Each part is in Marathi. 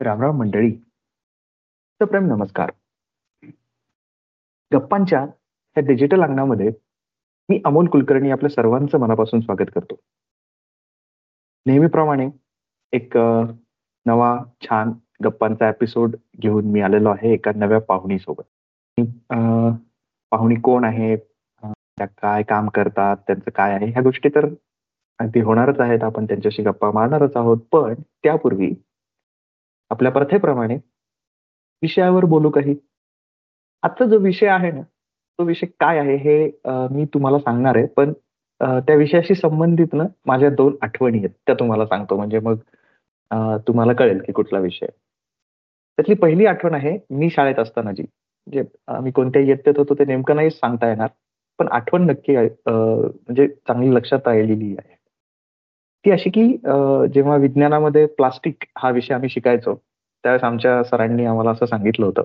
रामराम मंडळी. प्रेम नमस्कार. गप्पांच्या या डिजिटल अंगणामध्ये मी अमोल कुलकर्णी आपल्या सर्वांचं मनापासून स्वागत करतो. नेहमीप्रमाणे एक नवा छान गप्पांचा एपिसोड घेऊन मी आलेलो आहे एका नव्या पाहुणी सोबत. पाहुणी कोण आहे? त्या काय काम करतात? त्यांचं काय आहे? ह्या गोष्टी तर अगदी होणारच आहेत. आपण त्यांच्याशी गप्पा मारणारच आहोत. पण त्यापूर्वी आपल्या प्रथेप्रमाणे विषयावर बोलू काही. आजचा जो विषय आहे ना तो विषय काय आहे हे मी तुम्हाला सांगणार आहे. पण त्या विषयाशी संबंधित ना माझ्या दोन आठवणी आहेत त्या तुम्हाला सांगतो. म्हणजे मग तुम्हाला कळेल की कुठला विषय. त्यातली पहिली आठवण आहे मी शाळेत असतानाची म्हणजे मी कोणत्या इयत्तेत होतो ते नेमकं नाही सांगता येणार. पण आठवण नक्की म्हणजे चांगली लक्षात राहिलेली आहे. ती अशी की जेव्हा विज्ञानामध्ये प्लास्टिक हा विषय आम्ही शिकायचो त्यावेळेस आमच्या सरांनी आम्हाला असं सांगितलं होतं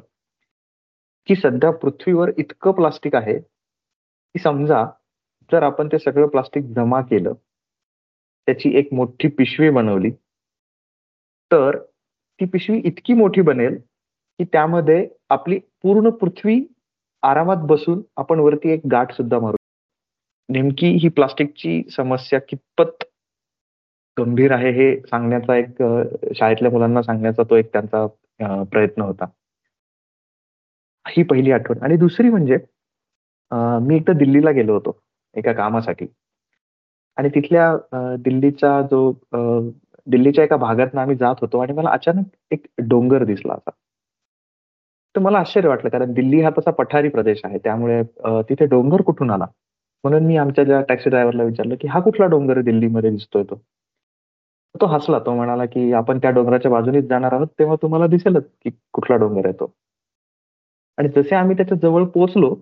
की सध्या पृथ्वीवर इतकं प्लास्टिक आहे की समजा जर आपण ते सगळं प्लास्टिक जमा केलं त्याची एक मोठी पिशवी बनवली तर ती पिशवी इतकी मोठी बनेल की त्यामध्ये आपली पूर्ण पृथ्वी आरामात बसून आपण वरती एक गाठ सुद्धा मारू नेमकी ही प्लास्टिकची समस्या कितपत गंभीर आहे हे सांगण्याचा एक शाळेतल्या मुलांना सांगण्याचा तो एक त्यांचा प्रयत्न होता. ही पहिली आठवण. आणि दुसरी म्हणजे मी एकदा दिल्लीला गेलो होतो एका कामासाठी. आणि तिथल्या दिल्लीचा जो दिल्लीच्या एका भागात आम्ही जात होतो आणि मला अचानक एक डोंगर दिसला असा. तर मला आश्चर्य वाटलं कारण दिल्ली हा तसा पठारी प्रदेश आहे त्यामुळे तिथे डोंगर कुठून आला? म्हणून मी आमच्या ज्या टॅक्सी ड्रायव्हरला विचारलं की हा कुठला डोंगर दिल्लीमध्ये दिसतोय तो? तो हसला तो म्हणाला की आपण त्या डोंगराच्या बाजूनेच जाणार आहोत तेव्हा तुम्हाला दिसेलच की कुठला डोंगर आहे तो. आणि जसे आम्ही त्याच्याजवळ पोहोचलो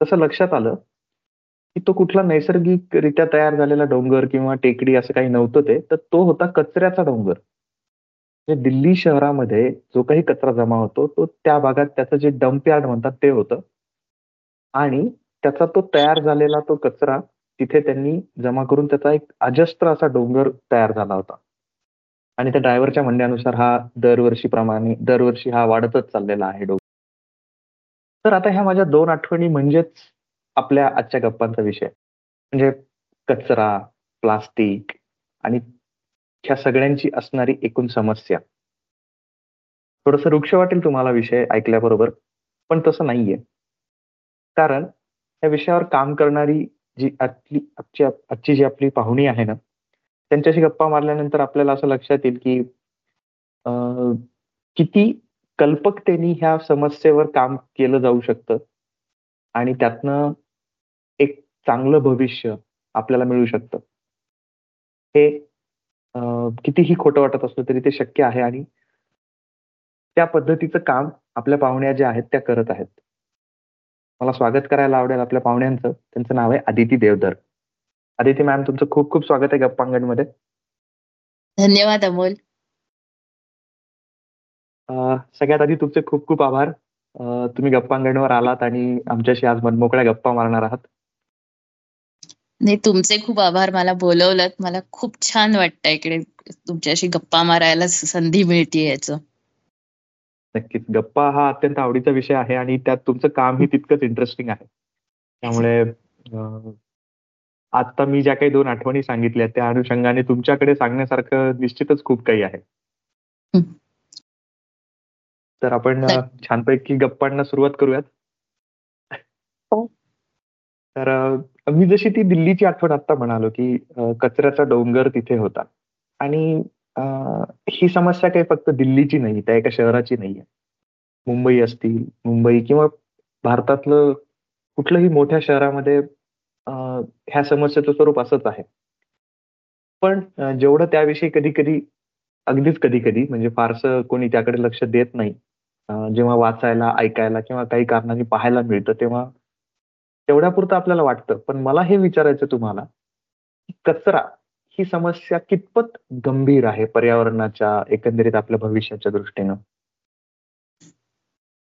तसं लक्षात आलं की तो कुठला नैसर्गिकरित्या तयार झालेला डोंगर किंवा टेकडी असं काही नव्हतं ते तर तो होता कचऱ्याचा डोंगर. म्हणजे दिल्ली शहरामध्ये जो काही कचरा जमा होतो तो त्या भागात त्याचं जे डम्प यार्ड म्हणतात ते होतं. आणि त्याचा तो तयार झालेला तो कचरा तिथे त्यांनी जमा करून त्याचा एक अजस्त्र असा डोंगर तयार झाला होता. आणि त्या ड्रायव्हरच्या म्हणण्यानुसार हा दरवर्षीप्रमाणे दरवर्षी हा वाढतच चाललेला आहे डोंगर. तर आता ह्या माझ्या दोन आठवणी म्हणजेच आपल्या आजच्या गप्पांचा विषय. म्हणजे कचरा प्लास्टिक आणि ह्या सगळ्यांची असणारी एकूण समस्या. थोडस वृक्ष वाटेल तुम्हाला विषय ऐकल्याबरोबर पण तसं नाहीये. कारण या विषयावर काम करणारी जी आजची आजची जी आपली पाहुणी आहे ना त्यांच्याशी गप्पा मारल्यानंतर आपल्याला असं लक्षात येईल की किती कल्पकतेने ह्या समस्येवर काम केलं जाऊ शकतं आणि त्यातनं एक चांगलं भविष्य आपल्याला मिळू शकतं. हे कितीही खोटं वाटत असलं तरी ते शक्य आहे आणि त्या पद्धतीचं काम आपल्या पाहुण्या ज्या आहेत त्या करत आहेत. मला स्वागत करायला आवडेल आपल्या पाहुण्यांचं. त्यांचं नाव आहे आदिती देवधर. आदिती मॅम तुमचं खूप खूप स्वागत आहे गप्पांगणमध्ये धन्यवाद अमोल. सगळ्यात आधी तुमचे खूप खूप आभार. तुम्ही गप्पांगणवर आलात आणि आमच्याशी आज मनमोकळ्या गप्पा मारणार आहात. नाही तुमचे खूप आभार. मला बोलवलं मला खूप छान वाटतं इकडे तुमच्याशी गप्पा मारायला संधी मिळते याचं. नक्कीच. गप्पा हा अत्यंत आवडीचा विषय आहे आणि त्यात तुमचं काम ही तितकंच इंटरेस्टिंग आहे. त्यामुळे आता मी ज्या काही दोन आठवणी सांगितल्या त्या अनुषंगाने तुमच्याकडे सांगण्यासारखं निश्चितच खूप काही आहे. तर आपण छानपैकी गप्पांना सुरुवात करूयात. हो. तर मी जशी ती दिल्लीची आठवण आता म्हणालो की कचऱ्याचा डोंगर तिथे होता. आणि ही समस्या काही फक्त दिल्लीची नाही त्या एका शहराची नाहीये. मुंबई असतील मुंबई किंवा भारतातलं कुठलंही मोठ्या शहरामध्ये ह्या समस्येचं स्वरूप असंच आहे. पण जेवढं त्याविषयी कधी कधी अगदीच कधी कधी म्हणजे फारसं कोणी त्याकडे लक्ष देत नाही. जेव्हा वाचायला ऐकायला किंवा काही कारणाने पाहायला मिळतं तेव्हा तेवढ्यापुरतं आपल्याला वाटतं. पण मला हे विचारायचं तुम्हाला कचरा ही समस्या कितपत गंभीर आहे पर्यावरणाच्या एकंदरीत आपल्या भविष्याच्या दृष्टीनं?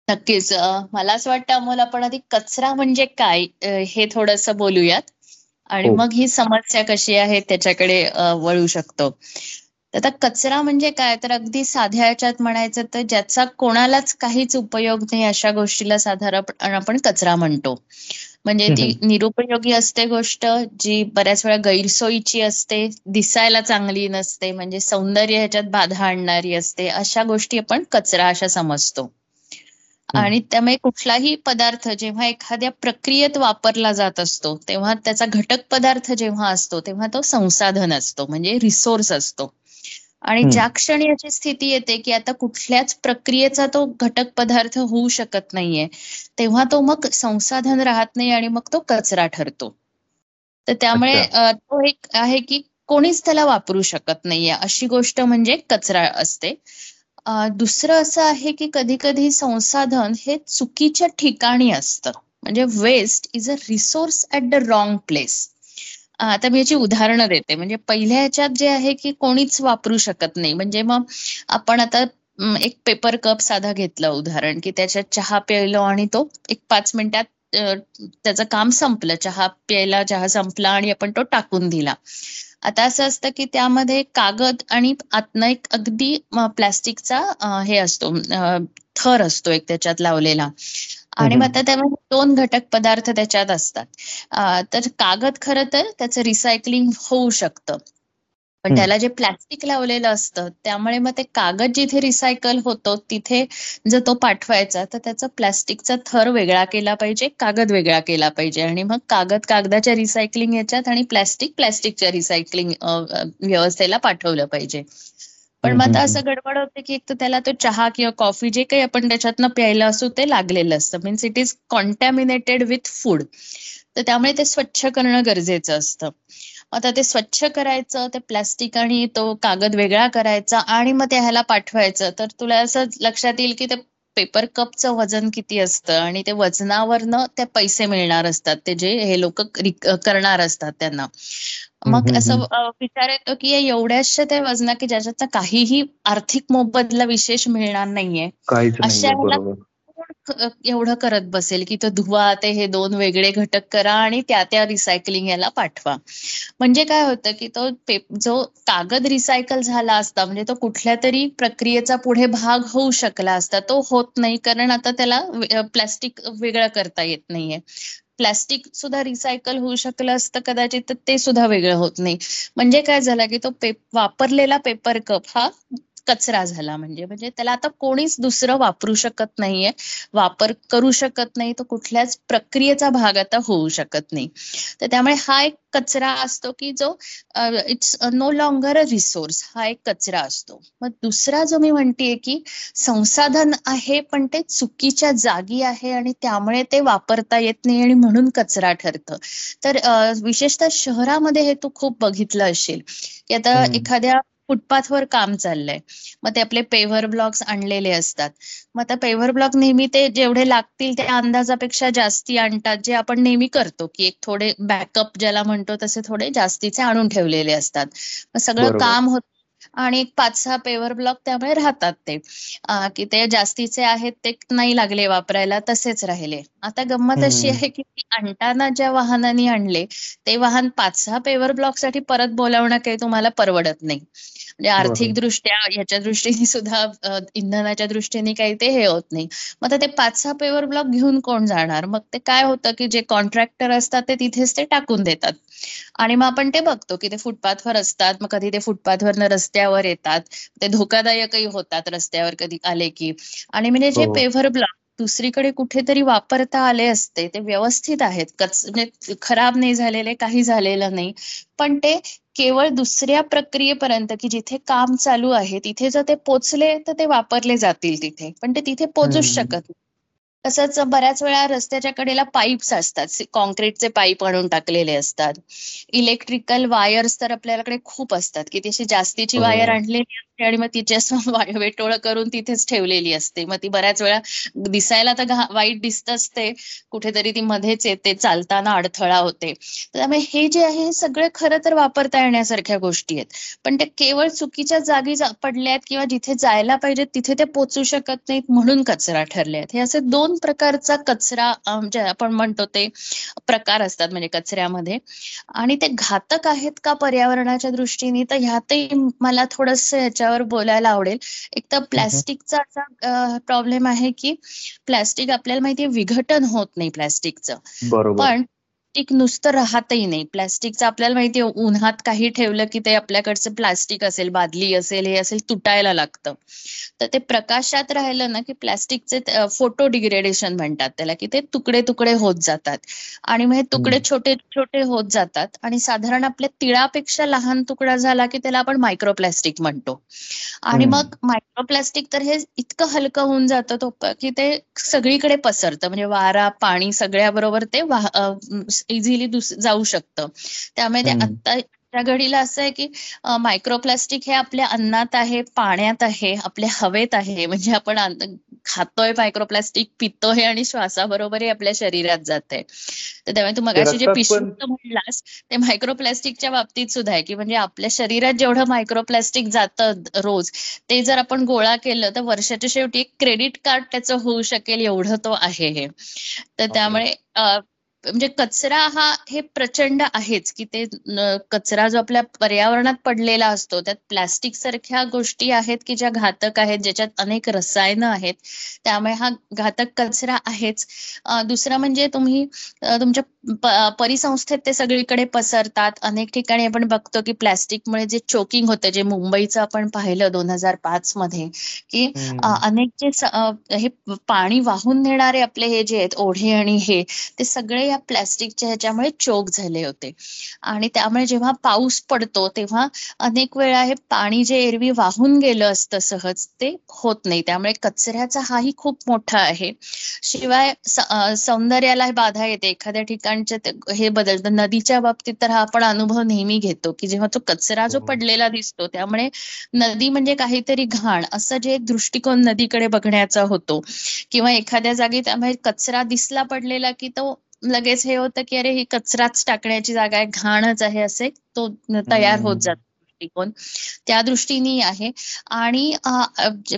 नक्कीच. मला असं वाटतं अमोल आपण आधी कचरा म्हणजे काय? हे थोडस बोलूयात. आणि हो. मग ही समस्या कशी आहे त्याच्याकडे वळू शकतो. आता कचरा म्हणजे काय? तर अगदी साध्या याच्यात म्हणायचं तर ज्याचा कोणालाच काहीच उपयोग नाही अशा गोष्टीला साधारण आपण कचरा म्हणतो. म्हणजे ती निरुपयोगी असते गोष्ट जी बऱ्याच वेळा गैरसोयीची असते दिसायला चांगली नसते म्हणजे सौंदर्य ह्याच्यात बाधा आणणारी असते अशा गोष्टी आपण कचरा अशा समजतो. आणि त्यामुळे कुठलाही पदार्थ जेव्हा एखाद्या प्रक्रियेत वापरला जात असतो तेव्हा त्याचा घटक पदार्थ जेव्हा असतो तेव्हा तो संसाधन असतो म्हणजे रिसोर्स असतो. आणि ज्या क्षणी याची स्थिती येते की आता कुठल्याच प्रक्रियेचा तो घटक पदार्थ होऊ शकत नाहीये तेव्हा तो मग संसाधन राहत नाही आणि मग तो कचरा ठरतो. तर त्यामुळे तो एक आहे की कोणीच त्याला वापरू शकत नाहीये. अशी गोष्ट म्हणजे कचरा असते. दुसरं असं आहे की कधी कधी संसाधन हे चुकीच्या ठिकाणी असतं. म्हणजे waste is a resource at the wrong place आता मी याची उदाहरणं देते. म्हणजे पहिल्या ह्याच्यात जे आहे की कोणीच वापरू शकत नाही. म्हणजे मग आपण आता एक पेपर कप साधा घेतला उदाहरण की त्याच्यात चहा प्यायलो आणि तो एक पाच मिनिटात त्याचं काम संपलं. चहा प्यायला चहा संपला आणि आपण तो टाकून दिला. आता असं असतं की त्यामध्ये कागद आणि आतनं एक अगदी प्लास्टिकचा हे असतो थर असतो एक त्याच्यात लावलेला. आणि मग आता त्यामध्ये दोन घटक पदार्थ त्याच्यात असतात. तर कागद खरं तर त्याचं रिसायकलिंग होऊ शकतं. पण त्याला जे प्लॅस्टिक लावलेलं असतं त्यामुळे मग ते कागद जिथे रिसायकल होतो तिथे जर तो पाठवायचा तर त्याचा प्लॅस्टिकचा थर वेगळा केला पाहिजे कागद वेगळा केला पाहिजे. आणि मग कागद कागदाच्या रिसायकलिंग याच्यात आणि प्लॅस्टिक प्लॅस्टिकच्या रिसायकलिंग व्यवस्थेला पाठवलं पाहिजे. पण मग आता असं गडबड होते की एक तर त्याला तो चहा किंवा कॉफी जे काही आपण त्याच्यातनं प्यायला असू ते लागलेलं असतं. Means it is contaminated with food तर त्यामुळे ते स्वच्छ करणं गरजेचं असतं. आता ते स्वच्छ करायचं ते प्लास्टिक आणि तो कागद वेगळा करायचा आणि मग ते ह्याला पाठवायचं तर तुला असं लक्षात येईल की ते पेपर कपचं वजन किती असतं आणि ते वजनावरनं ते पैसे मिळणार असतात. ते जे हे लोक करणार असतात त्यांना. मग असं विचार येतो की एवढ्याशा त्या वजना की ज्याच्यात काहीही आर्थिक मोबदला विशेष मिळणार नाहीये. अशा एवढं करत बसेल की तो धुवा ते हे दोन वेगळे घटक करा आणि त्या त्या रिसायकलिंग याला पाठवा. म्हणजे काय होतं की तो जो कागद रिसायकल झाला असता म्हणजे तो कुठल्या तरी प्रक्रियेचा पुढे भाग होऊ शकला असता तो होत नाही कारण आता त्याला प्लास्टिक वेगळं करता येत नाहीये. प्लास्टिक सुद्धा रिसायकल होऊ शकलं असतं कदाचित तर ते सुद्धा वेगळं होत नाही. म्हणजे काय झालं की तो पे वापरलेला पेपर कप हा कचरा झाला म्हणजे म्हणजे त्याला आता कोणीच दुसरं वापरू शकत नाहीये. वापर करू शकत नाही तो कुठल्याच प्रक्रियेचा भाग आता होऊ शकत नाही. तर त्यामुळे हा एक कचरा असतो की जो it's no longer a resource हा एक कचरा असतो. मग दुसरा जो मी म्हणतेय की संसाधन आहे पण ते चुकीच्या जागी आहे आणि त्यामुळे ते वापरता येत नाही आणि म्हणून कचरा ठरतं. तर विशेषतः शहरामध्ये हे तू खूप बघितलं असेल. की आता एखाद्या फुटपाथवर काम चाललंय. मग ते आपले पेव्हर ब्लॉक्स आणलेले असतात. मग आता पेव्हर ब्लॉक नेहमी ते जेवढे लागतील त्या अंदाजापेक्षा जास्ती आणतात जे आपण नेहमी करतो की एक थोडे बॅकअप ज्याला म्हणतो तसे थोडे जास्तीचे आणून ठेवलेले असतात. मग सगळं काम होत आणि एक पाच सहा पेवर ब्लॉक त्यामुळे राहतात ते. की ते जास्तीचे आहेत ते नाही लागले वापरायला तसेच राहिले. आता गंमत अशी आहे की आणताना ज्या वाहनांनी आणले ते वाहन पाच सहा पेवर ब्लॉकसाठी परत बोलावणं काही तुम्हाला परवडत नाही. म्हणजे आर्थिक दृष्ट्या ह्याच्या दृष्टीने सुद्धा इंधनाच्या दृष्टीने काही ते हे होत नाही. मग आता ते पाच सहा पेवर ब्लॉक घेऊन कोण जाणार? मग ते काय होतं की जे कॉन्ट्रॅक्टर असतात ते तिथेच ते टाकून देतात. आणि मग आपण ते बघतो की ते फुटपाथवर असतात मग कधी ते फुटपाथवरनं रस्त्यावर येतात ते धोकादायकही होतात रस्त्यावर कधी आले की. आणि म्हणजे जे पेव्हर ब्लॉक दुसरीकडे कुठेतरी वापरता आले असते ते व्यवस्थित आहेत. कच म्हणजे खराब नाही झालेले काही झालेलं नाही. पण ते केवळ दुसऱ्या प्रक्रियेपर्यंत की जिथे काम चालू आहे तिथे जर ते पोचले तर ते वापरले जातील तिथे. पण ते तिथे पोचूच शकत नाही. तसंच बऱ्याच वेळा रस्त्याच्या कडेला पाईप्स असतात. कॉन्क्रीटचे पाईप आणून टाकलेले असतात. इलेक्ट्रिकल वायर्स तर आपल्याकडे खूप असतात. की तशी जास्तीची वायर आणलेली असते आणि मग तिची असं वेटोळ करून तिथेच ठेवलेली असते. मग ती बऱ्याच वेळा दिसायला तर वाईट दिसत असते. कुठेतरी ती मध्येच येते चालताना अडथळा होते. त्यामुळे हे जे आहे हे सगळे खरं तर वापरता येण्यासारख्या गोष्टी आहेत. पण ते केवळ चुकीच्या जागी पडल्या आहेत किंवा जिथे जायला पाहिजे तिथे ते पोचू शकत नाहीत म्हणून कचरा ठरले आहेत हे असे दोन प्रकारचा कचरा आपण म्हणतो ते प्रकार असतात म्हणजे कचऱ्यामध्ये. आणि ते घातक आहेत का पर्यावरणाच्या दृष्टीने? तर ह्यातही मला थोडस ह्याच्यावर बोलायला आवडेल. एक तर प्लॅस्टिकचा असा प्रॉब्लेम आहे की प्लॅस्टिक आपल्याला माहितीये विघटन होत नाही प्लॅस्टिकचं. पण प्लास्टिक नुसतं राहतही नाही. प्लास्टिकचं आपल्याला माहितीये उन्हात काही ठेवलं की ते आपल्याकडचं प्लास्टिक असेल बादली असेल हे असेल तुटायला लागतं. तर ते प्रकाशात राहिलं ना की प्लास्टिकचे फोटो डिग्रेडेशन म्हणतात त्याला की ते तुकडे तुकडे होत जातात. आणि मग हे तुकडे छोटे छोटे होत जातात आणि साधारण आपल्या तिळापेक्षा लहान तुकडा झाला की त्याला आपण मायक्रोप्लास्टिक म्हणतो. आणि मग मायक्रोप्लास्टिक तर हे इतकं हलकं होऊन जातं तो की ते सगळीकडे पसरतं. म्हणजे वारा पाणी सगळ्याबरोबर ते इझिली जाऊ शकतं. त्यामुळे ते आता त्या घडीला असं आहे की मायक्रोप्लास्टिक हे आपल्या अन्नात आहे पाण्यात आहे आपल्या हवेत आहे. म्हणजे आपण खातोय मायक्रोप्लास्टिक पितोय आणि श्वासाबरोबरही आपल्या शरीरात जात आहे तर त्यामुळे तू मगाशी जे पिशुक्त म्हणलास ते मायक्रोप्लास्टिकच्या बाबतीत सुद्धा आहे की म्हणजे आपल्या शरीरात जेवढं मायक्रोप्लास्टिक जातं रोज ते जर आपण गोळा केलं तर वर्षाच्या शेवटी एक क्रेडिट कार्ड त्याचं होऊ शकेल एवढं तो आहे हे. तर त्यामुळे म्हणजे कचरा हा हे प्रचंड आहेच की ते कचरा जो आपल्या पर्यावरणात पडलेला असतो त्यात प्लास्टिक सारख्या गोष्टी आहेत की ज्या घातक आहेत ज्याच्यात अनेक रसायनं आहेत त्यामुळे हा घातक कचरा आहेच. दुसरा म्हणजे तुम्ही तुमच्या परिसंस्थेत ते सगळीकडे पसरतात. अनेक ठिकाणी आपण बघतो की प्लास्टिकमुळे जे चोकिंग होतं जे मुंबईचं आपण पाहिलं दोन हजार पाच मध्ये की अनेक जे हे पाणी वाहून नेणारे आपले हे जे आहेत ओढे आणि हे ते सगळे या प्लॅस्टिकच्या ह्याच्यामुळे चोक झाले होते. आणि त्यामुळे जेव्हा पाऊस पडतो तेव्हा अनेक वेळा हे पाणी जे एरवी वाहून गेलं असतं सहज ते होत नाही. त्यामुळे कचऱ्याचा हाही खूप मोठा आहे. शिवाय सौंदर्याला बाधा येते. एखाद्या ठिकाणचे हे बदलतं. नदीच्या बाबतीत तर हा आपण अनुभव नेहमी घेतो की जेव्हा तो कचरा जो. पडलेला दिसतो त्यामुळे नदी म्हणजे काहीतरी घाण असं जे एक दृष्टिकोन नदीकडे बघण्याचा होतो. किंवा एखाद्या जागी त्यामुळे कचरा दिसला पडलेला की तो लगेच हे होतं की अरे ही कचराच टाकण्याची जागा आहे घाणच आहे असे तो तयार होत जातो. दृष्टिकोन त्या दृष्टीने आहे. आणि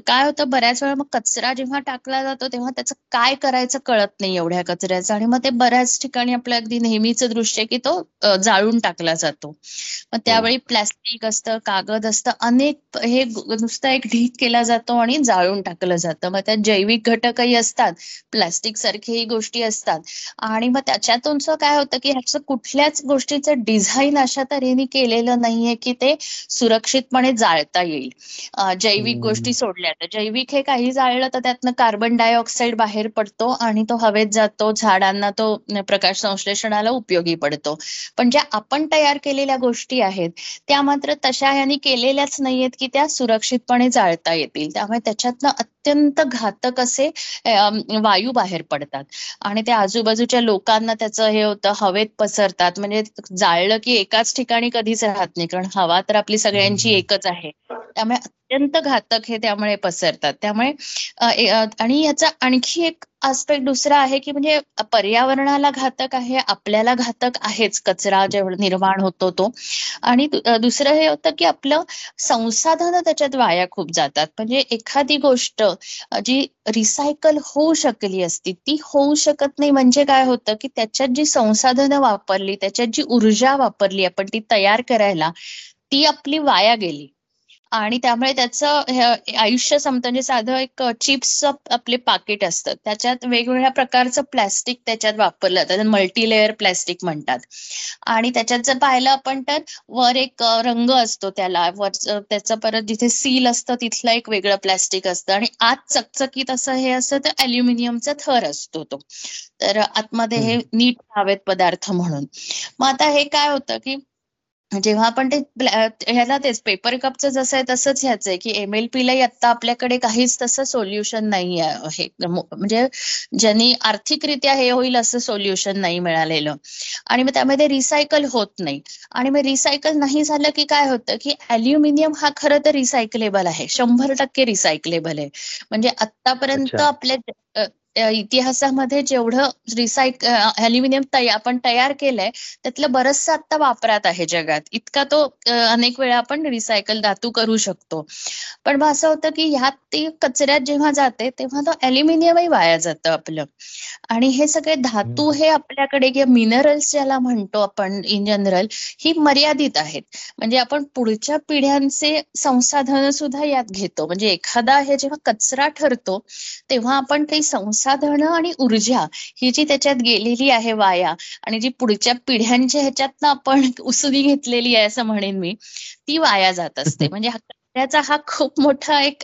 काय होतं बऱ्याच वेळा मग कचरा जेव्हा टाकला जातो तेव्हा त्याचं काय करायचं कळत नाही एवढ्या कचऱ्याचं. आणि मग ते बऱ्याच ठिकाणी आपलं अगदी नेहमीच दृश्य की तो जाळून टाकला जातो. मग त्यावेळी प्लॅस्टिक असतं कागद असतं अनेक हे नुसतं एक ढीक केला जातो आणि जाळून टाकलं जातं. मग त्यात जैविक घटकही असतात प्लॅस्टिक सारखेही गोष्टी असतात. आणि मग त्याच्यातून काय होतं की ह्याचं कुठल्याच गोष्टीचं डिझाईन अशा तऱ्हेने केलेलं नाहीये की ते सुरक्षितपणे जाळता येईल. जैविक गोष्टी सोडल्या तर. जैविक हे काही जाळलं तर त्यातनं कार्बन डायऑक्साईड बाहेर पडतो आणि तो हवेत जातो. झाडांना तो प्रकाश संश्लेषणाला उपयोगी पडतो. पण ज्या आपण तयार केलेल्या गोष्टी आहेत त्या मात्र तशा ह्यांनी केलेल्याच नाहीयेत की त्या सुरक्षितपणे जाळता येतील. त्यामुळे त्याच्यातनं अत्यंत घातक असे वायू बाहेर पडतात. आणि त्या आजूबाजूच्या लोकांना त्याचं हे होतं हवेत पसरतात. म्हणजे जाळलं की एकाच ठिकाणी कधीच राहत नाही कारण हवा तर आपली सगळ्यांची एकच आहे. त्यामुळे अत्यंत घातक हे त्यामुळे पसरतात. त्यामुळे आणि याचा आणखी एक आस्पेक्ट दुसरा आहे की म्हणजे पर्यावरणाला घातक आहे आपल्याला घातक आहेच. कचरा जेवढा निर्माण होतो तो. आणि दुसरं हे होतं की आपलं संसाधन त्याच्यात वाया खूप जातात. म्हणजे एखादी गोष्ट जी रिसायकल होऊ शकली असती ती होऊ शकत नाही. म्हणजे काय होतं की त्याच्यात जी संसाधनं वापरली त्याच्यात जी ऊर्जा वापरली आपण ती तयार करायला ती आपली वाया गेली. आणि त्यामुळे त्याचं आयुष्य संपतं म्हणजे साधं एक चिप्सचं आपले पाकिट असतं. त्याच्यात वेगवेगळ्या प्रकारचं प्लॅस्टिक त्याच्यात वापरलं जातं. मल्टीलेअर प्लॅस्टिक म्हणतात. आणि त्याच्यात जर पाहिलं आपण तर वर एक रंग असतो त्याला. वर त्याचं परत जिथे सील असतं तिथलं एक वेगळं प्लॅस्टिक असतं. आणि आत चकचकीत असं हे असतं तर अल्युमिनियमचा थर असतो तो. तर आतमध्ये हे नीट हवेत पदार्थ म्हणून. मग आता हे काय होतं की जेव्हा आपण ते ह्याला तेच पेपर कपचं जसं आहे तसंच ह्याच आहे की एम एल आता आपल्याकडे काहीच तसं सोल्युशन नाही आहे म्हणजे ज्यांनी आर्थिकरित्या हे होईल असं सोल्युशन नाही मिळालेलं. आणि मग त्यामध्ये रिसायकल होत नाही. आणि मग रिसायकल नाही झालं की काय होतं की अल्युमिनियम हा खरं तर रिसायकलेबल आहे शंभर टक्के रिसायकलेबल आहे. म्हणजे आतापर्यंत आपल्या इतिहासामध्ये जेवढं रिसायक अल्युमिनियम आपण तयार केलंय त्यातलं बरचसं आता वापरात आहे जगात. इतका तो अनेक वेळा आपण रिसायकल धातू करू शकतो. पण मग असं होतं की ह्यात ती कचऱ्यात जेव्हा जाते तेव्हा तो अल्युमिनियमही वाया जातं आपलं. आणि हे सगळे धातू हे आपल्याकडे किंवा मिनरल्स ज्याला म्हणतो आपण इन जनरल ही मर्यादित आहेत. म्हणजे आपण पुढच्या पिढ्यांचे संसाधन सुद्धा यात घेतो. म्हणजे एखादा हे जेव्हा कचरा ठरतो तेव्हा आपण काही संसाधनं आणि ऊर्जा ही जी त्याच्यात गेलेली आहे वाया आणि जी पुढच्या पिढ्यांच्या ह्याच्यातनं आपण उसुली घेतलेली आहे असं म्हणेन मी ती वाया जात असते. म्हणजे त्याचा हा खूप मोठा एक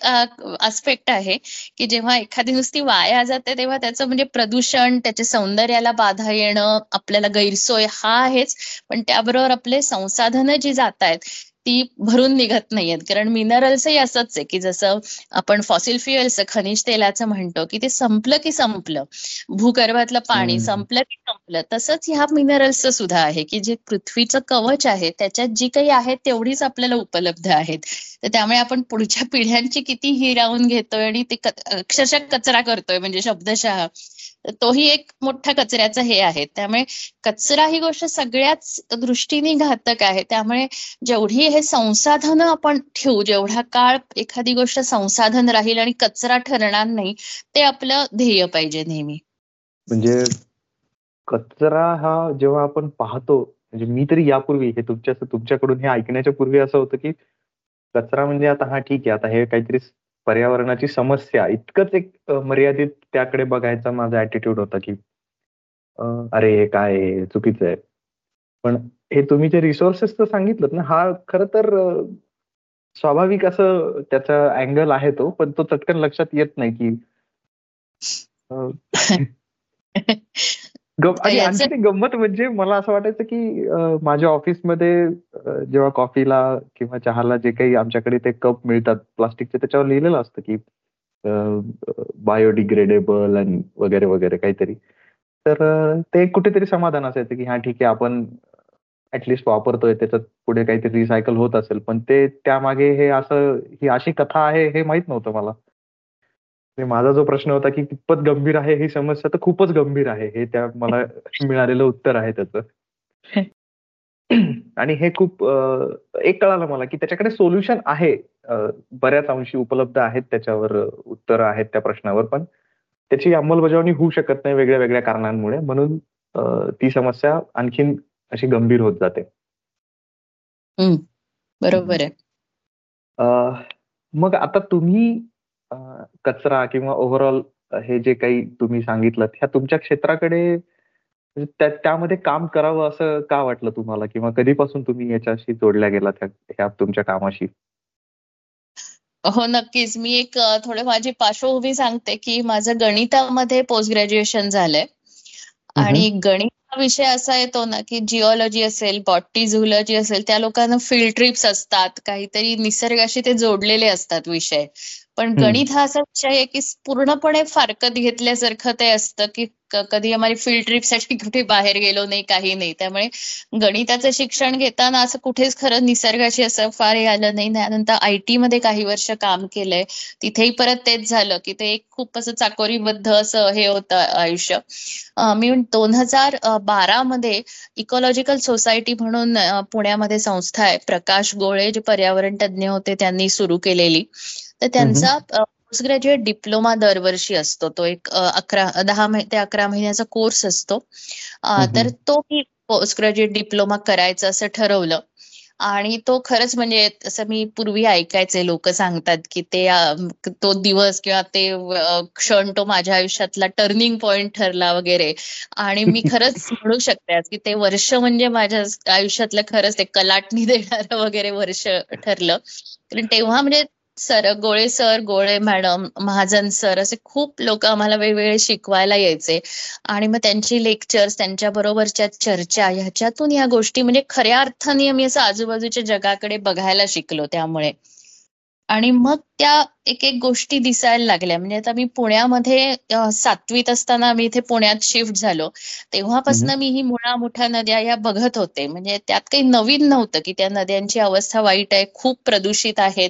आस्पेक्ट आहे की जेव्हा एखादी नुसती वाया जाते तेव्हा त्याचं म्हणजे प्रदूषण त्याच्या सौंदर्याला बाधा येणं आपल्याला गैरसोय हा आहेच. पण त्याबरोबर आपले संसाधनं जी जात आहेत ती भरून निघत नाहीयेत. कारण मिनरल्सही असंच आहे की जसं आपण फॉसिल फ्युएल्स खनिज तेलाचं म्हणतो की ते संपलं की संपलं. भूगर्भातलं पाणी संपलं की संपलं. तसंच ह्या मिनरल्सचं सुद्धा आहे की जे पृथ्वीचं कवच आहे त्याच्यात जी काही आहे तेवढीच आपल्याला उपलब्ध आहेत. तर त्यामुळे आपण पुढच्या पिढ्यांची किती हिरावून घेतोय आणि ते अक्षरशः कचरा करतोय म्हणजे शब्दशः. तोही एक मोठा कचऱ्याचा हे आहे. त्यामुळे कचरा ही गोष्ट सगळ्याच दृष्टीने घातक आहे. त्यामुळे जेवढी हे संसाधनं आपण ठेवू. जेवढा काळ एखादी गोष्ट संसाधन राहील आणि कचरा ठरणार नाही ते आपलं ध्येय पाहिजे नेहमी. म्हणजे कचरा हा जेव्हा आपण पाहतो म्हणजे मी तरी यापूर्वी हे तुमच्या तुमच्याकडून हे ऐकण्याच्या पूर्वी असं होतं की कचरा म्हणजे आता हा ठीक आहे आता हे काहीतरी पर्यावरणाची समस्या. इतकंच एक मर्यादित त्याकडे बघायचा माझा ऍटिट्यूड होता की अरे हे काय चुकीचं आहे. पण हे तुम्ही जे रिसोर्सेस सांगितलं ना हा खर तर स्वाभाविक असं त्याचा अँगल आहे तो पण तो चटकन लक्षात येत नाही की आणि गंमत म्हणजे मला असं वाटायचं की माझ्या ऑफिसमध्ये जेव्हा कॉफीला किंवा चहाला जे काही आमच्याकडे ते कप मिळतात प्लास्टिकचे त्याच्यावर लिहिलेलं असतं की बायोडिग्रेडेबल आणि वगैरे वगैरे काहीतरी. तर ते कुठेतरी समाधान असायचं की हा ठीक आहे आपण ऍटलिस्ट वापरतोय त्याच्यात पुढे काहीतरी रिसायकल होत असेल. पण ते त्यामागे हे असं ही अशी कथा आहे हे माहीत नव्हतं मला. माझा जो प्रश्न होता की कितपत गंभीर आहे ही समस्या तर खूपच गंभीर आहे. हे त्या मला मिळालेलं उत्तर आहे त्याचं. आणि हे खूप एक कळालं मला की त्याच्याकडे सोल्युशन आहे. बऱ्याच अंशी उपलब्ध आहेत त्याच्यावर उत्तर आहेत त्या प्रश्नावर पण त्याची अंमलबजावणी होऊ शकत नाही वेगळ्या वेगळ्या कारणांमुळे. म्हणून ती समस्या आणखीन अशी गंभीर होत जाते. बरोबर आहे. मग आता तुम्ही कचरा किंवा ओव्हरऑल हे जे काही तुम्ही सांगितलं ह्या तुमच्या क्षेत्राकडे म्हणजे त्यामध्ये काम करावं असं का वाटलं तुम्हाला? किंवा कधीपासून तुम्ही याच्याशी जोडल्या गेला ह्या तुमच्या कामाशी? हो नक्कीच. मी एक थोडे माझी पार्श्वभूमी सांगते की माझं गणितामध्ये पोस्ट ग्रॅज्युएशन झालंय. आणि गणित हा विषय असा येतो ना की जिओलॉजी असेल बॉटी झुलॉजी असेल त्या लोकांना फील्ड ट्रिप्स असतात. काहीतरी निसर्गाशी ते जोडलेले असतात विषय. पण गणित हा असा विषय आहे की पूर्णपणे फारकत घेतल्यासारखं ते असतं की कधी आम्हाला फील्ड ट्रिपसाठी कुठे बाहेर गेलो नाही काही नाही. त्यामुळे गणिताचं शिक्षण घेताना असं कुठेच खरं निसर्गाशी असं फार हे आलं नाही. त्यानंतर आय टी मध्ये काही वर्ष काम केलंय. तिथेही परत तेच झालं की ते एक खूप असं चाकोरीबद्ध असं हे होतं आयुष्य. मी दोन हजार बारा मध्ये इकॉलॉजिकल सोसायटी म्हणून पुण्यामध्ये संस्था आहे. प्रकाश गोळे जे पर्यावरण तज्ज्ञ होते त्यांनी सुरू केलेली. तर त्यांचा पोस्ट ग्रॅज्युएट डिप्लोमा दरवर्षी असतो. तो एक अकरा दहा ते अकरा महिन्याचा कोर्स असतो. तर तो मी पोस्ट ग्रॅज्युएट डिप्लोमा करायचं असं ठरवलं. आणि तो खरंच म्हणजे असं मी पूर्वी ऐकायचे लोक सांगतात की ते तो दिवस किंवा ते क्षण तो माझ्या आयुष्यातला टर्निंग पॉइंट ठरला वगैरे. आणि मी खरंच म्हणू शकते की ते वर्ष म्हणजे माझ्या आयुष्यातलं खरंच ते कलाटणी देणारं वगैरे वर्ष ठरलं. कारण तेव्हा म्हणजे सर गोळे सर गोळे मॅडम महाजन सर असे खूप लोक आम्हाला वेगवेगळे शिकवायला यायचे. आणि मग त्यांची लेक्चर्स त्यांच्या बरोबरच्या चर्चा ह्याच्यातून या गोष्टी म्हणजे खऱ्या अर्थाने आम्ही असं आजूबाजूच्या जगाकडे बघायला शिकलो त्यामुळे. आणि मग त्या एक एक गोष्टी दिसायला लागल्या. म्हणजे आता मी पुण्यामध्ये सातवीत असताना आम्ही इथे पुण्यात शिफ्ट झालो. तेव्हापासून मी ही मुळा मोठ्या नद्या या बघत होते. म्हणजे त्यात काही नवीन नव्हतं की त्या नद्यांची अवस्था वाईट आहे खूप प्रदूषित आहेत.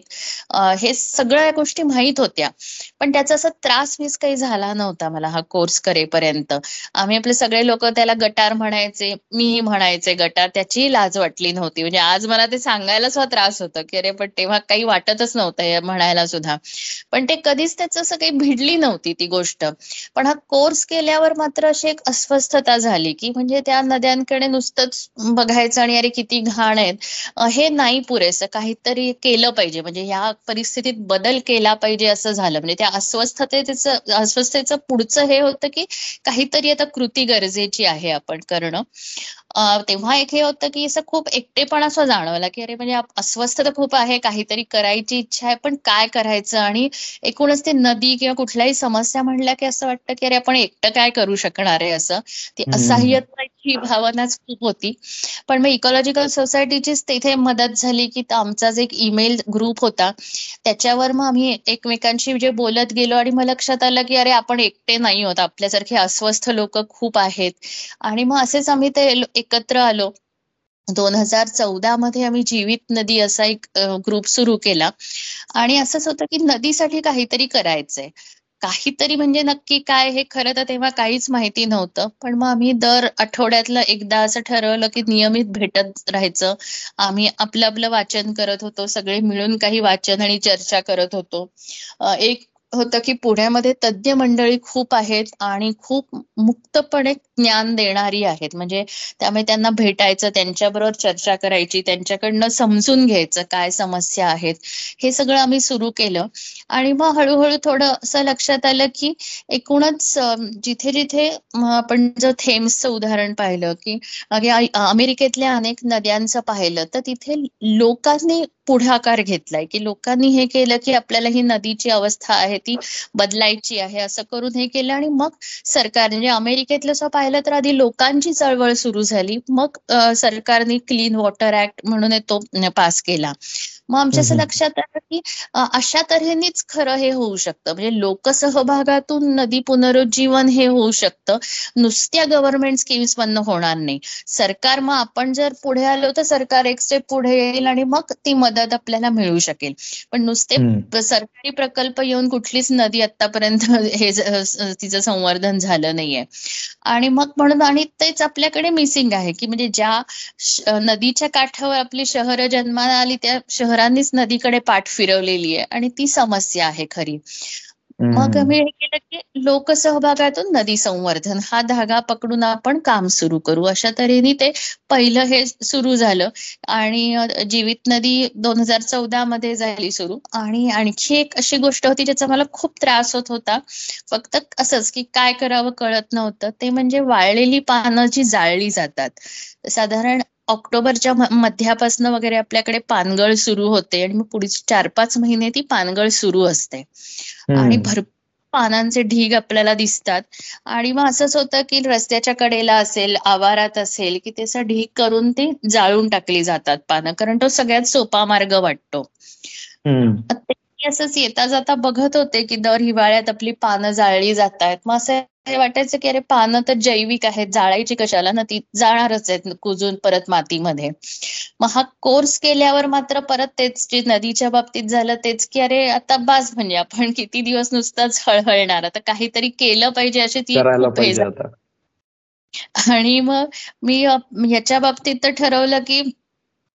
हे सगळ्या गोष्टी माहीत होत्या. पण त्याचा असा त्रास मीच काही झाला नव्हता मला हा कोर्स करेपर्यंत. आम्ही आपले सगळे लोक त्याला गटार म्हणायचे मीही म्हणायचे गटार. त्याची लाज वाटली नव्हती. म्हणजे आज मला ते सांगायला सुद्धा त्रास होतो की अरे पण तेव्हा काही वाटतच नव्हतं म्हणायला. सुद्धा. पण ते कधीच त्याचं असं काही भिडली नव्हती ती गोष्ट. पण हा कोर्स केल्यावर मात्र अशी एक अस्वस्थता झाली की म्हणजे त्या नद्यांकडे नुसतंच बघायचं आणि अरे किती घाण आहेत. हे नाही पुरेसं. काहीतरी केलं पाहिजे. म्हणजे या परिस्थितीत बदल केला पाहिजे असं झालं. म्हणजे त्या अस्वस्थतेचं अस्वस्थतेचं पुढचं हे होतं की काहीतरी आता कृती गरजेची आहे आपण करणं. तेव्हा एक हे होतं की असं खूप एकटेपणा असं जाणवला की अरे म्हणजे अस्वस्थ तर खूप आहे काहीतरी करायची इच्छा आहे पण काय करायचं? आणि एकूणच ते नदी किंवा कुठल्याही समस्या म्हणल्या की असं वाटतं की अरे आपण एकटं काय करू शकणार आहे असं. ती असहाय्यताची भावनाच खूप होती. पण मग इकॉलॉजिकल सोसायटीचीच तिथे मदत झाली की आमचा जो एक ईमेल ग्रुप होता त्याच्यावर मग आम्ही एकमेकांशी जे बोलत गेलो आणि मग लक्षात आलं की अरे आपण एकटे नाही होत आपल्यासारखे अस्वस्थ लोक खूप आहेत. आणि मग असेच आम्ही ते एकत्र आलो. दोन हजार चौदा मध्ये आम्ही जीवित नदी असा एक ग्रुप सुरू केला. आणि असंच होतं की नदीसाठी काहीतरी करायचंय. काहीतरी म्हणजे नक्की काय हे खरं तर तेव्हा काहीच माहिती नव्हतं. पण मग आम्ही दर आठवड्यातलं एकदा असं ठरवलं की नियमित भेटत राहायचं. आम्ही आपलं आपलं वाचन करत होतो. सगळे मिळून काही वाचन आणि चर्चा करत होतो. एक होतं की पुण्यामध्ये तज्ज्ञ मंडळी खूप आहेत आणि खूप मुक्तपणे ज्ञान देणारी आहेत. म्हणजे त्यामुळे त्यांना भेटायचं त्यांच्याबरोबर चर्चा करायची त्यांच्याकडनं समजून घ्यायचं काय समस्या आहेत. हे सगळं आम्ही सुरू केलं. आणि मग हळूहळू थोडं असं लक्षात आलं की एकूणच जिथे जिथे आपण जर थेम्सचं उदाहरण पाहिलं की अमेरिकेतल्या अनेक नद्यांचं पाहिलं तर तिथे लोकांनी पुढाकार घेतलाय की लोकांनी हे केलं की आपल्याला ही नदीची अवस्था आहे ती बदलायची आहे असं करून हे केलं. आणि मग सरकार म्हणजे अमेरिकेतलं असं पाहिलं तर आधी लोकांची चळवळ सुरू झाली. मग सरकारने क्लीन वॉटर ऍक्ट म्हणून तो पास केला. मग आमच्या असं लक्षात आलं की अशा तऱ्हेनेच खरं हे होऊ शकतं. म्हणजे लोकसहभागातून नदी पुनरुज्जीवन हे होऊ शकतं. नुसत्या गव्हर्नमेंट स्कीम्स मधनं होणार नाही. सरकार मग आपण जर पुढे आलो तर सरकार एक स्टेप पुढे येईल आणि मग ती मदत आपल्याला मिळू शकेल. पण नुसते सरकारी प्रकल्प येऊन कुठलीच नदी आतापर्यंत हे तिचं संवर्धन झालं नाहीये. आणि मग म्हणून आणि तेच आपल्याकडे मिसिंग आहे की म्हणजे ज्या नदीच्या काठावर आपली शहरं जन्माला आली त्या शहर शहरांनीच नदीकडे पाठ फिरवलेली आहे आणि ती समस्या आहे खरी. मग आम्ही हे केलं की लोकसहभागातून नदी संवर्धन हा धागा पकडून आपण काम सुरू करू. अशा तऱ्हेने ते पहिलं हे सुरू झालं आणि जीवित नदी दोन हजार चौदा मध्ये झाली सुरू. आणि आणखी एक अशी गोष्ट होती ज्याचा मला खूप त्रास होत होता. फक्त असंच की काय करावं कळत नव्हतं. ते म्हणजे वाळलेली पानं जी जाळली जातात. साधारण ऑक्टोबरच्या मध्यापासून वगैरे आपल्याकडे पानगळ सुरू होते आणि मग पुढचे चार पाच महिने ती पानगळ सुरू असते. आणि भरपूर पानांचे ढीग आपल्याला दिसतात. आणि मग असंच होतं की रस्त्याच्या कडेला असेल आवारात असेल की त्याचा ढीग करून ते जाळून टाकली जातात पानं कारण तो सगळ्यात सोपा मार्ग वाटतो. असंच येता जाता बघत होते की दर हिवाळ्यात आपली पानं जाळली जात आहेत मग असं वाटायचं की अरे पानं तर जैविक आहेत जाळायची कशाला ना ती जाणारच आहेत कुजून परत मातीमध्ये. मग हा कोर्स केल्यावर मात्र परत तेच जे नदीच्या बाबतीत झालं तेच की अरे आता बास म्हणजे आपण किती दिवस नुसताच हळहळणार. आता काहीतरी केलं पाहिजे अशी ती आणि मग मी ह्याच्या बाबतीत तर ठरवलं की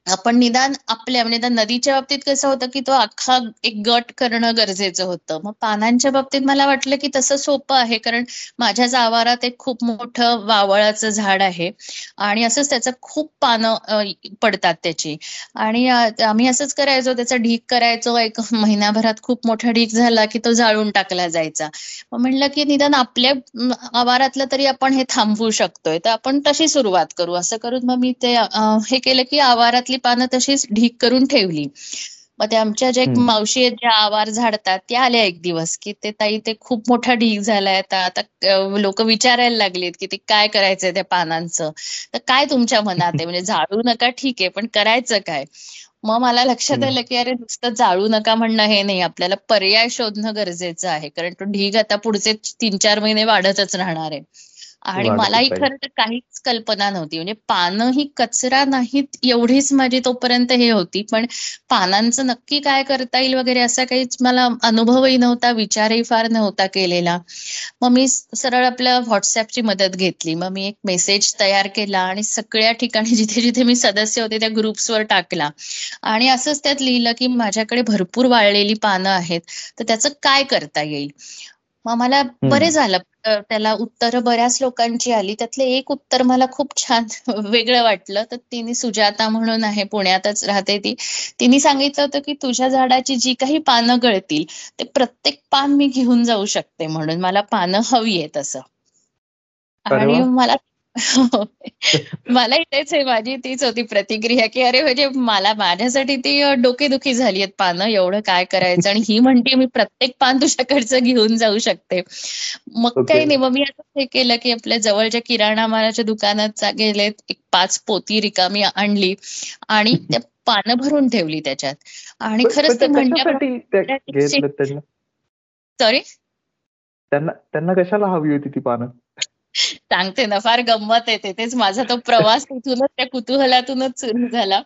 आपण निदान आपल्या म्हणजे नदीच्या बाबतीत कसं होतं की तो अख्खा एक गट करणं गरजेचं होतं. मग पानांच्या बाबतीत मला वाटलं की तसं सोपं आहे कारण माझ्याच आवारात एक खूप मोठं वावळाचं झाड आहे आणि असंच त्याचं खूप पानं पडतात त्याची. आणि आम्ही असंच करायचो त्याचा ढीक करायचो. एक महिन्याभरात खूप मोठा ढीक झाला की तो जाळून टाकला जायचा. मग म्हणलं की निदान आपल्या आवारातलं तरी आपण हे थांबवू शकतोय. तर आपण तशी सुरुवात करू. असं करून मग मी ते हे केलं की आवारात पानं तशीच ढीक करून ठेवली. मग ते आमच्या ज्या एक. मावशी आहेत ज्या आवार झाडतात त्या आल्या एक दिवस की ते ताई ते खूप मोठा ढीग झालाय. आता आता लोक विचारायला लागलेत की ते काय करायचंय त्या पानांचं? तर काय तुमच्या मनात आहे? म्हणजे जाळू नका ठीक आहे पण करायचं काय? मग मला लक्षात. आलं की अरे नुसतं जाळू नका म्हणणं हे नाही. आपल्याला पर्याय शोधणं गरजेचं आहे कारण तो ढीग आता पुढचे तीन चार महिने वाढतच राहणार आहे. आणि मलाही. खरं तर काहीच कल्पना नव्हती. म्हणजे पानं ही कचरा नाहीत एवढीच माझी तोपर्यंत हे होती. पण पानांचं नक्की काय करता येईल वगैरे असा काहीच मला अनुभवही नव्हता विचारही फार नव्हता केलेला. मग मी सरळ आपल्या व्हॉट्सअपची मदत घेतली. मग मी एक मेसेज तयार केला आणि सगळ्या ठिकाणी जिथे जिथे मी सदस्य होते त्या ग्रुप्सवर टाकला. आणि असंच त्यात लिहिलं की माझ्याकडे भरपूर वाळलेली पानं आहेत. तर त्याचं काय करता येईल? मग मला बरे झालं. त्याला उत्तरं बऱ्याच लोकांची आली. त्यातलं एक उत्तर मला खूप छान वेगळं वाटलं. तर तिने सुजाता म्हणून आहे पुण्यातच राहते ती. तिने सांगितलं होतं की तुझ्या झाडाची जी काही पानं गळतील ते प्रत्येक पान मी घेऊन जाऊ शकते म्हणून. मला पानं हवी आहेत असं. आणि वा. मला तेच आहे माझी तीच होती प्रतिक्रिया की अरे म्हणजे मला माझ्यासाठी ती डोकेदुखी झाली आहेत पानं एवढं काय करायचं? आणि ही म्हणते मी प्रत्येक पान तुझ्याकडचं घेऊन जाऊ शकते. मग Okay. काही नाही मग मी असं हे केलं की आपल्या जवळच्या किराणा मालाच्या दुकानात जा- गेले एक पाच पोती रिकामी आणली आणि त्या पानं भरून ठेवली त्याच्यात. आणि खरंच ते त्यांना? सॉरी त्यांना त्यांना कशाला हवी होती ती पानं? सांगते ना फार गंमत येते तेच माझा तो प्रवास तिथूनच त्या कुतूहलातूनच सुरू झाला.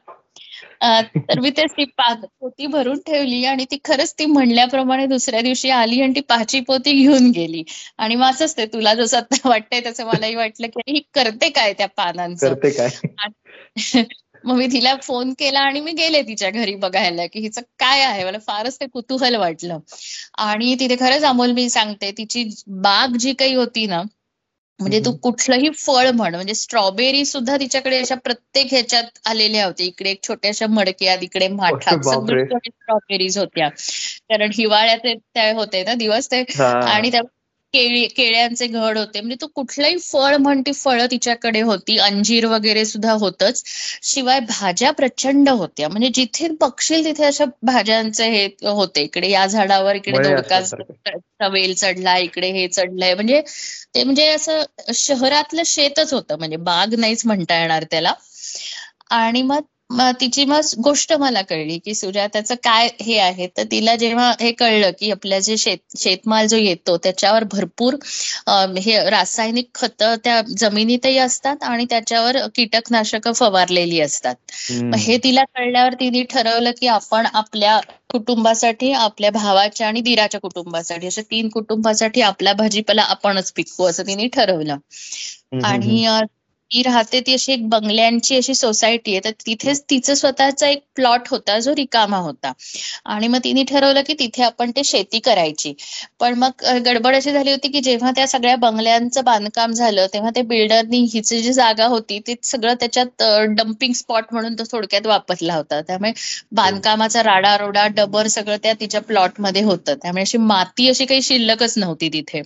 तर मी तेच ती पोती भरून ठेवली आणि ती खरंच ती म्हणल्याप्रमाणे दुसऱ्या दिवशी आली आणि ती पाची पोती घेऊन गेली. आणि मग असंच ते तुला जसं आता वाटतंय तसं मलाही वाटलं की ही करते काय त्या पानांचं? करते काय? मग मी तिला फोन केला आणि मी गेले तिच्या घरी बघायला की हिचं काय आहे? मला फारच ते कुतूहल वाटलं. आणि तिथे खरंच अमोल मी सांगते तिची बाग जी काही होती ना म्हणजे तू. कुठलंही फळ म्हण म्हणजे स्ट्रॉबेरी सुद्धा तिच्याकडे अशा प्रत्येक ह्याच्यात आलेल्या होत्या इकडे एक छोट्याशा मडक्यात इकडे माठात. सगळीकडे स्ट्रॉबेरीज होत्या कारण हिवाळ्याचे त्या होते ना दिवस ते. आणि त्या केळी केळ्यांचे घड होते. म्हणजे तू कुठलंही फळ म्हण ती फळं तिच्याकडे होती. अंजीर वगैरे सुद्धा होतच. शिवाय भाज्या प्रचंड होत्या. म्हणजे जिथे बघशील तिथे अशा भाज्यांचे हे होते. इकडे या झाडावर इकडे दोडका. वेल चढला इकडे हे चढलंय. म्हणजे ते म्हणजे असं शहरातलं शेतच होतं. म्हणजे बाग नाहीच म्हणता येणार त्याला. आणि मग मग तिची मग गोष्ट मला कळली की सुजाताचं काय हे आहे. तर तिला जेव्हा हे कळलं की आपल्या जे शेत शेतमाल जो येतो त्याच्यावर भरपूर हे रासायनिक खतं त्या जमिनीतही असतात आणि त्याच्यावर कीटकनाशकं फवारलेली असतात. मग हे तिला कळल्यावर तिने ठरवलं की आपण आपल्या कुटुंबासाठी आपल्या भावाच्या आणि दिराच्या कुटुंबासाठी अशा तीन कुटुंबासाठी आपला भाजीपाला आपणच पिकवू असं तिने ठरवलं. आणि ती राहते ती अशी एक बंगल्यांची अशी सोसायटी आहे. तर तिथेच तिचं स्वतःचा एक प्लॉट होता जो रिकामा होता. आणि मग तिने ठरवलं की तिथे आपण ते शेती करायची. पण मग गडबड अशी झाली होती की जेव्हा त्या सगळ्या बंगल्यांचं बांधकाम झालं तेव्हा ते बिल्डरनी हिची जी जागा होती ती सगळं त्याच्यात डम्पिंग स्पॉट म्हणून तो थोडक्यात वापरला होता. त्यामुळे बांधकामाचा राडारोडा डबर सगळं त्या तिच्या प्लॉटमध्ये होतं. त्यामुळे अशी माती अशी काही शिल्लकच नव्हती तिथे.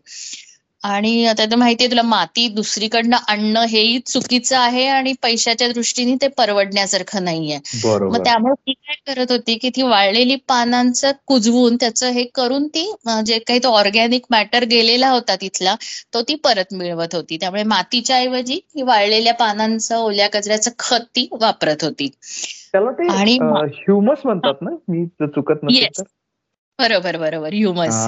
आणि आता तर माहितीये तुला माती दुसरीकडनं आणणं हेही चुकीचं आहे आणि पैशाच्या दृष्टीने ते परवडण्यासारखं नाहीये. मग त्यामुळे ती काय करत होती की ती वाळलेली पानांचं कुजवून त्याचं हे करून ती जे काही तो ऑर्गॅनिक मॅटर गेलेला होता तिथला तो ती परत मिळवत होती. त्यामुळे मातीच्या ऐवजी ही वाळलेल्या पानांचं ओल्या कचऱ्याचं खत ती वापरत होती. त्याला ते आणि ह्युमस म्हणतात ना? मी चुकत बरोबर बरोबर. ह्युमस.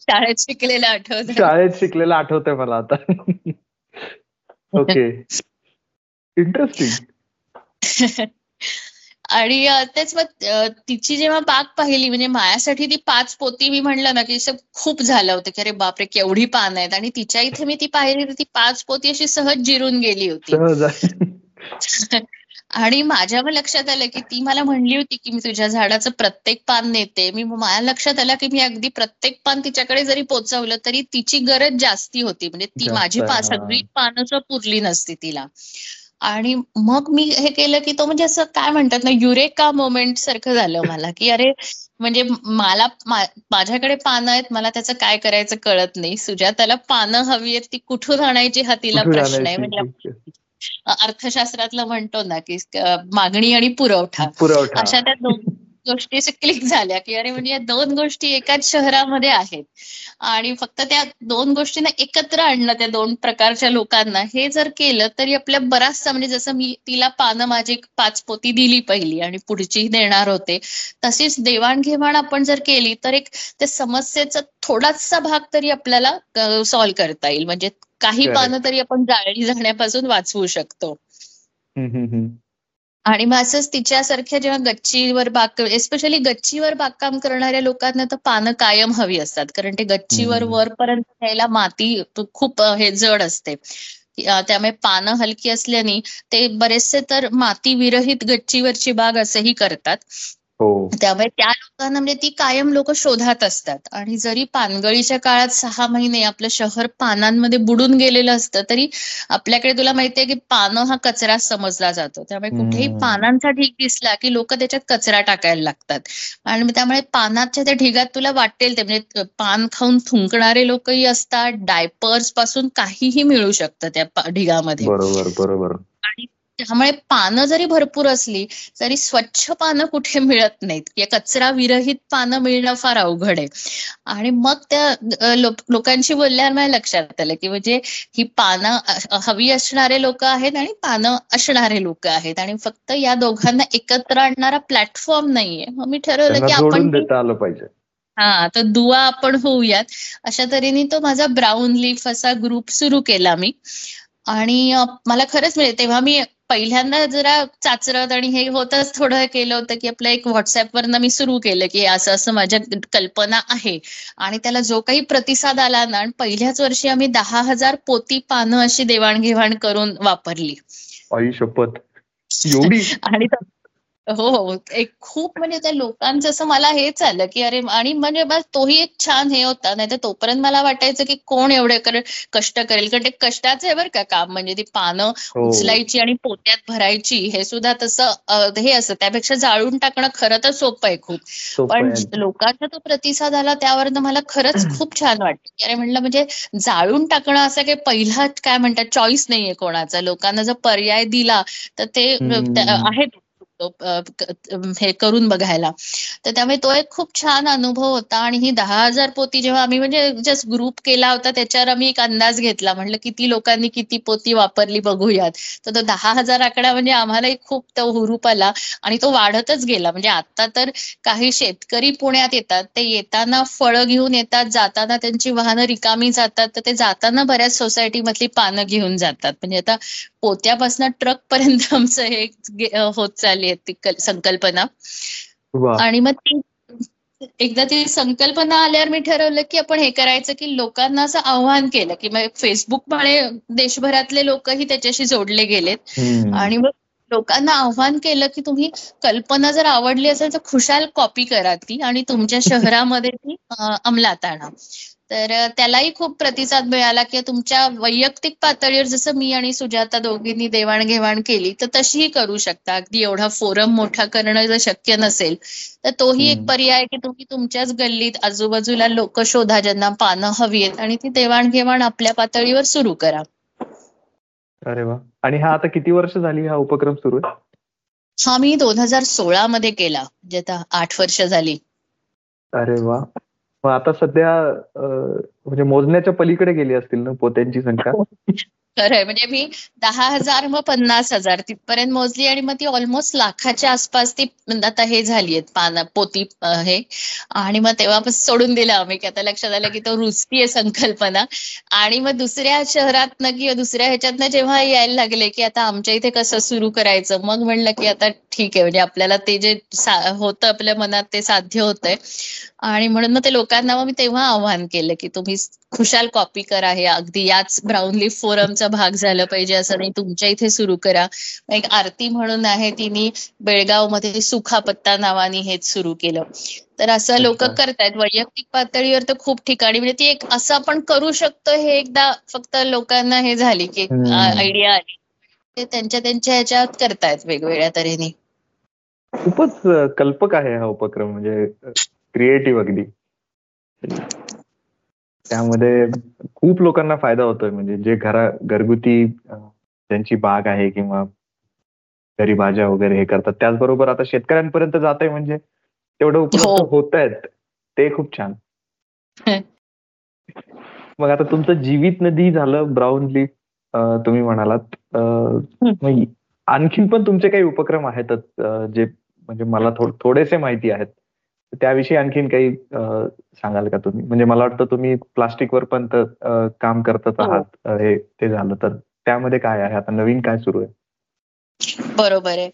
शाळेत शिकलेलं आठवत शाळेत शिकलेलं आठवतंय मला आता. ओके इंटरेस्टिंग आणि तेच मग तिची जेव्हा बाग पाहिली म्हणजे माझ्यासाठी ती पाच पोती मी म्हणलं ना की खूप झालं होतं की अरे बापरे केवढी पान आहेत. आणि तिच्या इथे मी ती पाहिली तर ती पाच पोती अशी सहज जिरून गेली होती. आणि माझ्या मग लक्षात आलं की ती मला म्हणली होती की मी तुझ्या झाडाचं प्रत्येक पान नेते. मी माझ्या लक्षात आलं की मी अगदी प्रत्येक पान तिच्याकडे जरी पोचवलं तरी तिची गरज जास्ती होती. म्हणजे ती माझी. सगळी पानं सुद्धा पुरली नसती तिला. आणि मग मी हे केलं की तो म्हणजे असं काय म्हणतात ना युरेका मोमेंट सारखं झालं मला की अरे म्हणजे मला माझ्याकडे पानं आहेत मला त्याचं काय करायचं कळत नाही. सुजाताला पानं हवी आहेत ती कुठून आणायची हा तिला प्रश्न आहे? म्हणजे अर्थशास्त्रातलं म्हणतो ना की मागणी आणि पुरवठा. पुरवठा. अशा त्या दोन गोष्टी क्लिक झाल्या की अरे म्हणजे या दोन गोष्टी एकाच शहरामध्ये आहेत. आणि फक्त त्या दोन गोष्टींना एकत्र आणणं त्या दोन प्रकारच्या लोकांना हे जर केलं तरी आपल्या बराचसा म्हणजे जसं मी तिला पानं माझी पाच पोती दिली पहिली आणि पुढची देणार होते तशीच देवाणघेवाण आपण जर केली तर एक त्या समस्येचा थोडासा भाग तरी आपल्याला सॉल्व्ह करता येईल. म्हणजे काही पानं तरी आपण जाळली जाण्यापासून वाचवू शकतो. आणि मग असंच तिच्यासारख्या जेव्हा गच्चीवर बाग एस्पेशली गच्चीवर बागकाम करणाऱ्या लोकांना तर पानं कायम हवी असतात कारण ते गच्चीवर वरपर्यंत न्यायला माती खूप हे जड असते. त्यामुळे पानं हलकी असल्याने ते बरेचसे तर माती विरहित गच्चीवरची बाग असंही करतात. त्यामुळे त्या लोकांना म्हणजे ती कायम लोक शोधात असतात. आणि जरी पानगळीच्या काळात सहा महिने आपलं शहर पानांमध्ये बुडून गेलेलं असतं तरी आपल्याकडे तुला माहितीये की पानं हा कचरा समजला जातो. त्यामुळे कुठेही पानांचा ढीग दिसला की लोक त्याच्यात कचरा टाकायला लागतात. आणि त्यामुळे पानाच्या त्या ढिगात तुला वाटेल ते म्हणजे पान खाऊन थुंकणारे लोकही असतात डायपर्सपासून काहीही मिळू शकतं त्या ढिगामध्ये. बरोबर बरोबर. आणि त्यामुळे पानं जरी भरपूर असली तरी स्वच्छ पानं कुठे मिळत नाहीत. या कचरा विरहित पानं मिळणं फार अवघड आहे. आणि मग त्या लोकांशी बोलल्यावर मला लक्षात आलं की म्हणजे ही पानं हवी असणारे लोक आहेत आणि पानं असणारे लोक आहेत. आणि फक्त या दोघांना एकत्र आणणारा प्लॅटफॉर्म नाहीये. मग मी ठरवलं की आपण आलं पाहिजे. हा तर दुवा आपण होऊयात. अशा तऱ्हेने तो माझा ब्राऊन लीफ असा ग्रुप सुरू केला मी. आणि मला खरंच मिळेल. तेव्हा मी पहिल्यांदा जरा चाचरत आणि हे होतच थोडं केलं होतं की आपलं एक व्हॉट्सअपवरनं मी सुरू केलं की असं असं माझ्या कल्पना आहे. आणि त्याला जो काही प्रतिसाद आला ना पहिल्याच वर्षी आम्ही दहा हजार पोती पानं अशी देवाणघेवाण करून वापरली. आई शपथ. एवढी? आणि हो हो. एक खूप म्हणजे त्या लोकांचं असं मला हेच आलं की अरे आणि म्हणजे बस तोही एक छान हे होता. नाही तर तोपर्यंत मला वाटायचं की कोण एवढे कष्ट करेल. कारण ते कष्टाचं आहे बरं का काम. म्हणजे ती पानं हो. उचलायची आणि पोत्यात भरायची हे सुद्धा तसं हे असं त्यापेक्षा जाळून टाकणं खरं तर सोपं आहे खूप. पण लोकांचा तो प्रतिसाद आला त्यावर मला खरंच खूप छान वाटतं अरे म्हणलं म्हणजे जाळून टाकणं असं काही पहिला काय म्हणतात चॉईस नाहीये कोणाचा. लोकांना जर पर्याय दिला तर ते आहे हे करून बघायला. तर त्यामुळे तो एक खूप छान अनुभव होता आणि ही दहा हजार पोती जेव्हा आम्ही म्हणजे जस्ट ग्रुप केला होता त्याच्यावर आम्ही एक अंदाज घेतला. म्हटलं किती लोकांनी किती पोती वापरली बघूयात. तर तो दहा हजार आकडा म्हणजे आम्हालाही खूप तो हुरूप आला आणि तो वाढतच गेला. म्हणजे आता तर काही शेतकरी पुण्यात येतात ते येताना फळं घेऊन येतात जाताना त्यांची वाहनं रिकामी जातात तर ते जाताना बऱ्याच सोसायटीमधली पानं घेऊन जातात. म्हणजे आता पोत्यापासून ट्रक पर्यंत आमचं हे होत चालली आहे ती संकल्पना. आणि मग ती एकदा ती संकल्पना आल्यावर मी ठरवलं की आपण हे करायचं की लोकांना असं आव्हान केलं की मग फेसबुकमुळे देशभरातले लोकही त्याच्याशी जोडले गेलेत. आणि मग लोकांना आव्हान केलं की तुम्ही कल्पना जर आवडली असेल तर खुशाल कॉपी करा ती आणि तुमच्या शहरामध्ये ती अंमलात आणा. तर त्यालाही खूप प्रतिसाद मिळाला की तुमच्या वैयक्तिक पातळीवर जसं मी आणि सुजाता दोघींनी देवाणघेवाण केली तर तशीही करू शकता. अगदी एवढा फोरम मोठा करणं जर शक्य नसेल तर तोही एक पर्याय की तुम्ही तुमच्याच गल्लीत आजूबाजूला लोक शोधा ज्यांना पानं हवी आहेत आणि ती देवाणघेवाण आपल्या पातळीवर सुरू करा. अरे वा. आणि हा आता किती वर्ष झाली हा उपक्रम सुरू आहे? हा मी दोन हजार सोळा मध्ये केला म्हणजे आता आठ वर्ष झाली. अरे वा. आता सध्या म्हणजे मोजण्याच्या पलीकडे गेली असतील ना पोत्यांची संख्या? खरंय म्हणजे मी दहा हजार मग पन्नास हजार तिथपर्यंत मोजली आणि मग ती ऑलमोस्ट लाखाच्या आसपास ती आता हे झाली आहेत पाना पोती हे. आणि मग तेव्हा सोडून दिलं आम्ही की आता लक्षात आलं की तो रुचती आहे संकल्पना. आणि मग दुसऱ्या शहरातनं किंवा दुसऱ्या ह्याच्यातनं जेव्हा यायला लागले की आता आमच्या इथे कसं सुरू करायचं मग म्हणलं की आता ठीक आहे. म्हणजे आपल्याला ते जे होतं आपल्या मनात ते साध्य होतंय. आणि म्हणून मग ते लोकांना मग मी तेव्हा आव्हान केलं की तुम्ही खुशाल कॉपी करा हे अगदी याच ब्राऊन लीफ फोरमचा भाग झालं पाहिजे असं नाही तुमच्या इथे सुरू करा. एक आरती म्हणून आहे तिने बेळगावमध्ये सुखा पत्ता नावाने हेच सुरू केलं. तर असं लोक करतायत. वैयक्तिक पातळीवर तर खूप ठिकाणी म्हणजे ती एक असं आपण करू शकतो हे एकदा फक्त लोकांना हे झाली की आयडिया आली. ते त्यांच्या त्यांच्या ह्याच्यात करतायत वेगवेगळ्या तऱ्हेने. खूपच कल्पक आहे हा उपक्रम म्हणजे क्रिएटिव्ह अगदी. त्यामध्ये खूप लोकांना फायदा होतोय. म्हणजे जे घरा घरगुती ज्यांची बाग आहे किंवा घरी भाज्या वगैरे हे करतात त्याचबरोबर आता शेतकऱ्यांपर्यंत जात आहे म्हणजे तेवढं उपलब्ध हो. होत आहेत ते खूप छान. मग आता तुमचं जीवित नदी झालं ब्राऊनली तुम्ही म्हणालात. आणखीन पण तुमचे काही उपक्रम आहेतच अं, जे म्हणजे मला थोड थोडेसे माहिती आहेत. त्याविषयी आणखीन काही सांगाल का तुम्ही? म्हणजे मला वाटतं तुम्ही प्लास्टिकवर पण तर, काम करतच हो. आहात हे ते झालं. तर त्यामध्ये काय आहे? आता नवीन काय सुरू आहे? बरोबर आहे.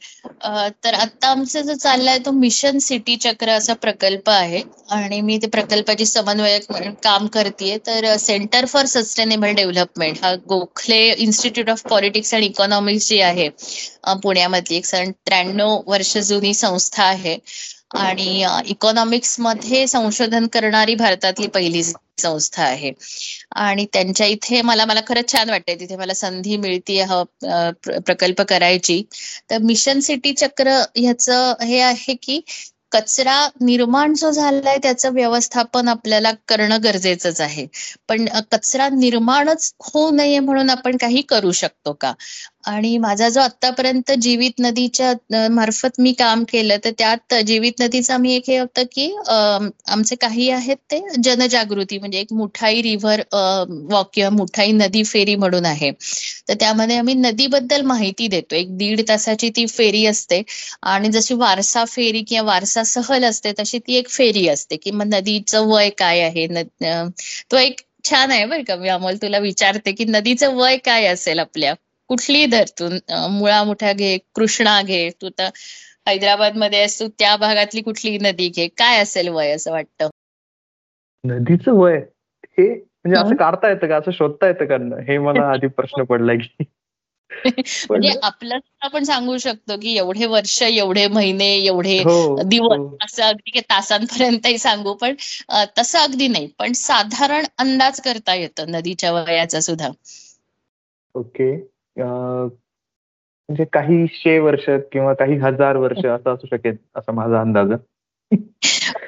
तर आता आमचं जो चाललाय तो मिशन सिटी चक्र असा प्रकल्प आहे. आणि मी ते प्रकल्पाची समन्वयक म्हणून काम करते तर सेंटर फॉर सस्टेनेबल डेव्हलपमेंट हा Gokhale institute of politics and economics जी आहे पुण्यामधली एक साधारण त्र्याण्णव वर्ष जुनी संस्था आहे. आणि इकॉनॉमिक्समध्ये संशोधन करणारी भारतातली पहिली संस्था आहे. आणि त्यांच्या इथे मला मला खरंच छान वाटतंय. तिथे मला संधी मिळते हा प्रकल्प करायची. तर मिशन सिटी चक्र ह्याचं हे आहे की कचरा निर्माण जो झालाय त्याचं व्यवस्थापन आपल्याला करणं गरजेचंच आहे. पण कचरा निर्माणच होऊ नये म्हणून आपण काही करू शकतो का? आणि माझा जो आतापर्यंत जीवित नदीच्या मार्फत मी काम केलं तर त्यात जीवित नदीचा मी एक हे होतं की आमचे काही आहेत ते जनजागृती म्हणजे एक मुठाई रिव्हर वॉक किंवा मुठाई नदी फेरी म्हणून आहे. तर त्यामध्ये आम्ही नदीबद्दल माहिती देतो. एक दीड तासाची ती फेरी असते. आणि जशी वारसा फेरी किंवा वारसा सहल असते तशी ती एक फेरी असते की मग नदीचं वय काय आहे तो एक छान आहे बरं का मी अमोल तुला विचारते की नदीचं वय काय असेल आपल्या? कुठलीही धर तू. मुळा मुठा घे कृष्णा घे तू तर हैदराबादमध्ये आहेस तू त्या भागातली कुठलीही नदी घे. काय असेल वय असं वाटतं? नदीचं वय? हे म्हणजे असं. काढता येतं का? असं शोधता येतं का? हे मला आधी प्रश्न पडलाय की. म्हणजे आपलं आपण सांगू शकतो की एवढे वर्ष एवढे महिने एवढे हो दिवस हो. असं अगदी तासांपर्यंतही सांगू पण तसं अगदी नाही. पण साधारण अंदाज करता येतं नदीच्या वयाचा सुद्धा. ओके. म्हणजे काही शे वर्ष किंवा काही हजार वर्ष असं असू शकेल असा माझा अंदाज.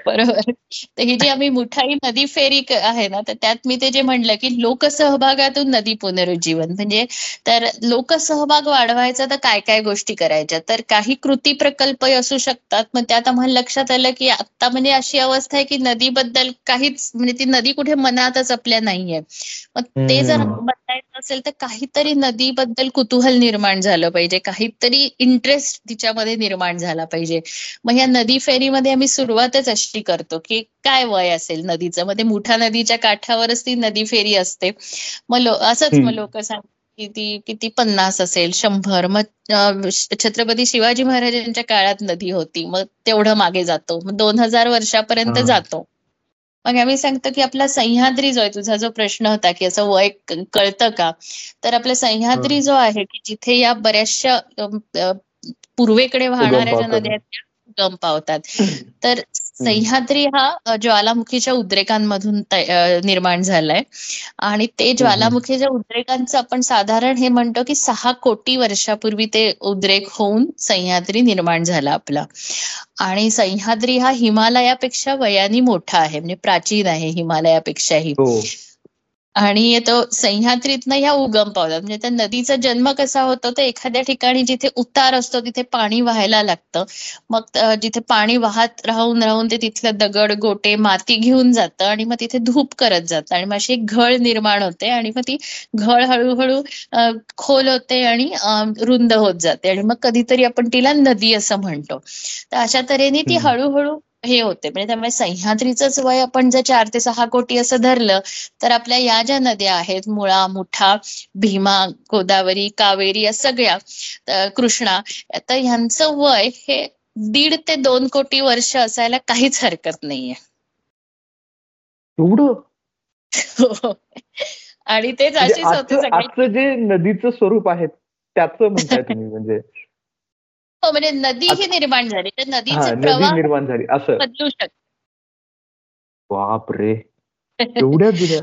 बरोबर. तर ही जी आम्ही मुठाई नदी फेरी आहे ना तर त्यात मी ते जे म्हणलं की लोकसहभागातून नदी पुनरुज्जीवन. म्हणजे तर लोकसहभाग वाढवायचा तर काय काय गोष्टी करायच्या? तर काही कृती प्रकल्प असू शकतात. मग त्यात आम्हाला लक्षात आलं की आता म्हणजे अशी अवस्था आहे की नदीबद्दल काहीच म्हणजे ती नदी कुठे मनातच आपल्या नाहीये. मग ते जर बदलायचं असेल तर काहीतरी नदीबद्दल कुतूहल निर्माण झालं पाहिजे. काहीतरी इंटरेस्ट तिच्यामध्ये निर्माण झाला पाहिजे. मग या नदी फेरीमध्ये आम्ही सुरुवातच अशी करतो की काय वय असेल नदीचं? मग ते मुठा नदीच्या काठावरच ती नदी फेरी असते. मग असंच मग. लोक सांगतात की ती किती पन्नास असेल शंभर. मग छत्रपती शिवाजी महाराजांच्या काळात नदी होती. मग तेवढं मागे जातो. मग दोन हजार वर्षापर्यंत. जातो. मग आम्ही सांगतो की आपला सह्याद्री जो आहे तुझा जो प्रश्न होता की असं वय कळतं का? तर आपला सह्याद्री जो आहे की जिथे या बऱ्याचशा पूर्वेकडे वाहणाऱ्या ज्या. नद्या आहेत त्या उगम पावतात. तर सह्याद्री हा ज्वालामुखीच्या उद्रेकांमधून निर्माण झालाय. आणि ते ज्वालामुखीच्या उद्रेकांचं आपण साधारण हे म्हणतो की सहा कोटी वर्षापूर्वी ते उद्रेक होऊन सह्याद्री निर्माण झाला आपला. आणि सह्याद्री हा हिमालयापेक्षा वयाने मोठा आहे म्हणजे प्राचीन आहे हिमालयापेक्षाही. हो. आणि तो सह्याद्रीतनं ह्या उगम पावतात. म्हणजे त्या नदीचा जन्म कसा होतो तर एखाद्या ठिकाणी जिथे उतार असतो तिथे पाणी व्हायला लागतं. मग जिथे पाणी वाहत राहून राहून ते तिथलं दगड गोटे माती घेऊन जातं आणि मग तिथे धूप करत जातं. आणि मग अशी एक घळ निर्माण होते आणि मग ती घळ हळूहळू खोल होते आणि रुंद होत जाते. आणि मग कधीतरी आपण तिला नदी असं म्हणतो. तर अशा तऱ्हेने ती. हळूहळू हे होते. म्हणजे त्यामुळे सह्याद्रीचंच वय आपण जर चार ते सहा कोटी असं धरलं तर आपल्या या ज्या नद्या आहेत मुळा मुठा भीमा गोदावरी कावेरी या सगळ्या कृष्णा तर ह्यांचं वय हे दीड ते दोन कोटी वर्ष असायला काहीच हरकत नाहीये. एवढं? आणि तेच म्हणजे अशीच होते सगळी. जे नदीचं स्वरूप आहे त्याचं म्हणताय तुम्ही म्हणजे हो म्हणजे नदी ही निर्माण झाली. तर नदीचे नदी प्रवाह निर्माण झाली. असं. बदलू शकतात बाप रे एवढ्या जुन्या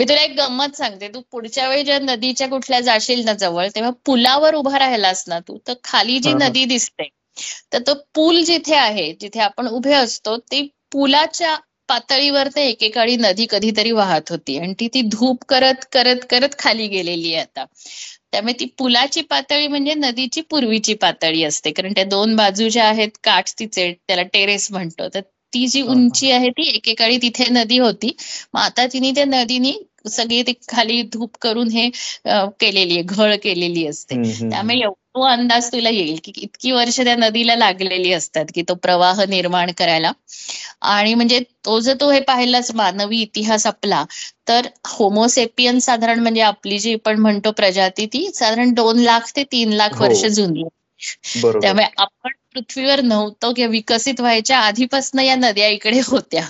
मी तुला एक गंमत सांगते. तू पुढच्या वेळी जेव्हा नदीच्या कुठल्या जाशील ना जवळ तेव्हा पुलावर उभा राहिलास ना तू तर खाली जी. नदी दिसते तर तो पूल जिथे आहे जिथे आपण उभे असतो ती पुलाच्या पातळीवर ते एकेकाळी नदी कधीतरी वाहत होती. आणि ती ती धूप करत करत करत खाली गेलेली आहे आता. त्यामुळे ती पुलाची पातळी म्हणजे नदीची पूर्वीची पातळी असते. कारण त्या दोन बाजू ज्या आहेत काठ तिचे त्याला टेरेस म्हणतो. तर ती जी उंची आहे ती एकेकाळी तिथे नदी होती. मग आता तिने त्या नदीनी सगळी ती खाली धूप करून हे केलेली आहे घळ केलेली असते. त्यामुळे तो अंदाज तुला येईल की इतकी वर्ष त्या नदीला लागलेली असतात की तो प्रवाह निर्माण करायला. आणि म्हणजे तो जर तो हे पाहिलाच मानवी इतिहास आपला तर होमोसेपियन साधारण म्हणजे आपली जी पण म्हणतो प्रजाती ती साधारण दोन लाख ते तीन लाख हो. वर्ष जुनी त्यामुळे आपण पृथ्वीवर नव्हतो किंवा विकसित व्हायच्या आधीपासून या नद्या इकडे होत्या.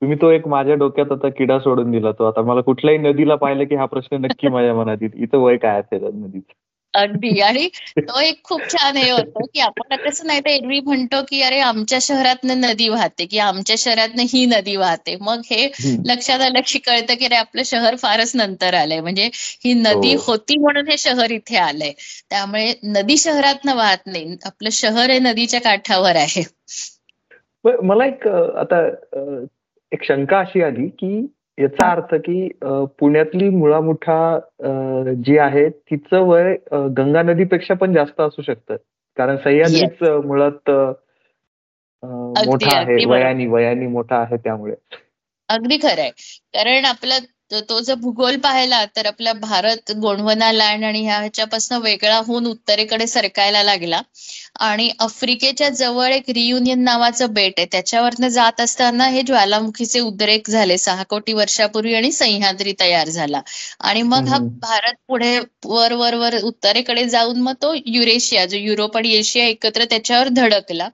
तुम्ही तो एक माझ्या डोक्यात आता किडा सोडून दिला तो. आता मला कुठल्याही नदीला पाहिलं की हा प्रश्न नक्की माझ्या मनात येईल. इथं वय काय असेल नदीचं? अगदी. आणि तो एक खूप छान हे होतं की आपण कसं नाही तर एरवी म्हणतो की अरे आमच्या शहरातनं नदी वाहते की आमच्या शहरातनं ही नदी वाहते. मग हे लक्षात आलं की कळतं की अरे आपलं शहर फारच नंतर आलंय. म्हणजे ही नदी हो. होती म्हणून हे शहर इथे आलंय. त्यामुळे नदी शहरातनं वाहत नाही. आपलं शहर हे नदीच्या काठावर आहे. मला एक आता एक शंका अशी आली की याचा अर्थ की पुण्यातली मुळामुठा जी आहे तिचं वय गंगा नदीपेक्षा पण जास्त असू शकतं. कारण सह्याद्रीच मुळात मोठा आहे वयानी वयानी मोठा आहे त्यामुळे. अगदी खरंय. कारण आपला तो जर भूगोल पाहिला तर आपला भारत गोंडवना लँड आणि ह्याच्यापासून वेगळा होऊन उत्तरेकडे सरकायला लागला. आणि आफ्रिकेच्या जवळ एक रियुनियन नावाचं बेट आहे. त्याच्यावरनं जात असताना हे ज्वालामुखीचे उद्रेक झाले. सहा कोटी वर्षापूर्वी आणि सह्याद्री तयार झाला. आणि मग हा भारत पुढे वर वर वर उत्तरेकडे जाऊन मग तो युरेशिया जो युरोप आणि एशिया एकत्र त्याच्यावर धडकला.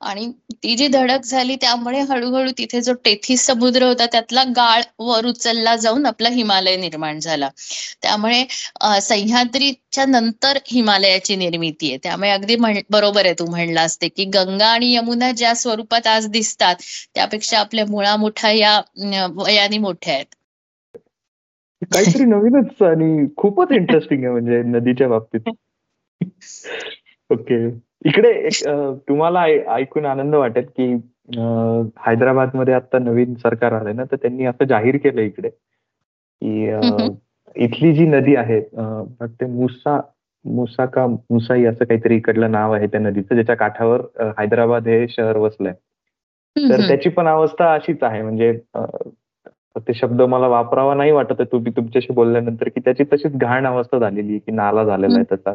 आणि ती जी धडक झाली त्यामुळे हळूहळू तिथे जो टेथीस समुद्र होता त्यातला गाळ वर उचलला जाऊन आपला हिमालय निर्माण झाला. त्यामुळे सह्याद्रीच्या नंतर हिमालयाची निर्मिती आहे. त्यामुळे अगदी बरोबर आहे तू म्हणला असते की गंगा आणि यमुना ज्या स्वरूपात आज दिसतात त्यापेक्षा आपल्या मुळामुठा या वयाने मोठ्या आहेत. काहीतरी नवीनच आणि खूपच इंटरेस्टिंग आहे म्हणजे नदीच्या बाबतीत. ओके इकडे तुम्हाला ऐकून आनंद वाटेल की हैदराबादमध्ये आता नवीन सरकार आलंय ना तर त्यांनी असं जाहीर केलं इकडे की इथली जी नदी आहे ते मुसा मुसा का मुसाई असं काहीतरी इकडलं नाव आहे त्या नदीचं ज्याच्या काठावर हैदराबाद हे शहर वसलंय. तर त्याची पण अवस्था अशीच आहे. म्हणजे ते शब्द मला वापरावा नाही वाटत तुम्ही तुमच्याशी बोलल्यानंतर की त्याची तशीच घाण अवस्था झालेली आहे की नाला झालेला आहे त्याचा.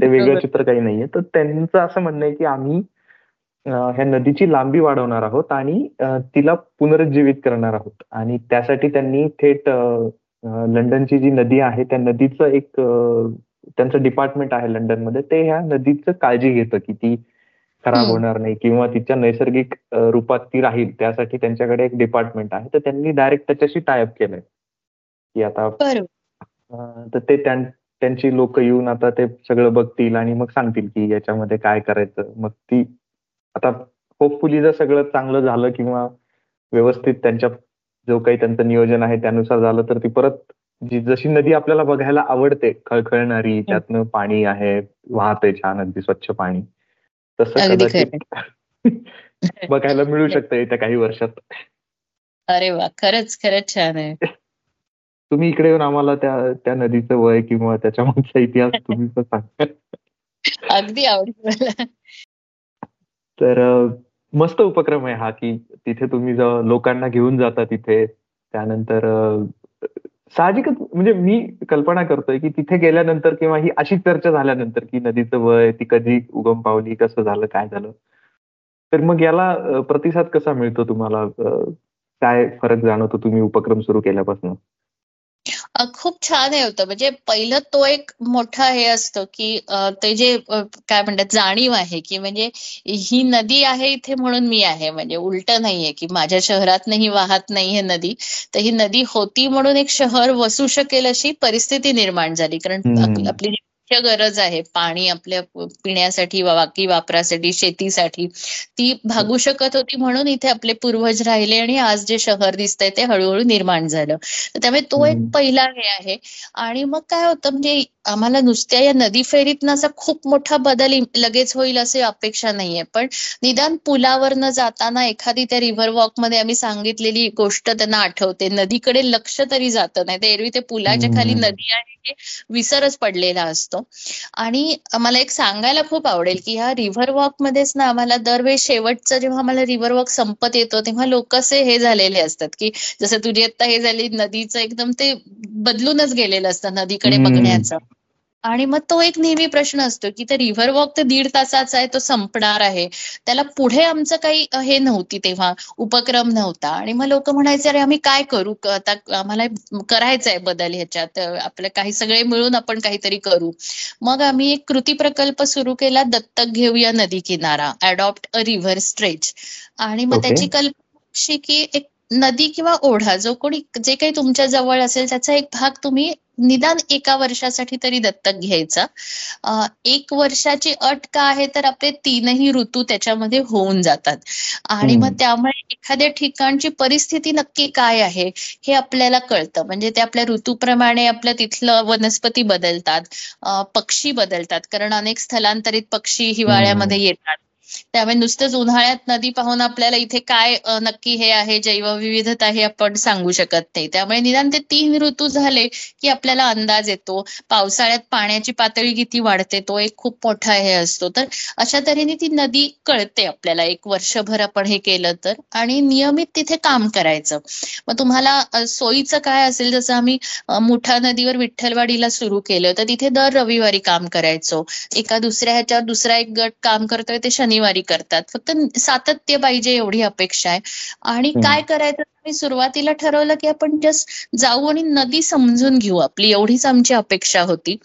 ते वेगळं चित्र काही नाहीये. तर त्यांचं असं म्हणणं आहे की आम्ही ह्या नदीची लांबी वाढवणार आहोत आणि तिला पुनरुज्जीवित करणार आहोत. आणि त्यासाठी त्यांनी थेट लंडनची जी नदी आहे त्या नदीचं एक त्यांचं डिपार्टमेंट आहे लंडनमध्ये. ते ह्या नदीचं काळजी घेतं की ती खराब होणार नाही किंवा तिच्या नैसर्गिक रूपात ती राहील त्यासाठी त्यांच्याकडे एक डिपार्टमेंट आहे. तर त्यांनी डायरेक्ट त्याच्याशी टायअप केलंय. की आता तर ते त्यांची लोक येऊन आता ते सगळं बघतील आणि मग सांगतील की याच्यामध्ये काय करायचं. मग ती आता होपफुली जर सगळं चांगलं झालं किंवा व्यवस्थित त्यांच्या जो काही त्यांचं नियोजन आहे त्यानुसार झालं तर ती परत जी जशी नदी आपल्याला बघायला आवडते खळखळणारी त्यातनं पाणी आहे वाहतंय छान अगदी स्वच्छ पाणी. तसं कदाचित बघायला मिळू शकतं येत्या काही वर्षात. अरे वा खरंच खरंच छान आहे. तुम्ही इकडे येऊन आम्हाला त्या त्या नदीचं वय किंवा त्याच्या मागचा इतिहास तुम्ही पण सांगा. अगदी आवडेल तर मस्त उपक्रम आहे हा की तिथे तुम्ही लोकांना घेऊन जाता तिथे. त्यानंतर साहजिकच म्हणजे मी कल्पना करतोय की तिथे गेल्यानंतर किंवा ही अशी चर्चा झाल्यानंतर की नदीचं वय ती कधी उगम पावली कसं झालं काय झालं? तर मग याला प्रतिसाद कसा मिळतो तुम्हाला? काय फरक जाणवतो तुम्ही उपक्रम सुरू केल्यापासून? खूप छान हे होतं. म्हणजे पहिलं तो एक मोठा हे असतं की ते जे काय म्हणतात जाणीव आहे की म्हणजे ही नदी आहे इथे म्हणून मी आहे. म्हणजे उलट नाहीये की माझ्या शहरातनही वाहत नाही हे नदी. तर ही नदी होती म्हणून एक शहर वसू शकेल अशी परिस्थिती निर्माण झाली. कारण आपली मुख्य गरज आहे पाणी आपल्या पिण्यासाठी बाकी वापरासाठी शेतीसाठी. ती भागू शकत होती म्हणून इथे आपले पूर्वज राहिले आणि आज जे शहर दिसतंय ते हळूहळू निर्माण झालं. त्यामुळे तो एक पहिला हे आहे. आणि मग काय होतं म्हणजे आम्हाला नुसत्या या नदी फेरीतनं असा खूप मोठा बदल लगेच होईल असे अपेक्षा नाहीये. पण निदान पुलावरनं जाताना एखादी त्या रिव्हर वॉकमध्ये आम्ही सांगितलेली गोष्ट त्यांना आठवते. नदीकडे लक्ष तरी जातं नाही. तर एरवी ते पुलाच्या खाली नदी आहे हे विसरच पडलेला असतो. आणि मला एक सांगायला खूप आवडेल की ह्या रिव्हर वॉक मध्येच ना आम्हाला दरवेळी शेवटचं जेव्हा आम्हाला रिव्हर वॉक संपत येतो तेव्हा लोक असे हे झालेले असतात की जसं तुझी आता हे झाली नदीचं एकदम ते बदलूनच गेलेलं असतं नदीकडे बघण्याचं. आणि मग तो एक नेहमी प्रश्न असतो की ते रिव्हर वॉक तर दीड तासाचा आहे तो संपणार आहे. त्याला पुढे आमचं काही हे नव्हती तेव्हा उपक्रम नव्हता. आणि मग लोक म्हणायचे अरे आम्ही काय करू? आता आम्हाला करायचं आहे बदल ह्याच्यात. आपलं काही सगळे मिळून आपण काहीतरी करू. मग आम्ही एक कृती प्रकल्प सुरू केला दत्तक घेऊया नदी किनारा. अडॉप्ट अ रिव्हर स्ट्रेच आणि मग त्याची कल्पना की एक नदी किंवा ओढा जो कोणी जे काही तुमच्या जवळ असेल त्याचा एक भाग तुम्ही निदान एका वर्षासाठी तरी दत्तक घ्यायचा. एक वर्षाची अट का आहे तर आपले तीनही ऋतू त्याच्यामध्ये होऊन जातात. आणि मग त्यामुळे एखाद्या ठिकाणची परिस्थिती नक्की काय आहे हे आपल्याला कळतं. म्हणजे ते आपल्या ऋतूप्रमाणे आपल्या तिथलं वनस्पती बदलतात पक्षी बदलतात. कारण अनेक स्थलांतरित पक्षी हिवाळ्यामध्ये येतात. त्यामुळे नुसतंच उन्हाळ्यात नदी पाहून आपल्याला इथे काय नक्की हे आहे जैवविविधता हे आपण सांगू शकत नाही. त्यामुळे निदान ते तीन ऋतू झाले की आपल्याला अंदाज येतो. पावसाळ्यात पाण्याची पातळी किती वाढते तो एक खूप मोठा हे असतो. तर अशा तऱ्हेने ती नदी कळते आपल्याला. एक वर्षभर आपण हे केलं तर आणि नियमित तिथे काम करायचं. मग तुम्हाला सोयीचं काय असेल जसं आम्ही मुठा नदीवर विठ्ठलवाडीला सुरू केलं तर तिथे दर रविवारी काम करायचो. एका दुसऱ्या ह्याच्यावर दुसरा एक गट काम करतोय ते शनिवार शनिवारी करतात. फक्त सातत्य पाहिजे एवढी अपेक्षा आहे. आणि काय करायचं? मी सुरुवातीला ठरवलं की आपण जस्ट जाऊ आणि नदी समजून घेऊ आपली. एवढीच आमची अपेक्षा होती.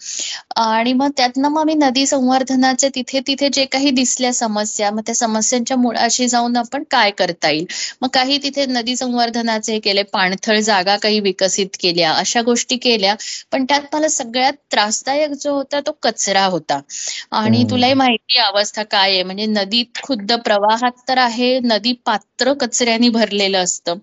आणि मग त्यातनं मग आम्ही नदी संवर्धनाचे तिथे तिथे जे काही दिसल्या समस्या मग त्या समस्यांच्या मुळाशी जाऊन आपण काय करता येईल? मग काही तिथे नदी संवर्धनाचे केले पाणथळ जागा काही विकसित केल्या अशा गोष्टी केल्या. पण त्यात मला सगळ्यात त्रासदायक जो होता तो कचरा होता. आणि तुलाही माहिती अवस्था काय आहे. म्हणजे नदीत खुद्द प्रवाहात तर आहे नदी पात्र कचऱ्याने भरलेलं असतं.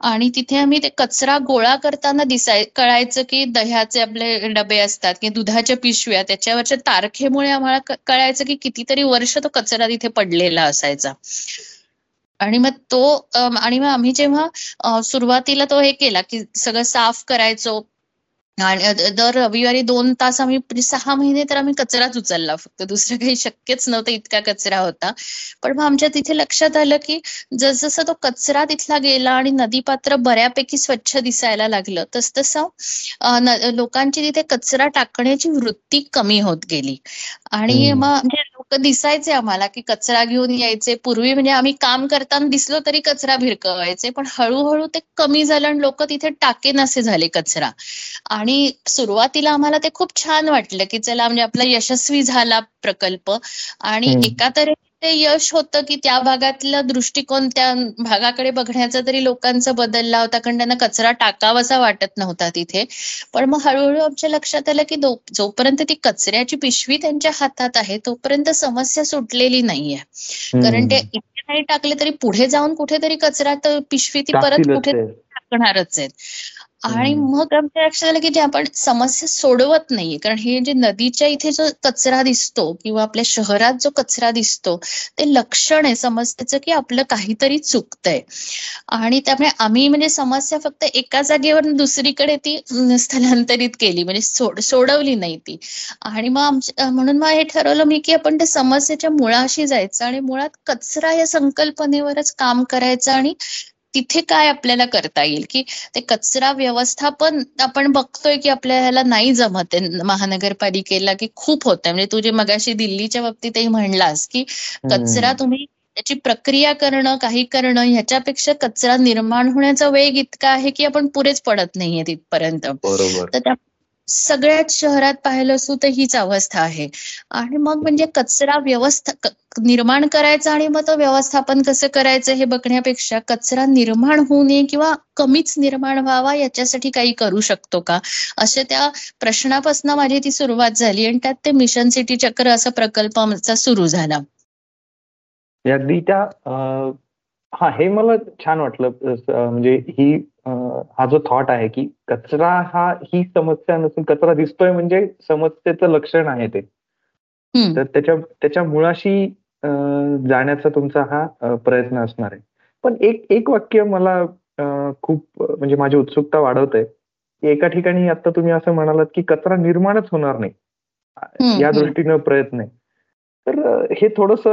आणि तिथे आम्ही ते कचरा गोळा करताना दिसाय कळायचं की दह्याचे आपले डबे असतात की दुधाच्या पिशव्या त्याच्यावरच्या तारखेमुळे आम्हाला कळायचं की कितीतरी वर्ष तो कचरा तिथे पडलेला असायचा. आणि मग तो आणि मग आम्ही जेव्हा सुरुवातीला तो हे केला की सगळं साफ करायचो आणि दर रविवारी दोन तास आम्ही म्हणजे सहा महिने तर आम्ही कचराच उचलला. फक्त दुसरं काही शक्यच नव्हतं इतका कचरा होता. पण मग आमच्या तिथे लक्षात आलं की जसजसा तो कचरा तिथला गेला आणि नदीपात्र बऱ्यापैकी स्वच्छ दिसायला लागलं तस तसं लोकांची तिथे कचरा टाकण्याची वृत्ती कमी होत गेली. आणि मग म्हणजे लोक दिसायचे आम्हाला की कचरा घेऊन यायचे. पूर्वी म्हणजे आम्ही काम करताना दिसलो तरी कचरा भिरकवायचे पण हळूहळू ते कमी झालं आणि लोक तिथे टाके नसे झाले कचरा. आणि सुरुवातीला आम्हाला ते खूप छान वाटलं की चला म्हणजे आपला यशस्वी झाला प्रकल्प. आणि एका तऱ्हे ते यश होतं की त्या भागातला दृष्टिकोन त्या भागाकडे बघण्याचा तरी लोकांचा बदलला होता कारण त्यांना कचरा टाकावासा वाटत नव्हता तिथे. पण मग हळूहळू आमच्या लक्षात आलं की जोपर्यंत ती कचऱ्याची पिशवी त्यांच्या हातात आहे तोपर्यंत समस्या सुटलेली नाहीये. कारण ते इथे नाही टाकले तरी पुढे जाऊन कुठेतरी कचरा तर पिशवी ती परत कुठे टाकणारच आहेत. आणि मग आमच्या लक्षात आलं की जे आपण समस्या सोडवत नाहीये. कारण हे जे नदीच्या इथे जो कचरा दिसतो किंवा आपल्या शहरात जो कचरा दिसतो ते लक्षण आहे. समस्येचं की आपलं काहीतरी चुकतंय. आणि त्यामुळे आम्ही म्हणजे समस्या फक्त एका जागेवर दुसरीकडे ती स्थलांतरित केली. म्हणजे सोड सोडवली नाही ती. आणि मग आमच्या म्हणून मग हे ठरवलं मी की आपण त्या समस्येच्या मुळाशी जायचं आणि मुळात कचरा या संकल्पनेवरच काम करायचं आणि तिथे काय आपल्याला करता येईल? की ते कचरा व्यवस्थापन आपण बघतोय की आपल्याला नाही जमत आहे. महानगरपालिकेला की खूप होत म्हणजे तू जे मगाशी दिल्लीच्या बाबतीतही म्हणलास की कचरा तुम्ही त्याची प्रक्रिया करणं काही करणं ह्याच्यापेक्षा कचरा निर्माण होण्याचा वेग इतका आहे की आपण पुरेच पडत नाहीये तिथपर्यंत. तर त्या सगळ्याच शहरात पाहिलं असू तर हीच अवस्था आहे. आणि मग म्हणजे कचरा व्यवस्था निर्माण करायचा आणि मग तो व्यवस्थापन कसं करायचं हे बघण्यापेक्षा कचरा निर्माण होऊ नये किंवा कमीच निर्माण व्हावा याच्यासाठी काही करू शकतो का? अशा त्या प्रश्नापासून माझी ती सुरुवात झाली आणि त्यात ते मिशन सिटी चक्र असा प्रकल्प आमचा सुरू झाला. अगदी त्या हा हे मला छान वाटलं म्हणजे ही हा जो थॉट आहे की कचरा हा ही समस्या नसून कचरा दिसतोय म्हणजे समस्येचं लक्षण आहे ते. तर त्याच्या त्याच्या मुळाशी जाण्याचा तुमचा हा प्रयत्न असणार आहे. पण एक एक वाक्य मला खूप म्हणजे माझी उत्सुकता वाढवत आहे की एका ठिकाणी आता तुम्ही असं म्हणालात की कचरा निर्माणच होणार नाही. या दृष्टीनं प्रयत्न आहे. तर हे थोडस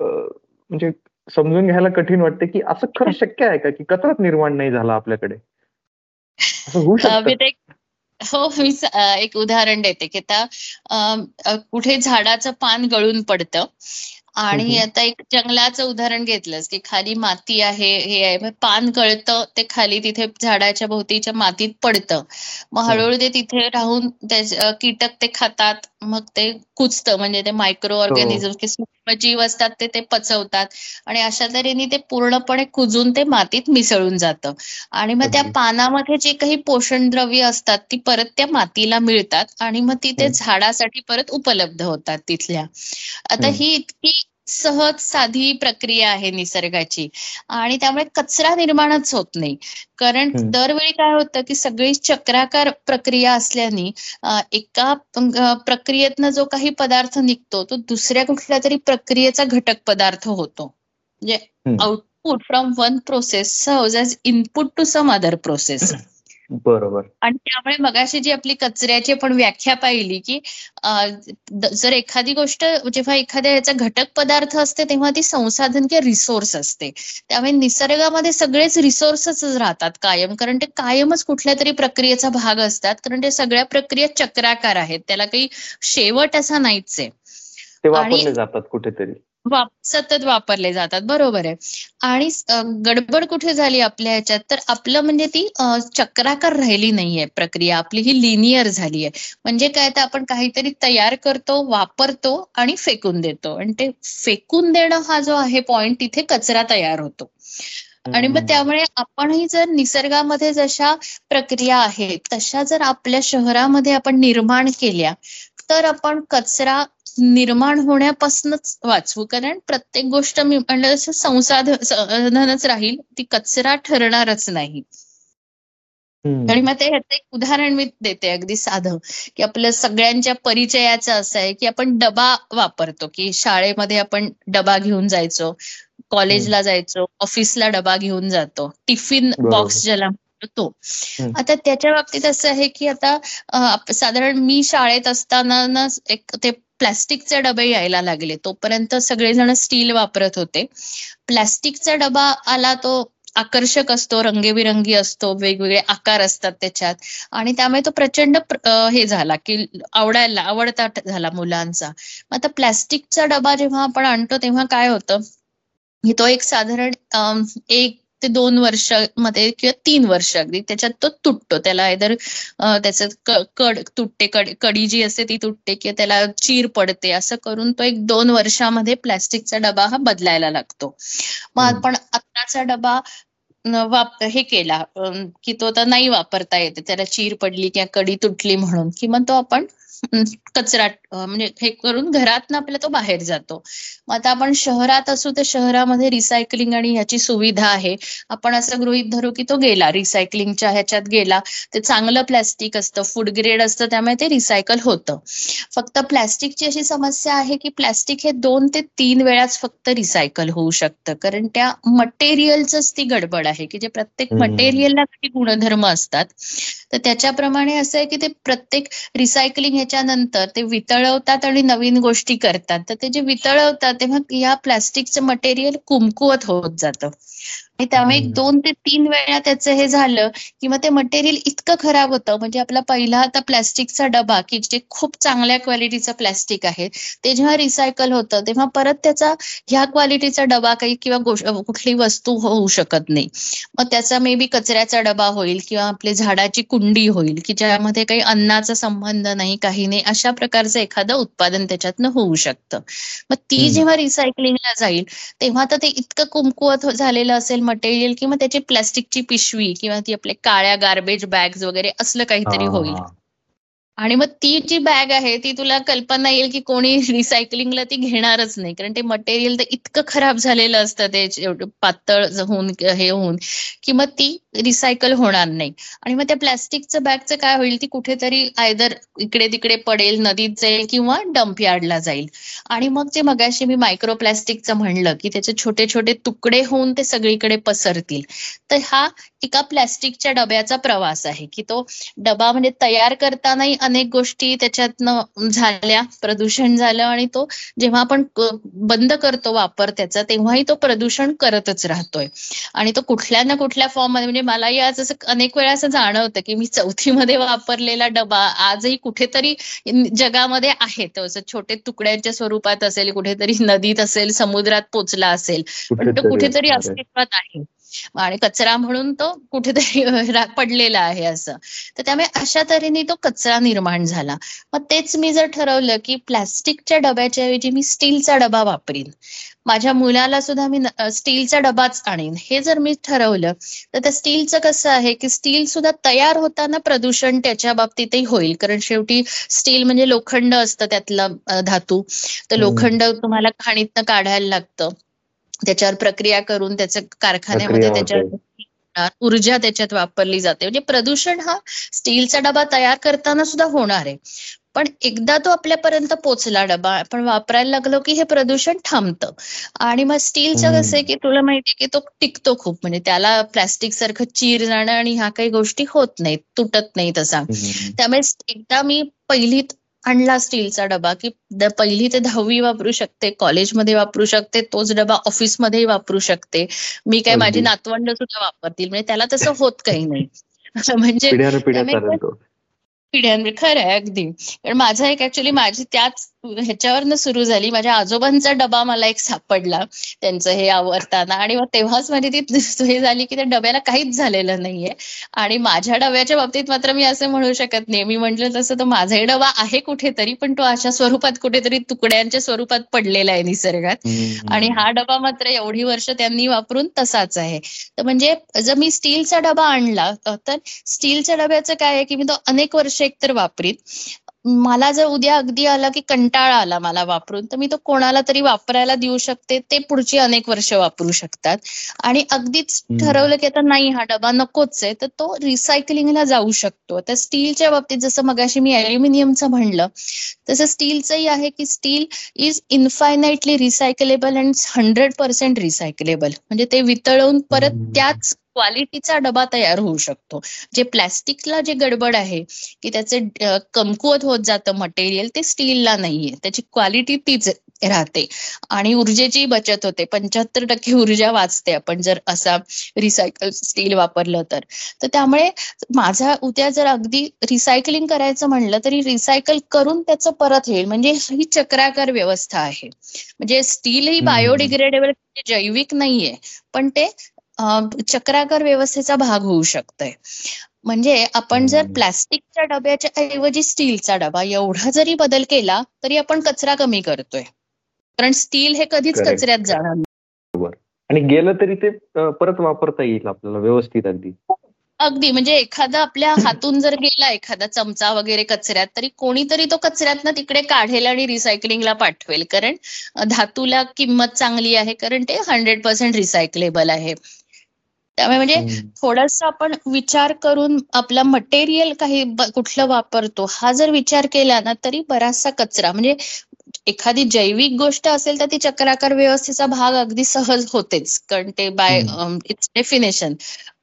म्हणजे समजून घ्यायला कठीण वाटते की असं खरं शक्य आहे का की कचराच निर्माण नाही झाला आपल्याकडे? होऊ हो मी एक उदाहरण देते की आता कुठे झाडाचं पान गळून पडतं आणि आता एक जंगलाचं उदाहरण घेतलंस की खाली माती आहे हे आहे. पान गळतं ते खाली तिथे झाडाच्या भोवतीच्या मातीत पडतं. मग हळूहळू ते तिथे राहून कीटक ते खातात मग ते कुचतं म्हणजे ते मायक्रो ऑर्गॅनिझम सूक्ष्म जीव असतात ते ते पचवतात. आणि अशा तऱ्हेने ते पूर्णपणे कुजून ते मातीत मिसळून जातं. आणि मग त्या पानामध्ये जे काही पोषण द्रव्य असतात ती परत त्या मातीला मिळतात आणि मग ती ते झाडासाठी परत उपलब्ध होतात तिथल्या. आता ही इतकी सहज साधी प्रक्रिया आहे निसर्गाची. आणि त्यामुळे कचरा निर्माणच होत नाही. कारण दरवेळी काय होतं की सगळी चक्राकार प्रक्रिया असल्याने एका प्रक्रियेतनं जो काही पदार्थ निघतो तो दुसऱ्या कुठल्या तरी प्रक्रियेचा घटक पदार्थ होतो. म्हणजे output from one process as input to some other process बरोबर. आणि त्यामुळे मगाशी जी आपली कचऱ्याची आपण व्याख्या पाहिली की जर एखादी गोष्ट जेव्हा एखाद्या याचा घटक पदार्थ असते तेव्हा ती संसाधन किंवा रिसोर्स असते. त्यामुळे निसर्गामध्ये सगळेच रिसोर्सच राहतात कायम कारण ते कायमच कुठल्या तरी प्रक्रियेचा भाग असतात कारण ते सगळ्या प्रक्रिया चक्राकार आहेत त्याला काही शेवट असा नाहीच आहे. जातात कुठेतरी. सतत वापरले जातात. बरोबर आहे. आणि गडबड कुठे झाली आपल्या ह्याच्यात? तर आपलं म्हणजे ती चक्राकार राहिली नाहीये प्रक्रिया. आपली ही लिनियर झाली आहे. म्हणजे काय? तर आपण काहीतरी तयार करतो वापरतो आणि फेकून देतो. आणि ते फेकून देणं हा जो आहे पॉइंट तिथे कचरा तयार होतो. आणि मग त्यामुळे आपणही जर निसर्गामध्ये जशा प्रक्रिया आहेत तशा जर आपल्या शहरामध्ये आपण निर्माण केल्या तर आपण कचरा निर्माण होण्यापासूनच वाचवू. कारण प्रत्येक गोष्ट मी म्हणलं तसं संसाधनच राहील ती कचरा ठरणारच नाही. आणि मग ते ह्याचं एक उदाहरण मी देते अगदी साधं. की आपल्या सगळ्यांच्या परिचयाचं असं आहे की आपण डबा वापरतो की शाळेमध्ये आपण डबा घेऊन जायचो कॉलेजला जायचो ऑफिसला डबा घेऊन जातो टिफिन बॉक्स ज्याला तो आता त्याच्या बाबतीत असं आहे की आता साधारण मी शाळेत असताना एक ते प्लास्टिकचे डबे यायला लागले. तोपर्यंत सगळेजण स्टील वापरत होते. प्लास्टिकचा डबा आला तो आकर्षक असतो रंगेबिरंगी असतो वेगवेगळे आकार असतात त्याच्यात. आणि त्यामुळे तो प्रचंड हे झाला की आवडायला आवडता झाला मुलांचा. आता प्लॅस्टिकचा डबा जेव्हा आपण आणतो तेव्हा काय होतं? तो एक साधारण एक ते दोन वर्षामध्ये किंवा तीन वर्ष अगदी त्याच्यात तो तुटतो. त्याला इधर त्याचं कड तुटते कडी जी असते ती तुटते किंवा त्याला चीर पडते असं करून तो एक दोन वर्षामध्ये प्लॅस्टिकचा डबा हा बदलायला लागतो. मग आपण आत्ताचा डबा वाप हे केला की तो तर नाही वापरता येते. त्याला चीर पडली किंवा कडी तुटली म्हणून किंवा तो आपण कचरा म्हणजे हे करून घरातनं आपल्याला तो बाहेर जातो. मग आता आपण शहरात असू तर शहरामध्ये रिसायकलिंग आणि ह्याची सुविधा आहे. आपण असं गृहित धरू की तो गेला रिसायकलिंगच्या ह्याच्यात गेला. ते चांगलं प्लॅस्टिक असतं फूड ग्रेड असतं त्यामुळे ते रिसायकल होतं. फक्त प्लॅस्टिकची अशी समस्या आहे की प्लॅस्टिक हे दोन ते तीन वेळाच फक्त रिसायकल होऊ शकतं. कारण त्या मटेरियलच ती गडबड आहे की जे प्रत्येक मटेरियलला काही गुणधर्म असतात. तर त्याच्याप्रमाणे असं आहे की ते प्रत्येक रिसायकलिंग ह्याच्यानंतर ते वितळवतात आणि नवीन गोष्टी करतात. तर ते जे वितळवतात तेव्हा या प्लास्टिकचं मटेरियल कुमकुवत होत जातं. त्यामुळे दोन ते तीन वेळा त्याचं हे झालं किंवा ते मटेरियल इतकं खराब होतं. म्हणजे आपला पहिला आता प्लॅस्टिकचा डबा की जे खूप चांगल्या क्वालिटीचा प्लॅस्टिक आहे ते जेव्हा रिसायकल होतं तेव्हा परत त्याचा ह्या क्वालिटीचा डबा काही किंवा कुठली वस्तू होऊ शकत नाही. मग त्याचा मे बी कचऱ्याचा डबा होईल किंवा आपली झाडाची कुंडी होईल की ज्यामध्ये काही अन्नाचा संबंध नाही काही नाही अशा प्रकारचं एखादं उत्पादन त्याच्यातनं होऊ शकतं. मग ती जेव्हा रिसायकलिंगला जाईल तेव्हा तर ते इतकं कुमकुवत झालेलं असेल मटेरियल किंवा त्याची प्लॅस्टिकची पिशवी किंवा ती आपल्या काळ्या गार्बेज बॅग्स वगैरे असलं काहीतरी होईल. आणि मग ती जी बॅग आहे ती तुला कल्पना येईल की कोणी रिसायकलिंगला ती घेणारच नाही. कारण ते मटेरियल तर इतकं खराब झालेलं असतं ते पातळ होऊन हे होऊन की मग ती रिसायकल होणार नाही. आणि मग त्या प्लॅस्टिकचं बॅगचं काय होईल ती कुठेतरी आयदर इकडे तिकडे पडेल नदीत जाईल किंवा डम्प यार्डला जाईल. आणि मग जे मगाशी मी मायक्रो प्लॅस्टिकचं म्हणलं की त्याचे छोटे छोटे तुकडे होऊन ते सगळीकडे पसरतील. तर हा एका प्लॅस्टिकच्या डब्याचा प्रवास आहे की तो डबा म्हणजे तयार करतानाही अनेक गोष्टी त्याच्यातनं झाल्या प्रदूषण झालं आणि तो जेव्हा आपण बंद करतो वापर त्याचा तेव्हाही तो प्रदूषण करतच राहतोय. आणि तो कुठल्या ना कुठल्या फॉर्ममध्ये म्हणजे मलाही आज असं अनेक वेळा असं जाणवतं की मी चौथीमध्ये वापरलेला डबा आजही कुठेतरी जगामध्ये आहे तो. छोटे तुकड्यांच्या स्वरूपात असेल कुठेतरी नदीत असेल समुद्रात पोचला असेल. पण तो कुठेतरी अस्तित्वात आहे. आणि कचरा म्हणून तो कुठेतरी पडलेला आहे असं. तर त्यामुळे अशा तऱ्हेने तो कचरा निर्माण झाला. मग तेच मी जर ठरवलं की प्लॅस्टिकच्या डब्याच्या ऐवजी मी स्टीलचा डबा वापरीन. माझ्या मुलाला सुद्धा मी स्टीलचा डबाच आणीन. हे जर मी ठरवलं तर त्या स्टीलचं कसं आहे की स्टील सुद्धा तयार होताना प्रदूषण त्याच्या बाबतीतही होईल. कारण शेवटी स्टील म्हणजे लोखंड असतं त्यातलं धातू. तर लोखंड तुम्हाला खाणीतनं काढायला लागतं. त्याच्यावर प्रक्रिया करून त्याचं कारखान्यामध्ये त्याच्या ऊर्जा त्याच्यात वापरली जाते. म्हणजे प्रदूषण हा स्टीलचा डबा तयार करताना सुद्धा होणार आहे. पण एकदा तो आपल्यापर्यंत पोचला डबा आपण वापरायला लागलो की हे प्रदूषण थांबतं. आणि मग स्टीलचं कसं आहे की तुला माहितीये की तो टिकतो खूप. म्हणजे त्याला प्लॅस्टिक सारखं चीर जाणं आणि ह्या काही गोष्टी होत नाहीत तुटत नाही तसा त्यामुळे एकदा मी पहिलीत आणला स्टीलचा डबा की पहिली ते दहावी वापरू शकते कॉलेजमध्ये वापरू शकते तोच डबा ऑफिसमध्येही वापरू शकते. मी काय माझी नातवंड सुद्धा वापरतील म्हणजे त्याला तसं होत काही नाही. म्हणजे पिढ्यान खरं आहे अगदी. कारण माझा एक ऍक्च्युली माझी त्याच ह्याच्यावरनं सुरू झाली. माझ्या आजोबांचा डबा मला एक सापडला त्यांचं हे आवडताना आणि मग तेव्हाच माझी ती हे झाली की त्या डब्याला काहीच झालेलं नाहीये. आणि माझ्या डब्याच्या बाबतीत मात्र मी असं म्हणू शकत नाही. मी म्हटलं तसं तर माझाही डबा आहे कुठेतरी पण तो अशा स्वरूपात कुठेतरी तुकड्यांच्या स्वरूपात पडलेला आहे निसर्गात. आणि हा डबा मात्र एवढी वर्ष त्यांनी वापरून तसाच आहे. तर म्हणजे जर मी स्टीलचा डबा आणला तर स्टीलच्या डब्याचं काय आहे की मी तो अनेक वर्ष तर वापरीत. मला जर उद्या अगदी आला की कंटाळा आला मला वापरून तर मी तो कोणाला तरी वापरायला देऊ शकते. ते पुढची अनेक वर्ष वापरू शकतात. आणि अगदीच ठरवलं की आता नाही हा डबा नकोच आहे तर तो रिसायकलिंगला जाऊ शकतो. तर स्टीलच्या बाबतीत जसं मगाशी मी अल्युमिनियमचं म्हणलं तसं स्टीलचंही आहे की steel is infinitely recyclable and hundred percent recyclable म्हणजे ते वितळवून परत त्याच क्वालिटीचा डबा तयार होऊ शकतो. जे प्लॅस्टिकला जे गडबड आहे की त्याचे कमकुवत होत जातं मटेरियल ते स्टीलला नाहीये. त्याची क्वालिटी तीच राहते. आणि ऊर्जेची बचत होते. पंच्याहत्तर टक्के ऊर्जा वाचते आपण जर असा रिसायकल स्टील वापरलं तर. तर त्यामुळे माझा उद्या जर अगदी रिसायकलिंग करायचं म्हणलं तरी रिसायकल करून त्याचं परत येईल. म्हणजे ही चक्राकार व्यवस्था आहे. म्हणजे स्टील ही बायोडिग्रेडेबल जैविक नाहीये. पण ते चक्राकार व्यवस्थेचा भाग होऊ शकतोय. म्हणजे आपण जर प्लास्टिकच्या डब्याच्या ऐवजी स्टीलचा डबा एवढा जरी बदल केला तरी आपण कचरा कमी करतोय. कारण स्टील हे कधीच कचऱ्यात जाणार आणि गेलं तरी ते परत वापरता येईल आपल्याला व्यवस्थित अगदी. अगदी. म्हणजे एखादा आपल्या हातून जर गेला एखादा चमचा वगैरे कचऱ्यात तरी कोणीतरी तो कचऱ्यातनं तिकडे काढेल आणि रिसायकलिंगला पाठवेल. कारण धातूला किंमत चांगली आहे कारण ते हंड्रेड पर्सेंट रिसायकलेबल आहे. त्यामुळे म्हणजे थोडस आपण विचार करून आपला मटेरियल काही कुठलं वापरतो हा जर विचार केला ना तरी बराचसा कचरा. म्हणजे एखादी जैविक गोष्ट असेल तर ती चक्राकार व्यवस्थेचा भाग अगदी सहज होतेच. कारण ते बाय इट्स डेफिनेशन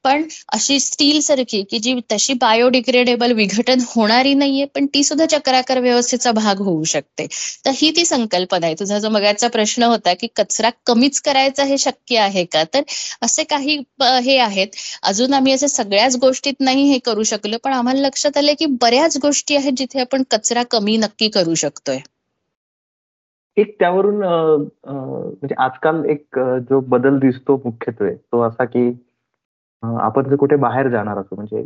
पण अशी स्टील सारखी की जी तशी बायोडिग्रेडेबल विघटन होणारी नाहीये पण ती सुद्धा चक्राकार व्यवस्थेचा भाग होऊ शकते. तर ही ती संकल्पना आहे. तुझा जो मगाचा प्रश्न होता की कचरा कमीच करायचा हे शक्य आहे का? तर असे काही हे आहेत. अजून आम्ही असे सगळ्याच गोष्टीत नाही हे करू शकलो पण आम्हाला लक्षात आलं की बऱ्याच गोष्टी आहेत जिथे आपण कचरा कमी नक्की करू शकतोय. एक त्यावरून म्हणजे आजकाल एक जो बदल दिसतो मुख्यत्वे तो असा की आपण जर कुठे बाहेर जाणार असो म्हणजे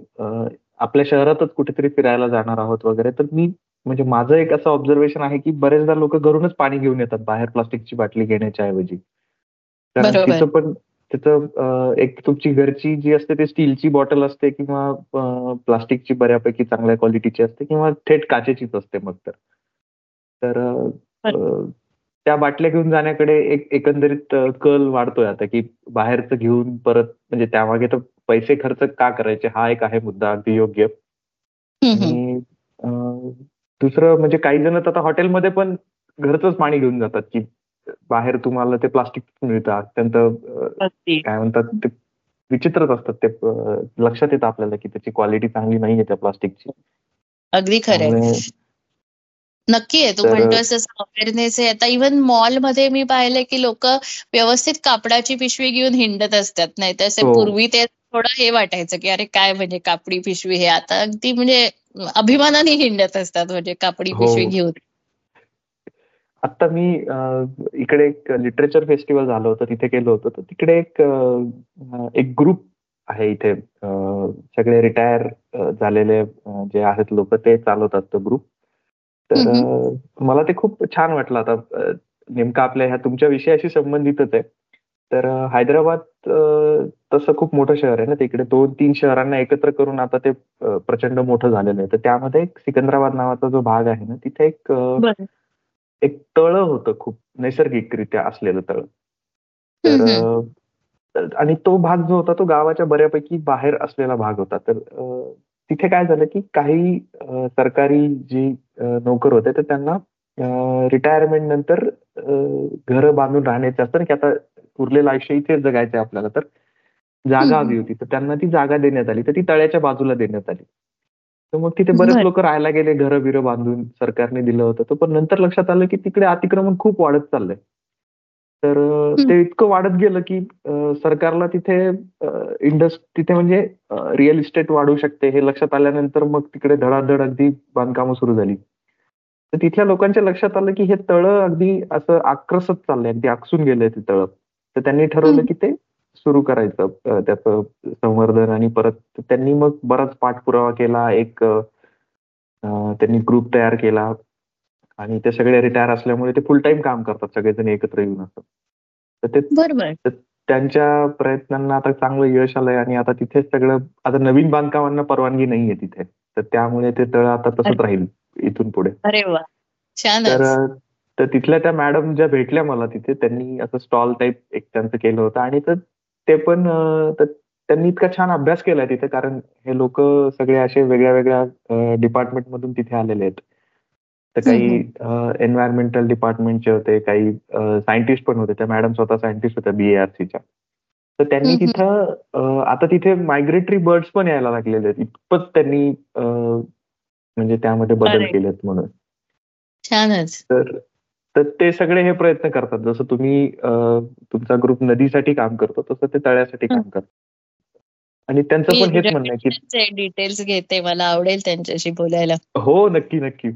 आपल्या शहरातच कुठेतरी फिरायला जाणार आहोत वगैरे तर मी म्हणजे माझं एक असं ऑब्झर्वेशन आहे की बरेचदा लोक घरूनच पाणी घेऊन येतात बाहेर प्लास्टिकची बाटली घेण्याच्या ऐवजी. तर तिथं पण तिथं एक तुमची घरची जी असते ती स्टीलची बॉटल असते किंवा प्लास्टिकची बऱ्यापैकी चांगल्या क्वालिटीची असते किंवा थेट काचेचीच असते मग तर. त्या बाटल्या घेऊन जाण्याकडे एक एकंदरीत कल वाढतोय आता की बाहेरचं घेऊन परत म्हणजे त्यामागे तर पैसे खर्च का करायचे? हा एक आहे मुद्दा अगदी योग्य. आणि दुसरं म्हणजे काही जण आता हॉटेलमध्ये पण घरचंच पाणी घेऊन जातात की बाहेर तुम्हाला ते प्लास्टिक मिळतं अत्यंत काय म्हणतात ते विचित्रच असतात ते लक्षात येतं आपल्याला की त्याची क्वालिटी चांगली नाहीये त्या प्लास्टिकची. अगदी खरं नक्की आहे. तू म्हणतोय अवेअरनेस आहे. आता इव्हन मॉलमध्ये मी पाहिलंय की लोक व्यवस्थित कापडाची पिशवी घेऊन हिंडत असतात. नाही तसे हो. पूर्वी ते थोडं हे वाटायचं की अरे काय म्हणजे कापडी पिशवी हे. आता अगदी म्हणजे अभिमानाने हिंडत असतात म्हणजे कापडी हो. पिशवी घेऊन. आता मी इकडे एक लिटरेचर फेस्टिवल झालं होतं तिथे गेलो होतो. तर तिकडे एक एक ग्रुप आहे इथे. सगळे रिटायर झालेले जे आहेत लोक ते चालवतात तो ग्रुप तर मला ते खूप छान वाटलं आता नेमकं आपल्या ह्या तुमच्या विषयाशी संबंधितच आहे. तर हैदराबाद तसं खूप मोठं शहर आहे ना तिकडे दोन तीन शहरांना एकत्र करून आता ते प्रचंड मोठं झालेलं आहे. तर त्यामध्ये एक सिकंदराबाद नावाचा जो भाग आहे ना तिथे एक एक तळ होतं खूप नैसर्गिकरित्या असलेलं तळ. तर आणि तो भाग जो होता तो गावाच्या बऱ्यापैकी बाहेर असलेला भाग होता. तर तिथे काय झालं की काही सरकारी जी नोकर होते तर त्यांना रिटायरमेंट नंतर घर बांधून राहण्याचे असतं की आता उरलेलं आयुष्य इथेच जगायचं आपल्याला. तर जागा हवी होती. तर त्यांना ती जागा देण्यात आली. तर ती तळ्याच्या बाजूला देण्यात आली. तर मग तिथे बरेच लोक राहायला गेले घरं बिरं बांधून सरकारने दिलं होतं. पण नंतर लक्षात आलं की तिकडे अतिक्रमण खूप वाढत चाललंय. तर ते इतकं वाढत गेलं की सरकारला तिथे इंडस्ट तिथे म्हणजे रिअल इस्टेट वाढू शकते हे लक्षात आल्यानंतर मग तिकडे धडाधड अगदी बांधकामं सुरू झाली. तर तिथल्या लोकांच्या लक्षात आलं की हे तळ अगदी असं आक्रसत चाललंय अगदी आकसून गेलंय ते तळ. तर त्यांनी ठरवलं की ते सुरू करायचं त्याचं संवर्धन आणि परत त्यांनी मग बराच पाठपुरावा केला एक त्यांनी ग्रुप तयार केला. आणि ते सगळे रिटायर असल्यामुळे ते फुल टाइम काम करतात सगळेजण एकत्र येऊन असं. तर ते त्यांच्या प्रयत्नांना आता चांगलं यश आलंय आणि आता तिथे सगळं आता नवीन बांधकामांना परवानगी नाहीये तिथे. तर त्यामुळे ते तळ आता तसंच राहील इथून पुढे. तर तिथल्या त्या मॅडम ज्या भेटल्या मला तिथे त्यांनी असं स्टॉल टाईप एक त्यांचं केलं होतं आणि तर ते पण त्यांनी इतका छान अभ्यास केलाय तिथे कारण हे लोक सगळे असे वेगळ्या वेगळ्या डिपार्टमेंट मधून तिथे आलेले आहेत. तर काही एन्व्हायरमेंटल डिपार्टमेंटचे होते काही सायंटिस्ट पण होते. त्या मॅडम स्वतः सायंटिस्ट होत्या बीएआरसीच्या तर त्यांनी तिथं आता तिथे मायग्रेटरी बर्ड्स पण यायला लागलेले आहेत. इतपत त्यांनी म्हणजे त्यामध्ये बदल केलेत म्हणून. छानच. तर तर ते सगळे हे प्रयत्न करतात. जसं तुम्ही तुमचा ग्रुप नदीसाठी काम करतो तसं ते तळ्यासाठी काम करतात. आणि त्यांचं पण हेच म्हणणं आहे की डिटेल्स घेते. मला आवडेल त्यांच्याशी बोलायला. हो नक्की नक्की.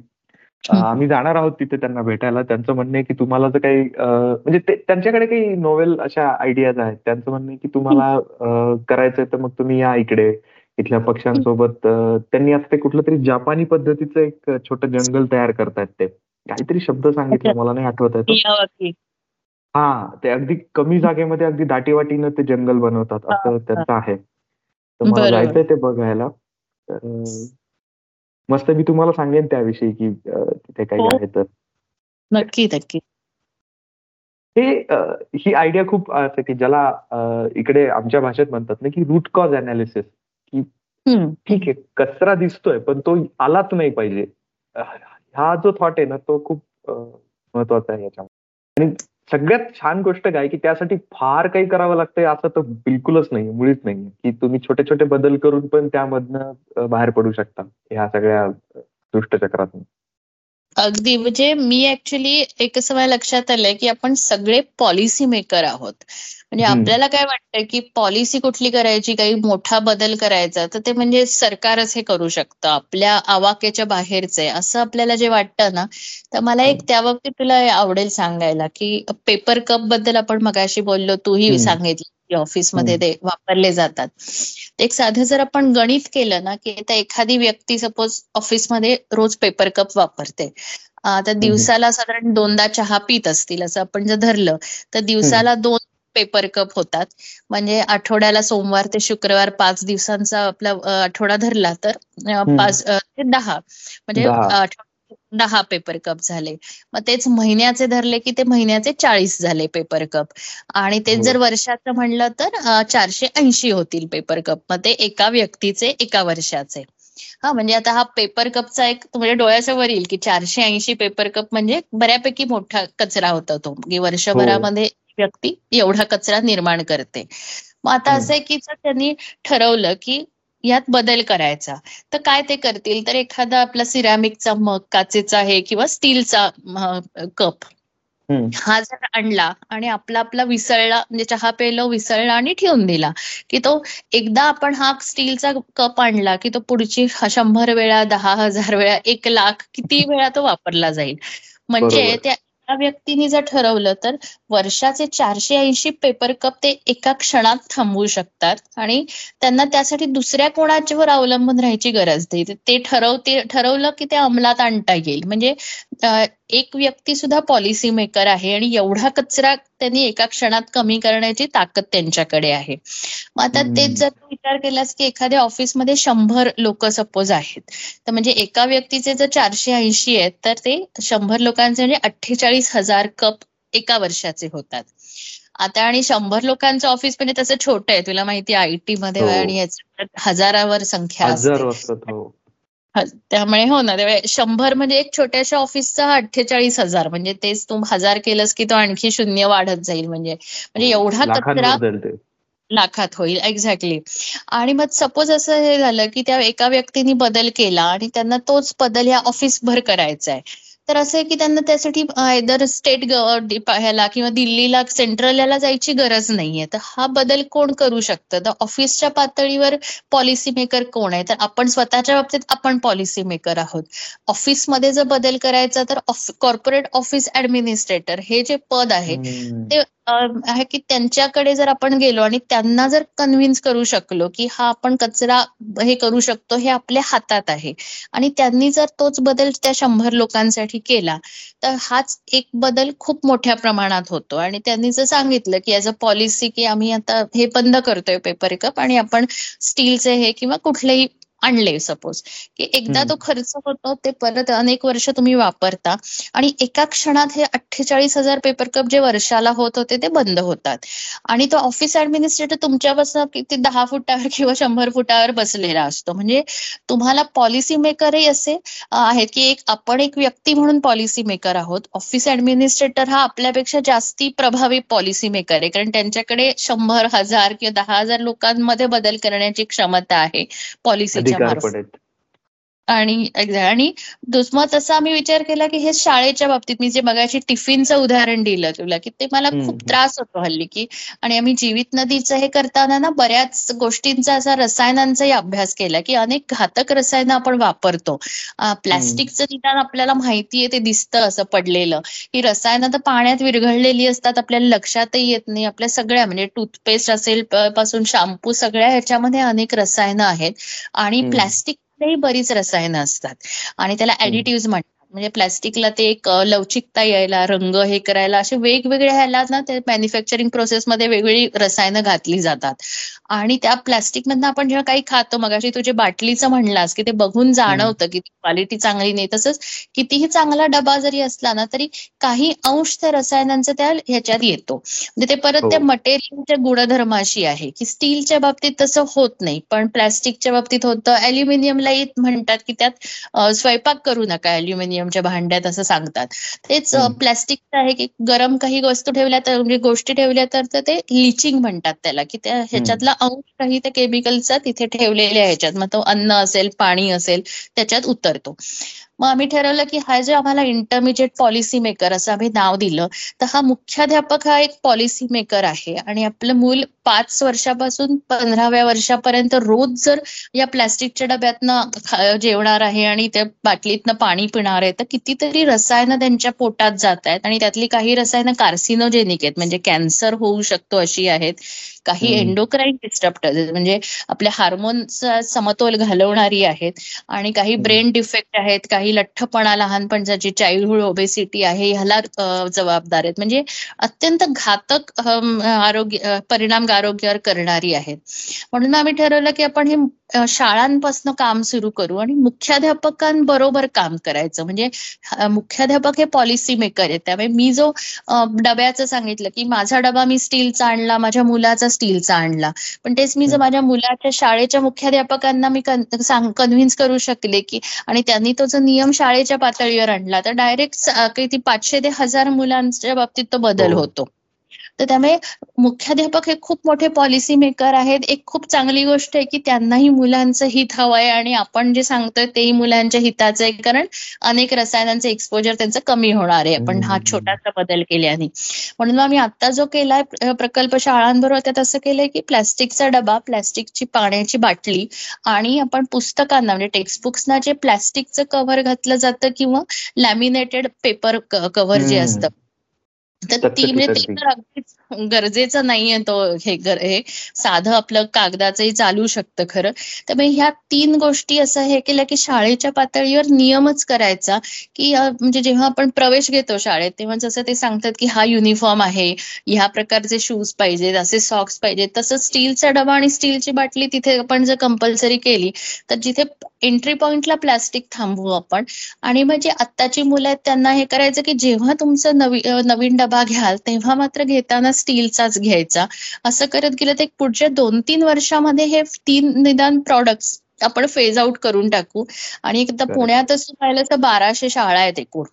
आम्ही जाणार आहोत तिथे त्यांना भेटायला. त्यांचं म्हणणं आहे की तुम्हाला जर काही म्हणजे त्यांच्याकडे काही नोवेल अशा आयडियाज आहेत. त्यांचं म्हणणं आहे की तुम्हाला करायचंय तर मग तुम्ही या इकडे इथल्या पक्ष्यांसोबत. त्यांनी आता ते कुठलं तरी जापानी पद्धतीचं एक छोटं जंगल तयार करतायत ते. काहीतरी शब्द सांगितलं मला नाही आठवत आहे हा ते अगदी कमी जागेमध्ये अगदी दाटीवाटीनं ते जंगल बनवतात असं त्यांचं आहे. तर मला जायचंय ते बघायला. मस्त मी तुम्हाला सांगेन त्याविषयी की तिथे काही हो. आहे तर. नक्की नक्की. हे ही आयडिया खूप की ज्याला इकडे आमच्या भाषेत म्हणतात ना की रूट कॉज अनालिसिस की ठीक आहे कचरा दिसतोय पण तो आलाच नाही पाहिजे. हा जो थॉट आहे ना तो खूप महत्त्वाचा आहे याच्यामध्ये. आणि सगळ्यात छान गोष्ट काय की त्यासाठी फार काही करावं लागतंय असं तर बिलकुलच नाही मुळीच नाही की तुम्ही छोटे छोटे बदल करून पण त्यामधनं बाहेर पडू शकता ह्या सगळ्या दुष्टचक्रातून. अगदी. म्हणजे मी ऍक्च्युली एक असं माझ्या लक्षात आलंय की आपण सगळे पॉलिसी मेकर आहोत. म्हणजे आपल्याला काय वाटतं की पॉलिसी कुठली करायची काही मोठा बदल करायचा तर ते म्हणजे सरकारच हे करू शकतं. आपल्या आवाक्याच्या बाहेरच. आहे असं आपल्याला जे वाटतं ना तर मला एक त्या बाबतीत तुला आवडेल सांगायला की पेपर कपबद्दल आपण मगाशी बोललो तूही सांगितलं. की ऑफिसमध्ये ते वापरले जातात. एक साधं जर आपण गणित केलं ना की आता एखादी व्यक्ती सपोज ऑफिसमध्ये रोज पेपर कप वापरते. आता दिवसाला साधारण दोनदा चहा पित असतील असं आपण जर धरलं तर दिवसाला दोन पेपर कप होतात. म्हणजे आठवड्याला सोमवार ते शुक्रवार पाच दिवसांचा आपला आठवडा धरला तर पाच ते दहा. म्हणजे दहा पेपर कप झाले. मग तेच महिन्याचे धरले की ते महिन्याचे चाळीस झाले पेपर कप आणि तेच हो. जर वर्षाचं म्हणलं तर चारशे ऐंशी होतील पेपर कप मग ते एका व्यक्तीचे एका वर्षाचे. हा म्हणजे आता हा पेपर कपचा एक तुमच्या डोळ्याच्या वर येईल की चारशे ऐंशी पेपर कप म्हणजे बऱ्यापैकी मोठा कचरा होता तो की वर्षभरामध्ये व्यक्ती एवढा कचरा निर्माण करते. मग आता. असं आहे की जर त्यांनी ठरवलं की यात बदल करायचा तर काय ते करतील तर एखादा आपला सिरॅमिकचा मग काचेचा आहे किंवा स्टीलचा कप. हा जर आणला आणि आपला आपला विसळला म्हणजे चहा पेलो विसळला आणि ठेवून दिला की तो एकदा आपण हा स्टीलचा कप आणला की तो पुढची शंभर वेळा दहा हजार वेळा एक लाख किती वेळा तो वापरला जाईल म्हणजे. त्या एका व्यक्तीने जर ठरवलं तर वर्षाचे चारशे ऐंशी पेपर कप ते एका क्षणात थांबवू शकतात. आणि त्यांना त्यासाठी दुसऱ्या कोणाच्यावर अवलंबून राहायची गरज नाही. ते- ठरवते ठरवलं की ते अंमलात आणता येईल. म्हणजे एक व्यक्ती सुद्धा पॉलिसी मेकर आहे आणि एवढा कचरा त्यांनी एका क्षणात कमी करण्याची ताकद त्यांच्याकडे आहे मग आता. तेच जर तू विचार केलास की एखाद्या ऑफिसमध्ये शंभर लोक सपोज आहेत तर म्हणजे एका व्यक्तीचे जर चारशे ऐंशी आहेत तर ते शंभर लोकांचे म्हणजे अठ्ठेचाळीस हजार कप एका वर्षाचे होतात आता आणि शंभर लोकांचं ऑफिस म्हणजे तसं छोटं आहे तुला माहिती आय टी मध्ये हो. आणि याच्यात हजारावर संख्या असते त्यामुळे हो ना त्यामुळे शंभर म्हणजे एक छोट्याशा ऑफिसचा हा अठ्ठेचाळीस हजार म्हणजे तेच तू हजार केलंस की तो आणखी शून्य वाढत जाईल म्हणजे. म्हणजे एवढा कचरा लाखात होईल एक्झॅक्टली आणि मग सपोज असं हे झालं की त्या एका व्यक्तीने बदल केला आणि त्यांना तोच बदल या ऑफिसभर करायचा आहे तर असं आहे की त्यांना त्यासाठी आयदर स्टेट ह्याला किंवा दिल्लीला सेंट्रल याला जायची गरज नाहीये. तर हा बदल कोण करू शकतं? तर ऑफिसच्या पातळीवर पॉलिसी मेकर कोण आहे? तर आपण स्वतःच्या बाबतीत आपण पॉलिसी मेकर आहोत. ऑफिसमध्ये जर बदल करायचा तर कॉर्पोरेट ऑफिस ऍडमिनिस्ट्रेटर हे जे पद आहे. ते आहे की त्यांच्याकडे जर आपण गेलो आणि त्यांना जर कन्व्हिन्स करू शकलो की हा आपण कचरा हे करू शकतो हे आपल्या हातात आहे आणि त्यांनी जर तोच बदल त्या शंभर लोकांसाठी केला तर हाच एक बदल खूप मोठ्या प्रमाणात होतो. आणि त्यांनी जर सांगितलं की ॲज अ पॉलिसी की आम्ही आता हे बंद करतोय पेपर कप आणि आपण स्टीलचे हे किंवा कुठलेही आणले सपोज की एकदा. तो खर्च होतो ते परत अनेक वर्ष तुम्ही वापरता आणि एका क्षणात हे अठ्ठेचाळीस हजार पेपर कप जे वर्षाला होत होते ते बंद होतात. आणि तो ऑफिस ऍडमिनिस्ट्रेटर तुमच्यापासून किती दहा फुटावर किंवा शंभर फुटावर बसलेला असतो. म्हणजे तुम्हाला पॉलिसी मेकरही असे आहेत की एक आपण एक व्यक्ती म्हणून पॉलिसी मेकर आहोत. ऑफिस ऍडमिनिस्ट्रेटर हा आपल्यापेक्षा जास्ती प्रभावी पॉलिसी मेकर आहे. कारण त्यांच्याकडे शंभर हजार किंवा दहा हजार लोकांमध्ये बदल करण्याची क्षमता आहे पॉलिसीच्या अधिकार मार्फत पण आहेत आणि आणि दुस- मग तसा आम्ही विचार केला की हे शाळेच्या बाबतीत मी जे मगाशी टिफिनचं उदाहरण दिलं तुला की ते मला खूप. त्रास होतो हल्ली की आणि आम्ही जीवित नदीचं हे करताना ना बऱ्याच गोष्टींचा असा रसायनांचाही अभ्यास केला की अनेक घातक रसायनं आपण वापरतो. प्लॅस्टिकचं निदान आपल्याला माहितीये ते दिसतं असं पडलेलं. की रसायनं तर पाण्यात विरघळलेली असतात आपल्याला लक्षातही येत नाही. आपल्या सगळ्या म्हणजे टूथपेस्ट असेल पासून शॅम्पू सगळ्या ह्याच्यामध्ये अनेक रसायनं आहेत. आणि. प्लॅस्टिक बरीच रसायनं असतात. आणि त्याला ऍडिटिव्ह म्हणतात म्हणजे प्लॅस्टिकला ते एक लवचिकता यायला रंग हे करायला असे वेगवेगळ्या ह्याला ना ते मॅन्युफॅक्चरिंग प्रोसेसमध्ये वेगवेगळी रसायनं घातली जातात. आणि त्या प्लॅस्टिक मधनं आपण जेव्हा काही खातो मगाशी तुझे बाटलीचं म्हणलास की ते बघून जाणवतं की क्वालिटी चांगली नाही तसंच कितीही चांगला डबा जरी असला ना तरी काही अंश त्या रसायनांचा त्या ह्याच्यात येतो. म्हणजे ते परत हो. त्या मटेरियलच्या गुणधर्माशी आहे की स्टीलच्या बाबतीत तसं होत नाही पण प्लॅस्टिकच्या बाबतीत होतं. अल्युमिनियमलाही म्हणतात की त्यात स्वयंपाक करू नका अल्युमिनियमच्या भांड्यात असं सांगतात. तेच. प्लॅस्टिकचं आहे की गरम काही वस्तू ठेवल्या तर म्हणजे गोष्टी ठेवल्या तर तर ते लिचिंग म्हणतात त्याला की त्या ह्याच्यातला अंश काही त्या केमिकलचा तिथे ठेवलेल्या ह्याच्यात. मग तो अन्न असेल पाणी असेल त्याच्यात उतरतो. मग आम्ही ठरवलं की हा जे आम्हाला इंटरमिजिएट पॉलिसी मेकर असं आम्ही नाव दिलं तर हा मुख्याध्यापक हा एक पॉलिसी मेकर आहे. आणि आपलं मूल पाच वर्षापासून पंधराव्या वर्षापर्यंत रोज जर या प्लॅस्टिकच्या डब्यातनं जेवणार आहे आणि त्या बाटलीतनं पाणी पिणार आहे तर कितीतरी रसायनं त्यांच्या पोटात जात आहेत. आणि त्यातली काही रसायनं कार्सिनोजेनिक आहेत म्हणजे कॅन्सर होऊ शकतो अशी आहेत. काही एंडोक्राईन डिस्टर्ब म्हणजे आपल्या हार्मोनचा समतोल घालवणारी आहेत आणि काही ब्रेन डिफेक्ट आहेत काही लठ्ठपणा लहानपणाची चाइल्डहुड ओबेसिटी आहे ह्याला जबाबदार आहेत. म्हणजे अत्यंत घातक आरोग्य परिणाम आरोग्यावर करणारी आहेत. म्हणून आम्ही ठरवलं की आपण हे शाळांपासून काम सुरू करू आणि मुख्याध्यापकांबरोबर काम करायचं. म्हणजे मुख्याध्यापक हे पॉलिसी मेकर आहेत. त्यामुळे मी जो डब्याचं सांगितलं की माझा डबा मी स्टीलचा आणला माझ्या मुलाचा स्टीलचा आणला. पण तेच मी जर माझ्या मुलाच्या शाळेच्या मुख्याध्यापकांना मी कन्व्हिन्स करू शकले की आणि त्यांनी तो जो नियम शाळेच्या पातळीवर आणला तर डायरेक्ट किती पाचशे ते हजार मुलांच्या बाबतीत तो बदल हो. होतो. तर त्यामुळे मुख्याध्यापक हे खूप मोठे पॉलिसी मेकर आहेत. एक खूप चांगली गोष्ट आहे की त्यांनाही मुलांचं हित हवं आहे आणि आपण जे सांगतोय तेही मुलांच्या हिताचं आहे. कारण अनेक रसायनांचं एक्सपोजर त्यांचं कमी होणार आहे. पण हा छोटासा बदल केल्याने म्हणून आम्ही आता जो केलाय प्रकल्प शाळांबरोबर त्यात असं केलंय की प्लॅस्टिकचा डबा प्लॅस्टिकची पाण्याची बाटली आणि आपण पुस्तकांना म्हणजे टेक्स्टबुक्सना जे प्लॅस्टिकचं कव्हर घातलं जातं किंवा लॅमिनेटेड पेपर कव्हर जे असतं तर ती म्हणजे ते तर अगदीच गरजेचं नाहीये तो हे हे साधं आपलं कागदाचंही चालू शकतं खरं. त्यामुळे ह्या तीन गोष्टी असं हे केल्या की शाळेच्या पातळीवर नियमच करायचा की म्हणजे जेव्हा आपण प्रवेश घेतो शाळेत तेव्हा जसं ते सांगतात की हा युनिफॉर्म आहे ह्या प्रकारचे शूज पाहिजेत असे सॉक्स पाहिजेत तसं स्टीलचा डबा आणि स्टीलची बाटली तिथे आपण जर कंपल्सरी केली तर जिथे एंट्री पॉइंटला प्लास्टिक थांबवू आपण. आणि म्हणजे आत्ताची मुलं आहेत त्यांना हे करायचं की जेव्हा तुमचं नवी नवीन डबा घ्याल तेव्हा मात्र घेताना स्टीलचाच घ्यायचा. असं करत गेलं तर पुढच्या दोन तीन वर्षामध्ये हे तीन निदान प्रॉडक्ट्स आपण फेज आउट करून टाकू. आणि एकदा पुण्यातच पाहिलं तर बाराशे शाळा आहेत एकूण.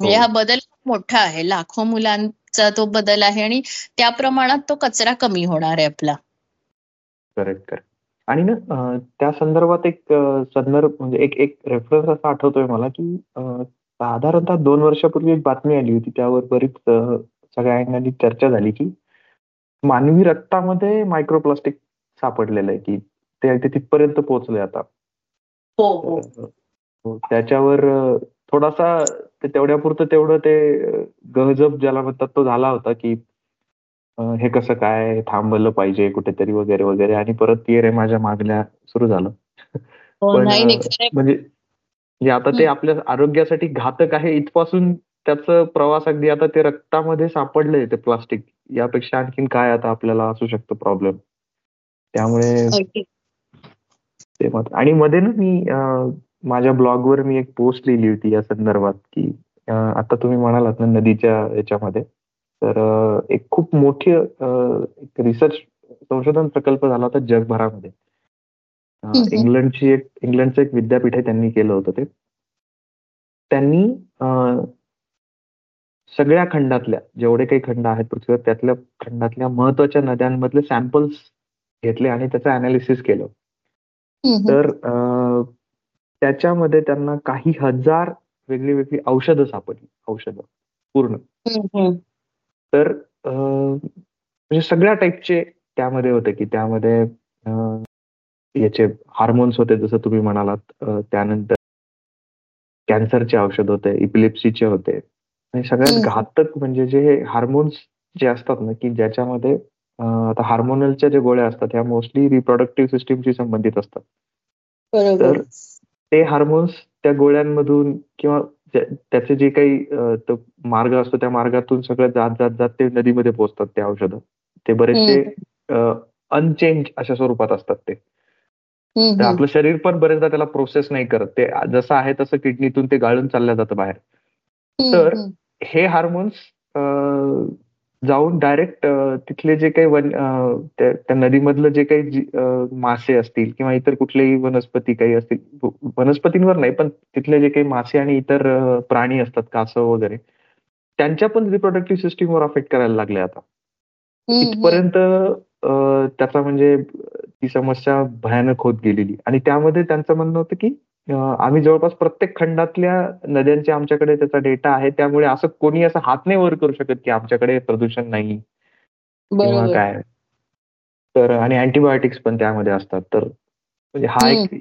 म्हणजे हा बदल खूप मोठा आहे. लाखो मुलांचा तो बदल आहे आणि त्या प्रमाणात तो कचरा कमी होणार आहे आपला. करेक्ट करेक्ट आणि ना त्या संदर्भात एक संदर्भ म्हणजे एक एक रेफरन्स असा आठवतोय मला की साधारणतः दोन वर्षापूर्वी एक बातमी आली होती त्यावर बरीच सगळ्यांनी चर्चा झाली की मानवी रक्तामध्ये मायक्रोप्लास्टिक सापडलेलं आहे की ते तिथपर्यंत पोहोचलंय आता हो, हो. त्याच्यावर थोडासा ते तेवढ्यापुरतं तेवढं ते गहजब ज्याला म्हणतात तो झाला होता की हे कसं काय थांबवलं पाहिजे कुठेतरी वगैरे वगैरे आणि परत ये रे माझ्या मागण्या सुरू झालं. हो, पण म्हणजे म्हणजे आता ते आपल्या आरोग्यासाठी घातक आहे इथपासून त्याचं प्रवास अगदी आता ते रक्तामध्ये सापडलंय ते प्लास्टिक. यापेक्षा आणखीन काय आता आपल्याला असू शकतो प्रॉब्लेम. त्यामुळे ते मत आणि मध्ये ना मी माझ्या ब्लॉगवर मी एक पोस्ट लिहिली होती या संदर्भात की आता तुम्ही म्हणालात ना नदीच्या याच्यामध्ये. तर एक खूप मोठी एक रिसर्च संशोधन प्रकल्प झाला होता जगभरामध्ये. इंग्लंडची एक इंग्लंडचं एक विद्यापीठ आहे त्यांनी केलं होतं ते. त्यांनी सगळ्या खंडातल्या जेवढे काही खंड आहेत पृथ्वीवर त्यातल्या खंडातल्या महत्त्वाच्या नद्यांमधले सॅम्पल्स घेतले आणि त्याचं अनालिसिस केलं. तर त्याच्यामध्ये त्यांना काही हजार वेगळी वेगळी औषधं सापडली. औषधं. पूर्ण. तर म्हणजे सगळ्या टाईपचे त्यामध्ये होते की त्यामध्ये याचे हार्मोन्स होते जसं तुम्ही म्हणालात त्यानंतर कॅन्सरचे औषध होते इपिलिप्सीचे होते. आणि सगळ्यात घातक म्हणजे जे हार्मोन्स जे असतात ना की ज्याच्यामध्ये आता हार्मोनलच्या ज्या गोळ्या असतात ह्या मोस्टली रिप्रोडक्टिव्ह सिस्टीमशी संबंधित असतात. तर ते हार्मोन्स त्या गोळ्यांमधून किंवा त्याचे जे काही मार्ग असतो त्या मार्गातून सगळं जात जात जात ते नदीमध्ये पोहोचतात ते औषधं. ते बरेचसे अनचेंज अशा स्वरूपात असतात ते. तर आपलं शरीर पण बरेचदा त्याला प्रोसेस नाही करत. ते जसं आहे तसं किडनीतून ते गाळून चाललं जातं बाहेर. तर हे हार्मोन्स जाऊन डायरेक्ट तिथले जे काही वन त्या नदीमधलं जे काही मासे असतील किंवा इतर कुठलेही वनस्पती काही असतील वनस्पतींवर नाही पण तिथले जे काही मासे आणि इतर प्राणी असतात कासव वगैरे त्यांच्या पण रिप्रोडक्टिव्ह सिस्टीमवर अफेक्ट करायला लागले आता. इथपर्यंत त्याचा म्हणजे ती समस्या भयानक होत गेलेली. आणि त्यामध्ये त्यांचं म्हणणं होतं की आम्ही जवळपास प्रत्येक खंडातल्या नद्यांचे आमच्याकडे त्याचा डेटा आहे. त्यामुळे असं कोणी असं हात नाही वर करू शकत की आमच्याकडे प्रदूषण नाही किंवा काय. तर आणि अँटीबायोटिक्स पण त्यामध्ये असतात. तर म्हणजे हा एक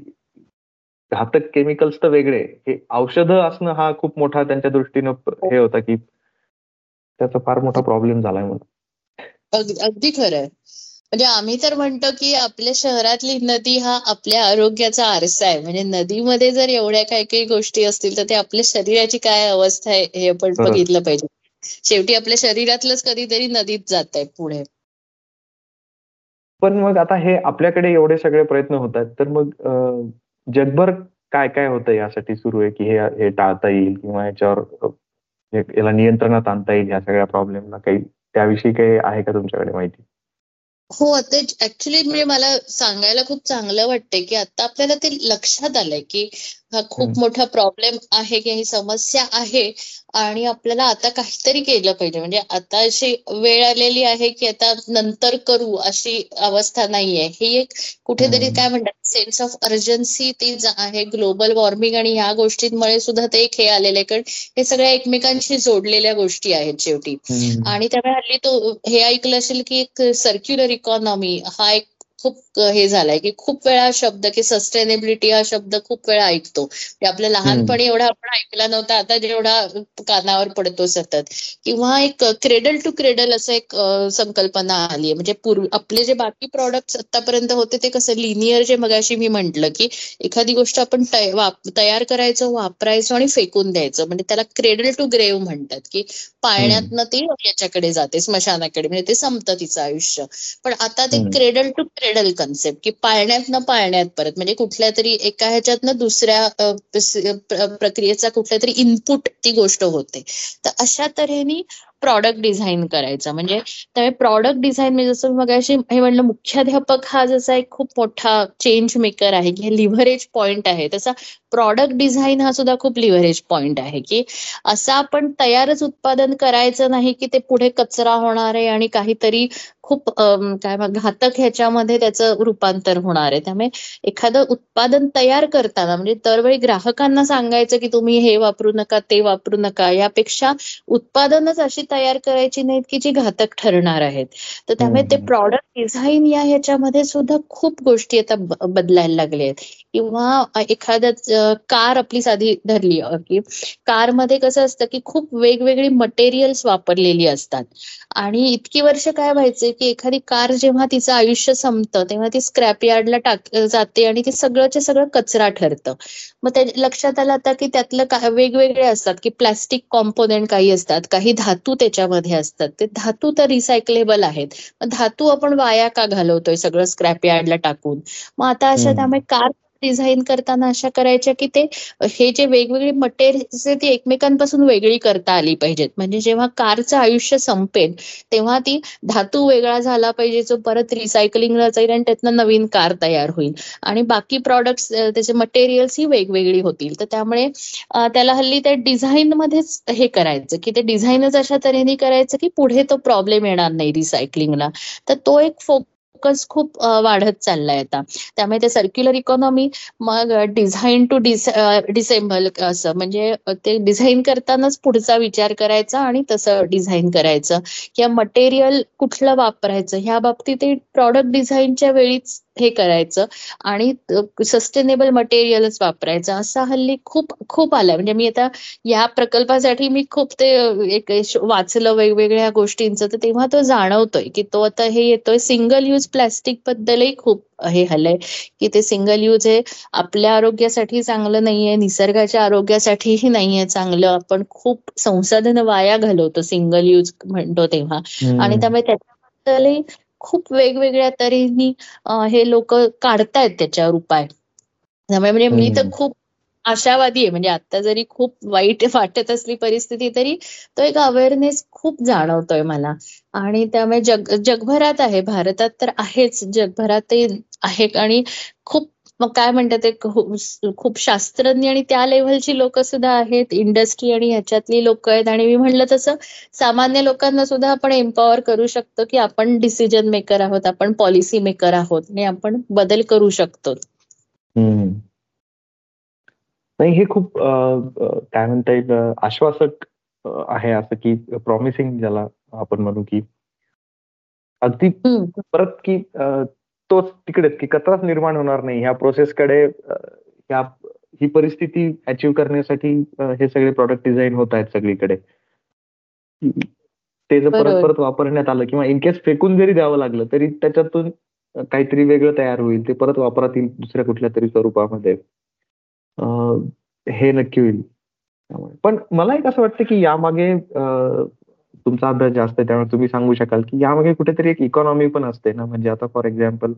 घातक केमिकल्स तर वेगळे. हे औषधं असणं हा खूप मोठा त्यांच्या दृष्टीनं हे होता की त्याचा फार मोठा प्रॉब्लेम झालाय म्हणून. अगदी खरंय. म्हणजे आम्ही तर म्हणतो की आपल्या शहरातली नदी हा आपल्या आरोग्याचा आरसा आहे. म्हणजे नदीमध्ये जर एवढ्या काही काही गोष्टी असतील तर ते आपल्या शरीराची काय अवस्था आहे हे आपण बघितलं पाहिजे. शेवटी आपल्या शरीरातलंच कधीतरी नदीत जात आहे पुढे. पण मग आता हे आपल्याकडे एवढे सगळे प्रयत्न होत आहेत तर मग जगभर काय काय होतं यासाठी सुरू आहे की हे टाळता येईल किंवा याच्यावर याला नियंत्रणात आणता येईल या सगळ्या प्रॉब्लेमला काही त्याविषयी काही आहे का तुमच्याकडे माहिती? हो आता ऍक्च्युली म्हणजे मला सांगायला खूप चांगलं वाटतंय की आता आपल्याला ते लक्षात आलंय की हा खूप मोठा प्रॉब्लेम आहे की ही समस्या आहे. आणि आपल्याला आता काहीतरी केलं पाहिजे. म्हणजे आता अशी वेळ आलेली आहे की आता नंतर करू अशी अवस्था नाहीये. ही एक कुठेतरी काय म्हणतात सेन्स ऑफ अर्जन्सी ती आहे. ग्लोबल वॉर्मिंग आणि ह्या गोष्टींमुळे सुद्धा ते एक हे आलेले कारण हे सगळ्या एकमेकांशी जोडलेल्या गोष्टी आहेत शेवटी. आणि त्यामुळे हल्ली तो हे ऐकलं असेल की एक सर्क्युलर इकॉनॉमी हा एक खूप हे झालाय की खूप वेळा शब्द की सस्टेनेबिलिटी हा शब्द खूप वेळा ऐकतो. आपल्या लहानपणी एवढा आपण ऐकला नव्हता आता जेवढा कानावर पडतो सतत. किंवा एक क्रेडल टू क्रेडल असं एक संकल्पना आली आहे म्हणजे पूर्वी आपले जे बाकी प्रॉडक्ट आतापर्यंत होते ते कसं लिनियर जे मगाशी मी म्हंटल की एखादी गोष्ट आपण तयार करायचो वापरायचो आणि फेकून द्यायचं. म्हणजे त्याला क्रेडल टू ग्रेव्ह म्हणतात की पाळण्यातनं ती याच्याकडे जाते स्मशानाकडे. म्हणजे ते संपतं तिचं आयुष्य. पण आता ते cradle to cradle cradle concept की पाळण्यात न पाळण्यात परत. म्हणजे कुठल्या तरी एका ह्याच्यातनं दुसऱ्या प्रक्रियेचा कुठल्या तरी इनपुट ती गोष्ट होते. तर अशा तऱ्हेने प्रॉडक्ट डिझाईन करायचा. म्हणजे त्यामुळे प्रॉडक्ट डिझाईन म्हणजे जसं मग अशी हे म्हणलं मुख्याध्यापक हा जसा एक खूप मोठा चेंज मेकर आहे की लिव्हरेज पॉइंट आहे. तसा प्रॉडक्ट डिझाईन हा सुद्धा खूप लिव्हरेज पॉइंट आहे की असं आपण तयारच उत्पादन करायचं नाही की ते पुढे कचरा होणार आहे आणि काहीतरी खूप काय घातक ह्याच्यामध्ये त्याचं रूपांतर होणार आहे. त्यामुळे एखादं उत्पादन तयार करताना म्हणजे दरवेळी ग्राहकांना सांगायचं की तुम्ही हे वापरू नका ते वापरू नका यापेक्षा उत्पादनच अशी तयार करायची नाहीत की जी घातक ठरणार आहेत. तर त्यामुळे ते प्रॉडक्ट डिझाईन या ह्याच्यामध्ये सुद्धा खूप गोष्टी आता बदलायला लागल्या आहेत. किंवा एखाद्या कार आपली साधी धरली की कारमध्ये कसं असतं की खूप वेगवेगळी मटेरियल्स वापरलेली असतात. आणि इतकी वर्ष काय व्हायचे की एखादी कार जेव्हा तिचं आयुष्य संपतं तेव्हा ती स्क्रॅप यार्डला टाक जाते आणि ती सगळंच्या सगळं कचरा ठरतं. मग त्या लक्षात आलं आता की त्यातलं वेगवेगळे असतात की प्लॅस्टिक कॉम्पोनेंट काही असतात काही धातू त्याच्यामध्ये असतात. ते धातू तर रिसायकलेबल आहेत. मग धातू आपण वाया का घालवतोय सगळं स्क्रॅप यार्डला टाकून? मग आता अशा त्यामुळे कार डिझाईन करताना अशा करायच्या की ते हे जे वेगवेगळे मटेरियल्स ती एकमेकांपासून वेगळी करता आली पाहिजेत. म्हणजे जेव्हा कारचं आयुष्य संपेल तेव्हा ती धातू वेगळा झाला पाहिजे जो परत रिसायकलिंगला जाईल आणि त्यातनं नवीन कार तयार होईल. आणि बाकी प्रॉडक्ट्स त्याचे मटेरियल्स ही वेगवेगळी होतील. तर त्यामुळे त्याला हल्ली त्या डिझाईन मध्येच हे करायचं की ते डिझाईनच अशा तऱ्हेने करायचं की पुढे तो प्रॉब्लेम येणार नाही रिसायकलिंगला तर तो एक फोक फोकस खूप वाढत चाललाय आता. त्यामुळे ते सर्क्युलर इकॉनॉमी मग डिझाईन टू डिसेंबल असं म्हणजे ते डिझाईन करतानाच पुढचा विचार करायचा आणि तसं डिझाईन करायचं. किंवा मटेरियल कुठलं वापरायचं ह्या बाबतीत प्रॉडक्ट डिझाईनच्या वेळीच हे करायचं आणि सस्टेनेबल मटेरियलच वापरायचं. असा हल्ली खूप खूप आलाय. म्हणजे मी आता या प्रकल्पासाठी मी खूप ते एक वाचलं वेगवेगळ्या गोष्टींचं तर तेव्हा तो जाणवतोय की तो आता हे येतोय. सिंगल यूज प्लॅस्टिक बद्दलही खूप हे हलय की ते सिंगल यूज हे आपल्या आरोग्यासाठी चांगलं नाहीये निसर्गाच्या आरोग्यासाठीही नाहीये चांगलं. आपण खूप संसाधन वाया घालवतो सिंगल यूज म्हणतो तेव्हा. आणि त्यामुळे त्याच्याबद्दलही खूप वेगवेगळ्या तऱ्हेनी हे लोक काढतायत त्याच्यावर उपाय. त्यामुळे म्हणजे मी तर खूप आशावादी आहे. म्हणजे आता जरी खूप वाईट वाटत असली परिस्थिती तरी तो एक अवेअरनेस खूप जाणवतोय मला. आणि त्यामुळे जग जगभरात आहे. भारतात तर आहेच. जगभरातही आहे. आणि खूप मग काय म्हणतात ते खूप शास्त्रज्ञ आणि त्या लेव्हलची लोक सुद्धा आहेत. इंडस्ट्री आणि ह्याच्यातली लोक आहेत. आणि मी म्हणलं तसं सामान्य लोकांना सुद्धा आपण एम्पॉवर करू शकतो की आपण डिसिजन मेकर आहोत आपण पॉलिसी मेकर आहोत. आणि आपण बदल करू शकतो. नाही हे खूप काय म्हणता येईल आश्वासक आहे असं की प्रॉमिसिंग ज्याला आपण म्हणू की. अगदी परत की तोच तिकडेच की कचराच निर्माण होणार नाही. ह्या प्रोसेसकडे ह्या ही परिस्थिती अचीव्ह करण्यासाठी हे सगळे प्रॉडक्ट डिझाईन होत आहेत सगळीकडे. ते जर परत परत वापरण्यात आलं किंवा इन केस फेकून जरी द्यावं लागलं तरी त्याच्यातून काहीतरी वेगळं तयार होईल. ते परत वापरात येईल दुसऱ्या कुठल्या तरी स्वरूपामध्ये. हे नक्की होईल. पण मला एक असं वाटतं की यामागे तुमचा अभ्यास जास्त आहे त्यामुळे तुम्ही सांगू शकाल की यामागे कुठेतरी एक इकॉनॉमी पण असते ना. म्हणजे आता फॉर एक्झाम्पल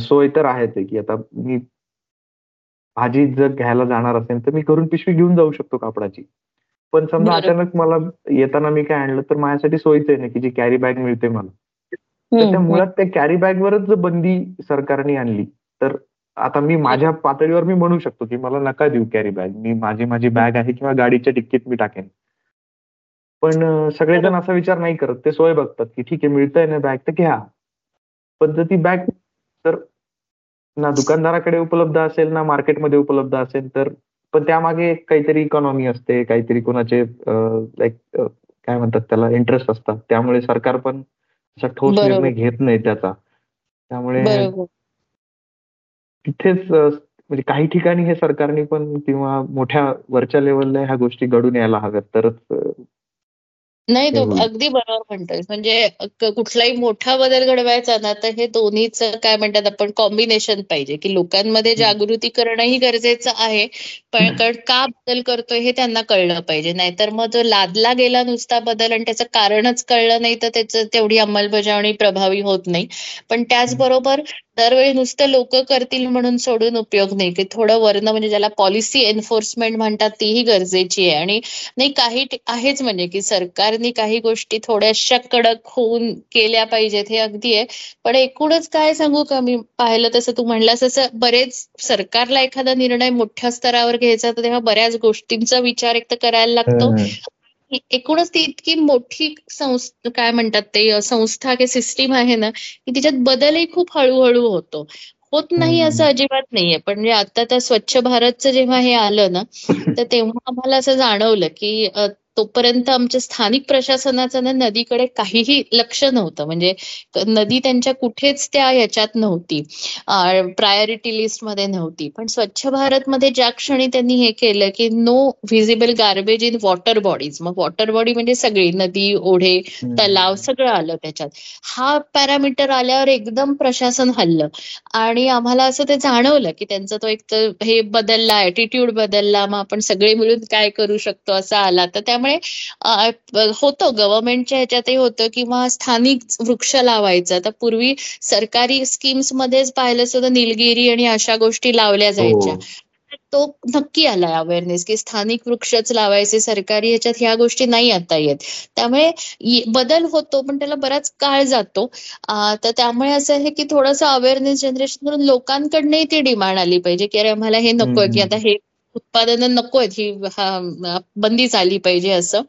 सोय तर आहेच की आता मी भाजी जर घ्यायला जाणार असेल तर मी घरून पिशवी घेऊन जाऊ शकतो कापडाची. पण समजा अचानक मला येताना मी काय आणलं तर माझ्यासाठी सोयीच आहे ना की जी कॅरी बॅग मिळते मला. तर त्या मुळात त्या कॅरी बॅगवरच जर बंदी सरकारने आणली तर आता मी माझ्या पातळीवर मी म्हणू शकतो की मला नका देऊ कॅरी बॅग मी माझी माझी बॅग आहे किंवा गाडीच्या टिक्कीत मी टाकेन. पण सगळेजण असा विचार नाही करत. ते सोय बघतात की ठीक आहे मिळतंय ना बॅग तर घ्या. पण जर ती बॅग तर ना दुकानदाराकडे उपलब्ध असेल ना मार्केटमध्ये उपलब्ध असेल तर पण त्यामागे काहीतरी इकॉनॉमी असते काहीतरी कोणाचे लाईक काय म्हणतात त्याला इंटरेस्ट असतात. त्यामुळे सरकार पण असा ठोस निर्णय घेत नाही त्याचा. त्यामुळे तिथेच म्हणजे काही ठिकाणी हे सरकारने पण किंवा मोठ्या वरच्या लेवलला ह्या गोष्टी घडून यायला हव्यात. तरच नाही तो अगदी बरोबर म्हणतोय म्हणजे कुठलाही मोठा बदल घडवायचा ना तर हे दोन्हीच काय म्हणतात आपण कॉम्बिनेशन पाहिजे. की लोकांमध्ये जागृती करणं ही गरजेचं आहे पण का बदल करतोय हे त्यांना कळलं पाहिजे. नाहीतर मग जो लादला गेला नुसता बदल आणि त्याचं कारणच कळलं नाही तर त्याचं तेवढी अंमलबजावणी प्रभावी होत नाही. पण त्याचबरोबर दरवेळी नुसतं लोक करतील म्हणून सोडून उपयोग नाही. की थोडं वर्ण म्हणजे ज्याला पॉलिसी एन्फोर्समेंट म्हणतात तीही गरजेची आहे. आणि नाही काही आहेच म्हणजे की सरकारने काही गोष्टी थोड्याशा कडक होऊन केल्या पाहिजेत हे अगदी आहे. पण एकूणच काय सांगू का मी? पाहिलं तसं तू म्हणलास तसं बरेच सरकारला एखादा निर्णय मोठ्या स्तरावर घ्यायचा तर तेव्हा बऱ्याच गोष्टींचा विचार एक तर करायला लागतो. एकूणच ती इतकी मोठी संस्था काय म्हणतात ते संस्था की सिस्टीम आहे ना की तिच्यात बदलही खूप हळूहळू होतो. होत नाही असं अजिबात नाहीये. पण म्हणजे आता त्या स्वच्छ भारतचं जेव्हा हे आलं ना तर तेव्हा आम्हाला असं जाणवलं की तोपर्यंत आमच्या स्थानिक प्रशासनाचं ना नदीकडे काहीही लक्ष नव्हतं. म्हणजे नदी त्यांच्या कुठेच त्या ह्याच्यात नव्हती. प्रायोरिटी लिस्टमध्ये नव्हती. पण स्वच्छ भारतमध्ये ज्या क्षणी त्यांनी हे केलं की no visible garbage in water bodies मग वॉटर बॉडी म्हणजे सगळी नदी ओढे तलाव सगळं आलं त्याच्यात. हा पॅरामीटर आल्यावर एकदम प्रशासन हल्लं. आणि आम्हाला असं ते जाणवलं की त्यांचा तो एक हे बदलला ऍटिट्यूड बदलला. मग आपण सगळे मिळून काय करू शकतो असं आला. तर त्यामुळे त्यामुळे होतं गव्हर्नमेंटच्या ह्याच्यातही होतं किंवा स्थानिक वृक्ष लावायचं. आता पूर्वी सरकारी स्कीम्स मध्येच पाहिलं सुद्धा निलगिरी आणि अशा गोष्टी लावल्या जायच्या. हो. तो नक्की आलाय अवेअरनेस की स्थानिक वृक्षच लावायचे सरकारी ह्याच्यात ह्या गोष्टी नाही आता येत. त्यामुळे बदल होतो पण त्याला बराच काळ जातो. तर त्यामुळे असं आहे की थोडंसं अवेअरनेस जनरेशन करून लोकांकडनंही ती डिमांड आली पाहिजे की अरे आम्हाला हे नकोय की आता हे उत्पादनं नको आहेत. ही बंदी झाली पाहिजे असं.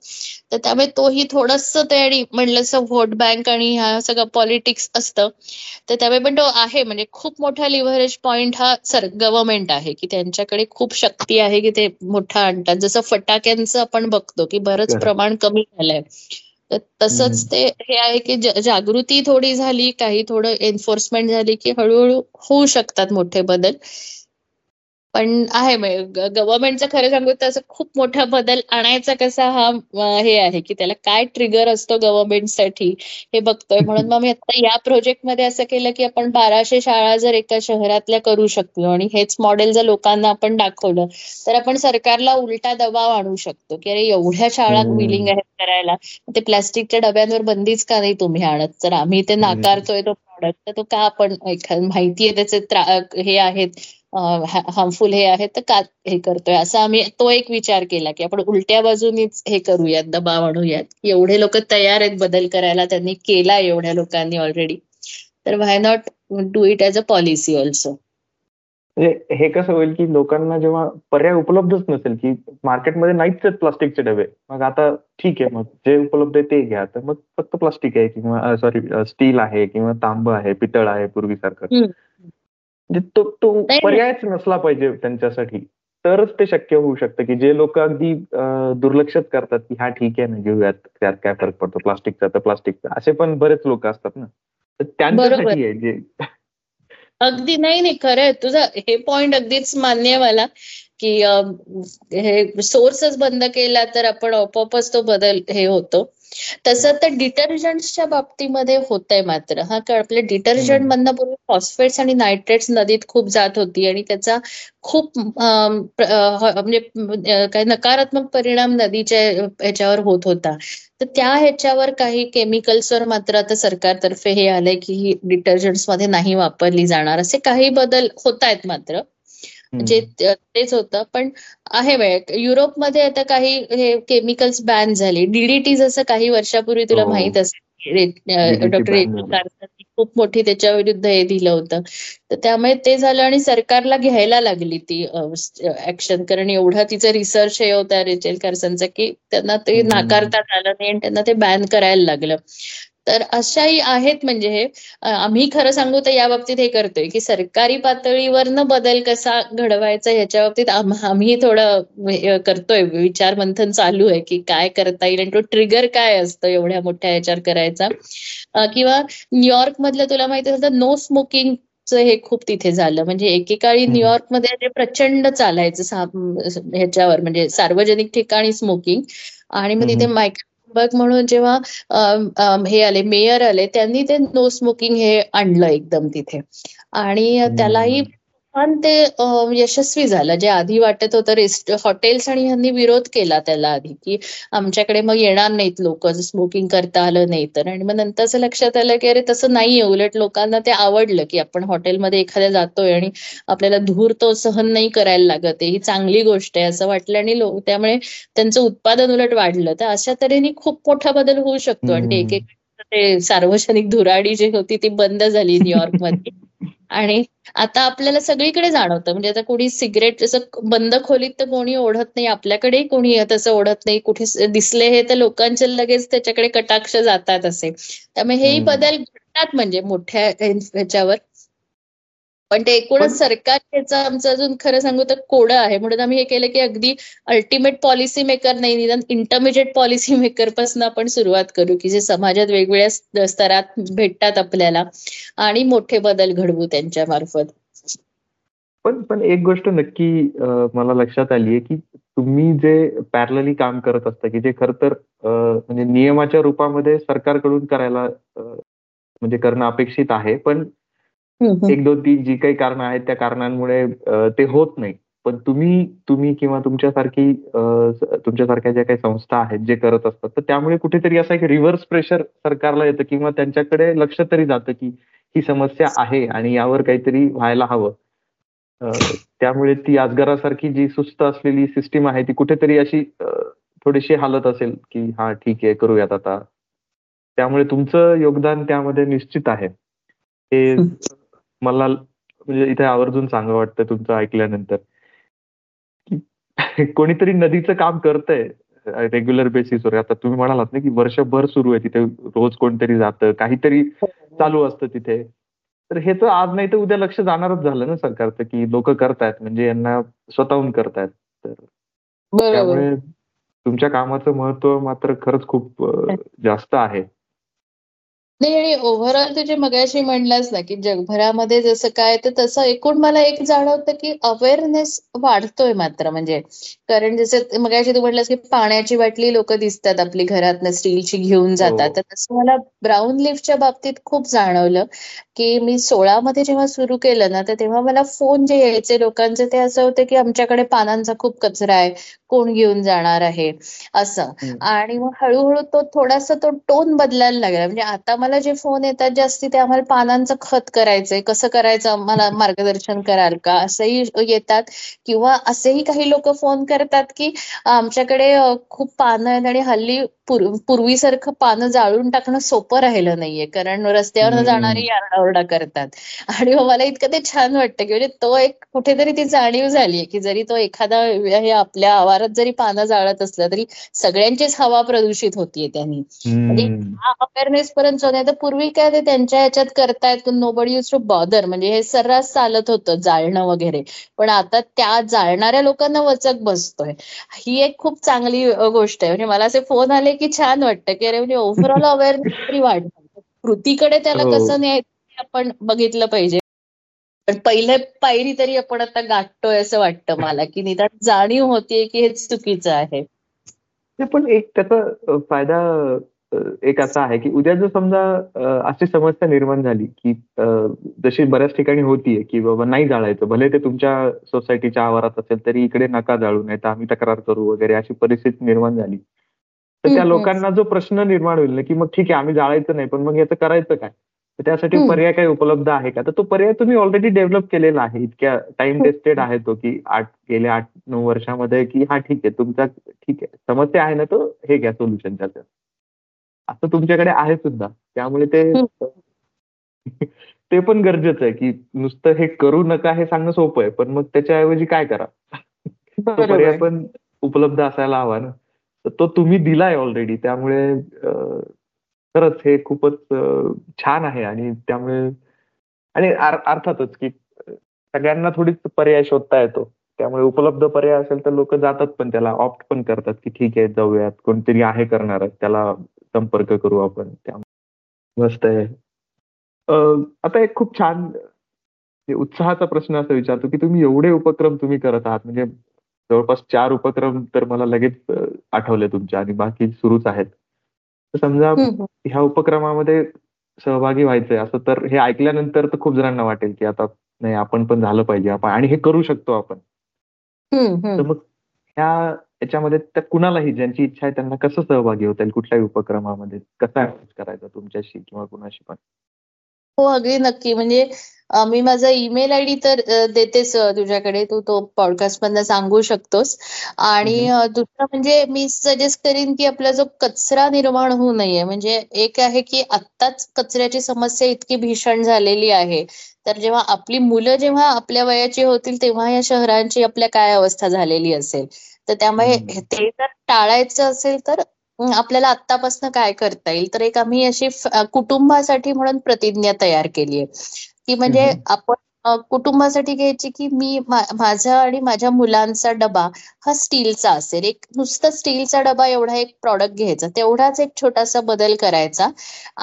तर त्यामुळे तोही थोडस ते म्हणलं व्होट बँक आणि ह्या सगळं पॉलिटिक्स असतं. तर त्यामुळे पण तो आहे. म्हणजे खूप मोठा लिव्हरेज पॉइंट हा सर गव्हर्नमेंट आहे की त्यांच्याकडे खूप शक्ती आहे की ते मोठा आणतात. जसं फटाक्यांचं आपण बघतो की बरंच प्रमाण कमी झालंय. तर तसंच ते हे आहे की जागृती थोडी झाली काही थोडं एन्फोर्समेंट झाली की हळूहळू होऊ शकतात मोठे बदल. पण आहे गव्हर्नमेंटचं खरं सांगू तर असं खूप मोठा बदल आणायचा कसा हा हे आहे की त्याला काय ट्रिगर असतो गव्हर्नमेंटसाठी हे बघतोय. म्हणून मग मी आता या प्रोजेक्टमध्ये असं केलं की आपण बाराशे शाळा जर एका शहरातल्या करू शकलो आणि हेच मॉडेल जर लोकांना आपण दाखवलं तर आपण सरकारला उलटा दबाव आणू शकतो की अरे एवढ्या शाळा विलिंग आहेत करायला ते प्लास्टिकच्या डब्यांवर बंदीच का नाही तुम्ही आणत? तर आम्ही ते नाकारतोय तो प्रॉडक्ट तर तो का आपण माहिती आहे त्याचे हे आहेत हार्मफुल हे आहेत तर का हे करतोय? असा आम्ही तो एक विचार केला की आपण उलट्या बाजूनीच हे करूयात दबाव आणूयात. एवढे लोक तयार आहेत बदल करायला त्यांनी केला एवढ्या लोकांनी ऑलरेडी तर why not do it as a policy also हे कसं होईल की लोकांना जेव्हा पर्याय उपलब्धच नसेल की मार्केटमध्ये नाहीच आहेत प्लास्टिकचे डबे. मग आता ठीक आहे मग जे उपलब्ध आहे ते घ्या. तर मग फक्त प्लास्टिक आहे किंवा सॉरी स्टील आहे किंवा तांब आहे पितळ आहे पूर्वीसारखं. म्हणजे तो तो पर्यायच नसला पाहिजे त्यांच्यासाठी. तरच ते शक्य होऊ शकतं की जे लोक अगदी दुर्लक्षच करतात की हा ठीक आहे ना घेऊयात त्यात काय फरक पडतो प्लास्टिकचा तर प्लास्टिकचा. असे पण बरेच लोक असतात ना. तर त्यांच्यासाठी आहे जे अगदी नाही नाही खरं आहे. तुझं हे पॉइंट अगदीच मान्य आहे मला की हे सोर्सच बंद केला तर आपण आपोआपच तो बदल हे होतो. तसं तर डिटर्जंटच्या बाबतीमध्ये होतंय मात्र. हा का आपल्या डिटर्जंट मधनं पूर्वी फॉस्फेट्स आणि नायट्रेट्स नदीत खूप जात होती आणि त्याचा खूप म्हणजे काही नकारात्मक परिणाम नदीच्या ह्याच्यावर होत होता. तर त्या ह्याच्यावर काही केमिकल्सवर मात्र आता सरकारतर्फे हे आलंय की ही डिटर्जंट्समध्ये नाही वापरली जाणार असे काही बदल होत आहेत मात्र. जे तेच होतं. पण आहे वेळ. युरोपमध्ये आता काही हे केमिकल्स बॅन झाले. डीडीटी जसं काही वर्षापूर्वी तुला हो. माहीत असेल डॉक्टर खूप मोठी त्याच्या विरुद्ध हे दिलं होतं. तर त्यामुळे ते झालं आणि सरकारला घ्यायला लागली ती ऍक्शन कारण एवढा तिचं रिसर्च हे होता रेचेल कार्सनचा की त्यांना ते नाकारतात आलं नाही आणि त्यांना ते बॅन करायला लागलं. तर अशाही आहेत म्हणजे हे. आम्ही खरं सांगू तर या बाबतीत हे करतोय की सरकारी पातळीवर न बदल कसा घडवायचा ह्याच्या बाबतीत आम्ही थोडं करतोय. विचार मंथन चालू आहे की काय करता येईल आणि तो ट्रिगर काय असतं एवढ्या मोठ्या ह्याच्यावर करायचा. किंवा न्यूयॉर्क मधलं तुला माहिती असेल नो स्मोकिंग हे खूप तिथे झालं. म्हणजे एकेकाळी न्यूयॉर्कमध्ये जे प्रचंड चालायचं ह्याच्यावर म्हणजे सार्वजनिक ठिकाणी स्मोकिंग आणि मग तिथे मायक्रो बघ म्हणून जेव्हा हे आले मेयर आले त्यांनी ते नो स्मोकिंग हे आणलं एकदम तिथे. आणि त्यालाही पण ते यशस्वी झालं. जे आधी वाटत होतं रेस्ट हॉटेल्स आणि ह्यांनी विरोध केला त्याला आधी की आमच्याकडे मग येणार नाहीत लोक स्मोकिंग करता आलं नाही तर. आणि मग नंतरच लक्षात आलं की अरे तसं नाहीये. उलट लोकांना ते आवडलं की आपण हॉटेलमध्ये एखाद्या जातोय आणि आपल्याला धूर तो सहन नाही करायला लागत. ही चांगली गोष्ट आहे असं वाटलं. आणि त्यामुळे त्यांचं उत्पादन उलट वाढलं. तर अशा तऱ्हेने खूप मोठा बदल होऊ शकतो. आणि एक एक ते सार्वजनिक धुराडी जी होती ती बंद झाली न्यूयॉर्कमध्ये. आणि आता आपल्याला सगळीकडे जाणवतं. म्हणजे आता कोणी सिगरेट जसं बंद खोलीत तर कोणी ओढत नाही आपल्याकडे कोणी तसं ओढत नाही. कुठे दिसले हे तर लोकांचे लगेच त्याच्याकडे कटाक्ष जातात असे. त्यामुळे हेही बदल घडतात म्हणजे मोठ्या ह्याच्यावर. पण ते एकूणच सरकार याचं आमचं अजून खरं सांगू तर कोडं आहे. म्हणून आम्ही हे केलं की अगदी अल्टिमेट पॉलिसी मेकर नाही निदान इंटरमिजिएट पॉलिसी मेकरपासून आपण सुरुवात करू की जे समाजात वेगवेगळ्या स्तरात भेटतात आपल्याला आणि मोठे बदल घडवू त्यांच्या मार्फत. पण पण एक गोष्ट नक्की मला लक्षात आली आहे की तुम्ही जे पॅरलली काम करत असता की जे खर तर म्हणजे नियमाच्या रूपामध्ये सरकारकडून करायला म्हणजे करणं अपेक्षित आहे. पण एक दोन तीन जी काही कारण आहेत त्या कारणांमुळे ते होत नाही. पण तुम्ही तुम्ही किंवा तुमच्यासारखी तुमच्यासारख्या ज्या काही संस्था आहेत जे करत असतात तर त्यामुळे कुठेतरी असं एक रिव्हर्स प्रेशर सरकारला येतं किंवा त्यांच्याकडे लक्ष तरी जातं की ही समस्या आहे आणि यावर काहीतरी व्हायला हवं. त्यामुळे ती आजगरासारखी जी सुस्त असलेली सिस्टीम आहे ती कुठेतरी अशी थोडीशी हालत असेल की हा ठीक आहे करूयात आता. त्यामुळे तुमचं योगदान त्यामध्ये निश्चित आहे. हे मला म्हणजे इथे आवर्जून सांगा वाटतं तुमचं ऐकल्यानंतर. कोणीतरी नदीचं काम करतंय रेग्युलर बेसिसवर आता तुम्ही म्हणालात ना की वर्षभर सुरू आहे तिथे रोज कोणतरी जातं काहीतरी चालू असतं तिथे. तर हे तर आज नाही तर उद्या लक्ष जाणारच झालं ना सरकारचं की लोक करतायत म्हणजे यांना स्वतःहून करतायत. तर त्यामुळे तुमच्या कामाचं महत्त्व मात्र खरंच खूप जास्त आहे. नाही आणि ओव्हरऑल तू जे मगाशी म्हणलास ना की जगभरामध्ये जसं काय तर तसं एकूण मला एक जाणवतं की अवेअरनेस वाढतोय मात्र. म्हणजे कारण जसं मगाशी तू म्हटलंस की पाण्याची बाटली लोक दिसतात आपली घरात स्टीलची घेऊन जातात. हो. तर तसं मला ब्राऊन लिफ्टच्या बाबतीत खूप जाणवलं. की मी सोळा मध्ये जेव्हा सुरू केलं ना तर तेव्हा मला फोन जे यायचे लोकांचे ते असं होते की आमच्याकडे पानांचा खूप कचरा आहे कोण घेऊन जाणार आहे असं. आणि मग हळूहळू तो थोडासा तो टोन बदलायला लागला. म्हणजे आता मला जे फोन येतात जास्ती ते आम्हाला पानांचं खत करायचंय कसं करायचं मला मार्गदर्शन कराल का असंही येतात. किंवा असेही काही लोक फोन करतात की आमच्याकडे खूप पानं आहेत आणि हल्ली पूर्वीसारखं पानं जाळून टाकणं सोपं राहिलं नाहीये. कारण रस्त्यावर जाणारी आरडाओरडा करतात. आणि मला इतकं ते छान वाटतं की म्हणजे तो एक कुठेतरी ती जाणीव झालीय की जरी तो एखादा हे आपल्या आवारात जरी पानं जाळत असलं तरी सगळ्यांचीच हवा प्रदूषित होतीये त्यांनी. म्हणजे हा अवेअरनेस पर्यंत नाही तर पूर्वी काय ते त्यांच्या ह्याच्यात करतायत nobody use to bother म्हणजे हे सर्रास चालत होतं जाळणं वगैरे. पण आता त्या जाळणाऱ्या लोकांना वचक बसतोय. ही एक खूप चांगली गोष्ट आहे. म्हणजे मला असे फोन आले की छान वाटतं की अरे म्हणजे ओव्हरऑल अवेअरनेस तरी वाढतं कृतीकडे त्याला हो. कसं न्यायचं आपण बघितलं पाहिजे. पण पहिले पायरी तरी आपण आता गाठतोय असं वाटतं मला की निदान जाणीव होतीये की हे चुकीचं आहे. पण एक त्याचा फायदा एक असा आहे की उद्या जर समजा अशी समस्या निर्माण झाली की जशी बऱ्याच ठिकाणी होतीये की बाबा नाही जाळायचं भले ते तुमच्या सोसायटीच्या आवारात असेल तरी इकडे नका जाळू नाही तर आम्ही तक्रार करू वगैरे अशी परिस्थिती निर्माण झाली. तर त्या लोकांना जो प्रश्न निर्माण होईल ना की मग ठीक आहे आम्ही जाळायचं नाही पण मग याचं करायचं काय? तर त्यासाठी पर्याय काही उपलब्ध आहे का? तर तो पर्याय तुम्ही ऑलरेडी डेव्हलप केलेला आहे. इतक्या टाइम टेस्टेड आहे तो की आठ गेल्या आठ नऊ वर्षामध्ये की हा ठीक आहे तुमचा ठीक आहे. समस्या आहे ना तो हे घ्या सोल्युशन त्याचं असं तुमच्याकडे आहे सुद्धा. त्यामुळे ते ते पण गरजेचं आहे की नुसतं हे करू नका हे सांगणं सोपं आहे. पण मग त्याच्याऐवजी काय करा? पर्याय पण उपलब्ध असायला हवा ना. तर तो तुम्ही दिलाय ऑलरेडी त्यामुळे खरंच हे खूपच छान आहे आणि त्यामुळे आणि अर्थातच की सगळ्यांना थोडीच पर्याय शोधता येतो. त्यामुळे उपलब्ध पर्याय असेल तर लोक जातात पण त्याला ऑप्ट पण करतात की ठीक आहे जाऊयात. कोणतरी आहे करणार त्याला संपर्क करू आपण. त्यामुळे मस्त आहे. आता एक खूप छान म्हणजे उत्साहाचा प्रश्न असा विचारतो की तुम्ही एवढे उपक्रम तुम्ही करत आहात. म्हणजे जवळपास चार उपक्रम तर मला लगेच आठवले तुमच्या आणि बाकी सुरूच आहेत. समजा ह्या उपक्रमामध्ये सहभागी व्हायचंय असं तर हे ऐकल्यानंतर तर खूप जणांना वाटेल की आता नाही आपण पण झालं पाहिजे आपण आणि हे करू शकतो आपण. तर मग ह्या याच्यामध्ये त्या कुणालाही ज्यांची इच्छा आहे त्यांना कसं सहभागी होता येईल कुठल्याही उपक्रमामध्ये? कसा करायचा तुमच्याशी किंवा कुणाशी पण? हो अगदी नक्की. म्हणजे मी माझा ईमेल आय डी तर देतेच तुझ्याकडे. तू तो पॉडकास्ट मधनं सांगू शकतोस. आणि दुसरं म्हणजे मी सजेस्ट करीन की आपला जो कचरा निर्माण होऊ नये म्हणजे एक आहे की आत्ताच कचऱ्याची समस्या इतकी भीषण झालेली आहे. तर जेव्हा आपली मुलं जेव्हा आपल्या वयाची होतील तेव्हा या शहरांची आपल्या काय अवस्था झालेली असेल? तर त्यामुळे ते जर टाळायचं असेल तर आपल्याला आत्तापासून काय करता येईल? तर एक आम्ही अशी कुटुंबासाठी म्हणून प्रतिज्ञा तयार केली आहे. की म्हणजे आपण कुटुंबासाठी घ्यायची की मी माझा आणि माझ्या मुलांचा डबा हा स्टीलचा असेल. एक नुसतं स्टीलचा डबा एवढा एक प्रॉडक्ट घ्यायचा. तेवढाच एक छोटासा बदल करायचा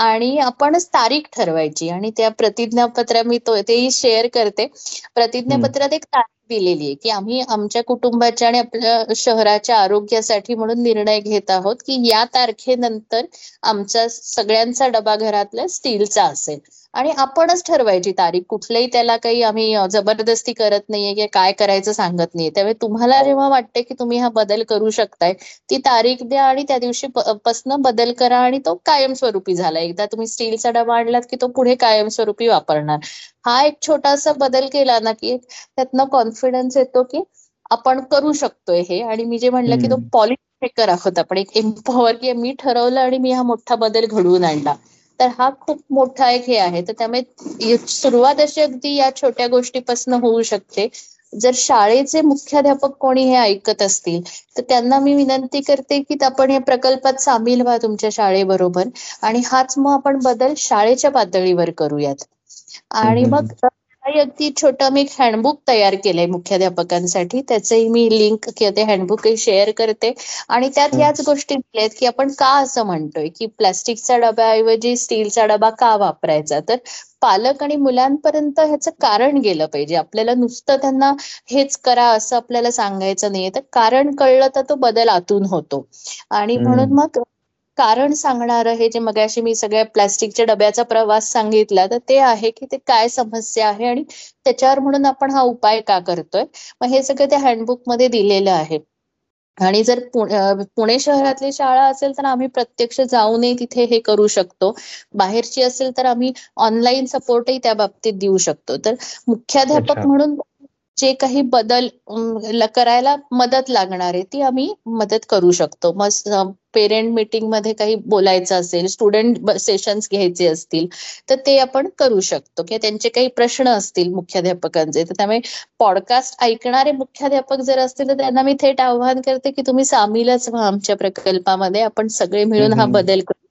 आणि आपणच तारीख ठरवायची आणि त्या प्रतिज्ञापत्र मी तो तेही शेअर करते. प्रतिज्ञापत्रात एक तारीख दिलेली आहे की आम्ही आमच्या कुटुंबाच्या आणि आपल्या शहराच्या आरोग्यासाठी म्हणून निर्णय घेत आहोत की या तारखेनंतर आमचा सगळ्यांचा डबा घरातला स्टीलचा असेल. आणि आपणच ठरवायची तारीख. कुठल्याही त्याला काही आम्ही जबरदस्ती करत नाहीये की काय करायचं सांगत नाहीये. त्यामुळे तुम्हाला जेव्हा वाटते की तुम्ही हा बदल करू शकताय ती तारीख द्या आणि त्या दिवशी पासन बदल करा आणि तो कायमस्वरूपी झाला. एकदा तुम्ही स्टीलचा डबा आणलात की तो पुढे कायमस्वरूपी वापरणार. हा एक छोटासा बदल केला ना की त्यातनं कॉन्फिडन्स येतो की आपण करू शकतोय हे. आणि मी जे म्हणलं की तो पॉलिसी मेकर आहोत आपण एक एम्पॉवर की मी ठरवलं आणि मी हा मोठा बदल घडवून आणला. तर हा खूप मोठा एक हे आहे. तर त्यामुळे सुरुवात अशी अगदी या छोट्या गोष्टीपासून होऊ शकते. जर शाळेचे मुख्याध्यापक कोणी हे ऐकत असतील तर त्यांना मी विनंती करते की आपण या प्रकल्पात सामील व्हा तुमच्या शाळेबरोबर. आणि हाच मग आपण बदल शाळेच्या पातळीवर करूयात. आणि मग अगदी छोटं मी एक हँडबुक तयार केलंय मुख्याध्यापकांसाठी. त्याचंही मी लिंक किंवा ते हँडबुक शेअर करते. आणि त्यात याच गोष्टी दिल्यात की आपण का असं म्हणतोय? की प्लास्टिकचा डब्याऐवजी स्टीलचा डबा का वापरायचा? तर पालक आणि मुलांपर्यंत ह्याचं कारण गेलं पाहिजे. आपल्याला नुसतं त्यांना हेच करा असं आपल्याला सांगायचं नाहीये. तर कारण कळलं तर तो बदल आतून होतो. आणि म्हणून मग कारण सांगणारं हे जे मगाशी मी सगळ्या प्लास्टिकच्या डब्याचा प्रवास सांगितला तर ते आहे की ते काय समस्या आहे आणि त्याच्यावर म्हणून आपण हा उपाय का करतोय? मग हे सगळं त्या हँडबुकमध्ये दिलेलं आहे. आणि जर पुणे शहरातली शाळा असेल तर आम्ही प्रत्यक्ष जाऊनही तिथे हे करू शकतो. बाहेरची असेल तर आम्ही ऑनलाईन सपोर्टही त्या बाबतीत देऊ शकतो. तर मुख्याध्यापक म्हणून जे काही बदल करायला मदत लागणार आहे ती आम्ही मदत करू शकतो. मग पेरेंट मीटिंगमध्ये काही बोलायचं असेल स्टुडंट सेशन्स घ्यायचे असतील तर ते आपण करू शकतो. किंवा त्यांचे काही प्रश्न असतील मुख्याध्यापकांचे तर त्यामुळे पॉडकास्ट ऐकणारे मुख्याध्यापक जर असतील तर त्यांना मी थेट आव्हान करते की तुम्ही सामीलच व्हा आमच्या प्रकल्पामध्ये. आपण सगळे मिळून हा बदल करू.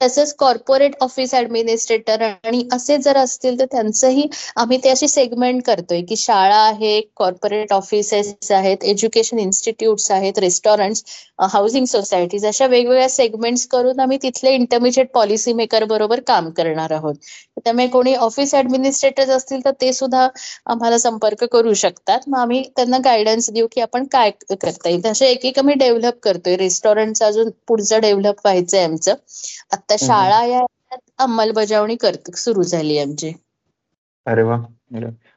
तसंच कॉर्पोरेट ऑफिस ऍडमिनिस्ट्रेटर आणि असे जर असतील तर त्यांचंही आम्ही ते असे सेगमेंट करतोय की शाळा आहे कॉर्पोरेट ऑफिसेस आहेत एज्युकेशन इन्स्टिट्यूट्स आहेत रेस्टॉरंट्स हाऊसिंग सोसायटीज अशा वेगवेगळ्या सेगमेंट्स करून आम्ही तिथले इंटरमिजिएट पॉलिसी मेकर बरोबर काम करणार आहोत. त्यामुळे कोणी ऑफिस ऍडमिनिस्ट्रेटर्स असतील तर ते सुद्धा आम्हाला संपर्क करू शकतात. मग आम्ही त्यांना गायडन्स देऊ की आपण काय करता येईल. तसे एक एक आम्ही डेव्हलप करतोय. रेस्टॉरंटचं अजून पुढचं डेव्हलप व्हायचंय आमचं. आता शाळा या अंमलबजावणी सुरू झाली आमची. अरे वा.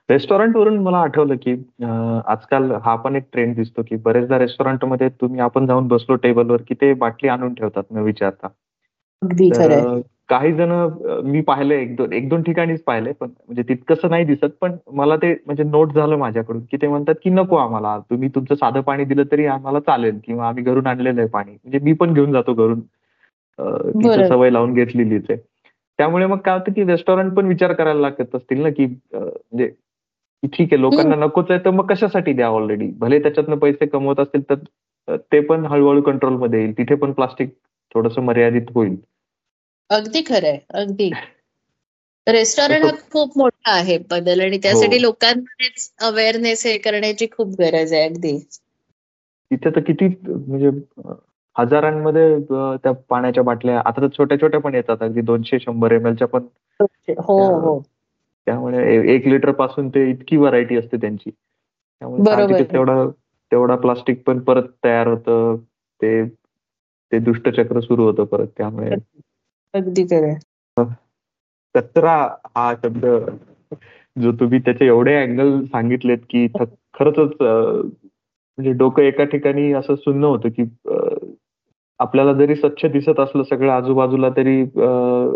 रेस्टॉरंट वरून मला आठवलं की आजकाल हा पण एक ट्रेंड दिसतो की बरेचदा रेस्टॉरंटमध्ये तुम्ही आपण जाऊन बसलो टेबलवर की ते बाटली आणून ठेवतात न विचारता. काही जण मी पाहिले एक दोन एक दोन ठिकाणीच पाहिले पण म्हणजे तितकंसं नाही दिसत पण मला ते म्हणजे नोट झालं माझ्याकडून की ते म्हणतात की नको आम्हाला तुम्ही तुमचं साधं पाणी दिलं तरी आम्हाला चालेल किंवा आम्ही घरून आणलेलं आहे पाणी. म्हणजे मी पण घेऊन जातो घरून. सवय लावून घेतलेलीच आहे त्यामुळे मग काय होतं की रेस्टॉरंट पण विचार करायला लागत असतील ना की म्हणजे ठीक आहे लोकांना नकोच आहे तर मग कशासाठी द्या ऑलरेडी भले त्याच्यातनं पैसे कमवत असतील तर ते पण हळूहळू कंट्रोलमध्ये येईल. तिथे पण प्लास्टिक थोडस मर्यादित होईल. अगदी खरंय अगदी. रेस्टॉरंट हा खूप मोठा आहे बदल आणि त्यासाठी हो. लोकांमध्येच अवेअरनेस हे करण्याची खूप गरज आहे अगदी. तिथे तर किती म्हणजे हजारांमध्ये त्या पाण्याच्या बाटल्या आता तर छोट्या छोट्या पण येतात अगदी दोनशे शंभर एम एलच्या पण. हो हो. त्यामुळे एक लिटरपासून ते इतकी व्हरायटी असते त्यांची. त्यामुळे तेवढा तेवढा प्लास्टिक पण परत तयार होतं ते ते दुष्टचक्र सुरू होतं परत त्यामुळे. अगदी कचरा हा शब्द जो तुम्ही त्याचे एवढे अँगल सांगितलेत की खरंच म्हणजे डोकं एका ठिकाणी असं सुन्न होतं की आपल्याला जरी स्वच्छ दिसत असलं सगळं आजूबाजूला तरी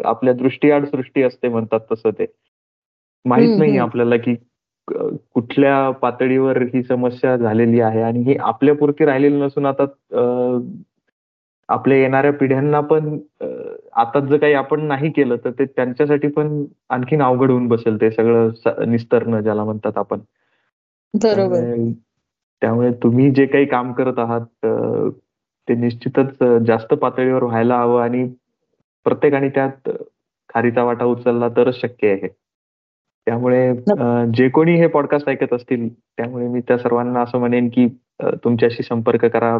आपल्या दृष्टीआड सृष्टी असते म्हणतात तसं ते. माहीत नाही आपल्याला की कुठल्या पातळीवर ही समस्या झालेली आहे आणि ही आपल्यापुरती राहिलेली नसून आता आपल्या येणाऱ्या पिढ्यांना पण आता जर काही आपण नाही केलं तर ते त्यांच्यासाठी पण आणखीन अवघड होऊन बसेल ते सगळं निस्तरणं ज्याला म्हणतात आपण. त्यामुळे तुम्ही जे काही काम करत आहात ते निश्चितच जास्त पातळीवर व्हायला हवं आणि प्रत्येकाने त्यात खारीचा वाटा उचलला तरच शक्य आहे त्यामुळे जे कोणी हे पॉडकास्ट ऐकत असतील त्यामुळे मी त्या सर्वांना असं म्हणेन की तुमच्याशी संपर्क करा.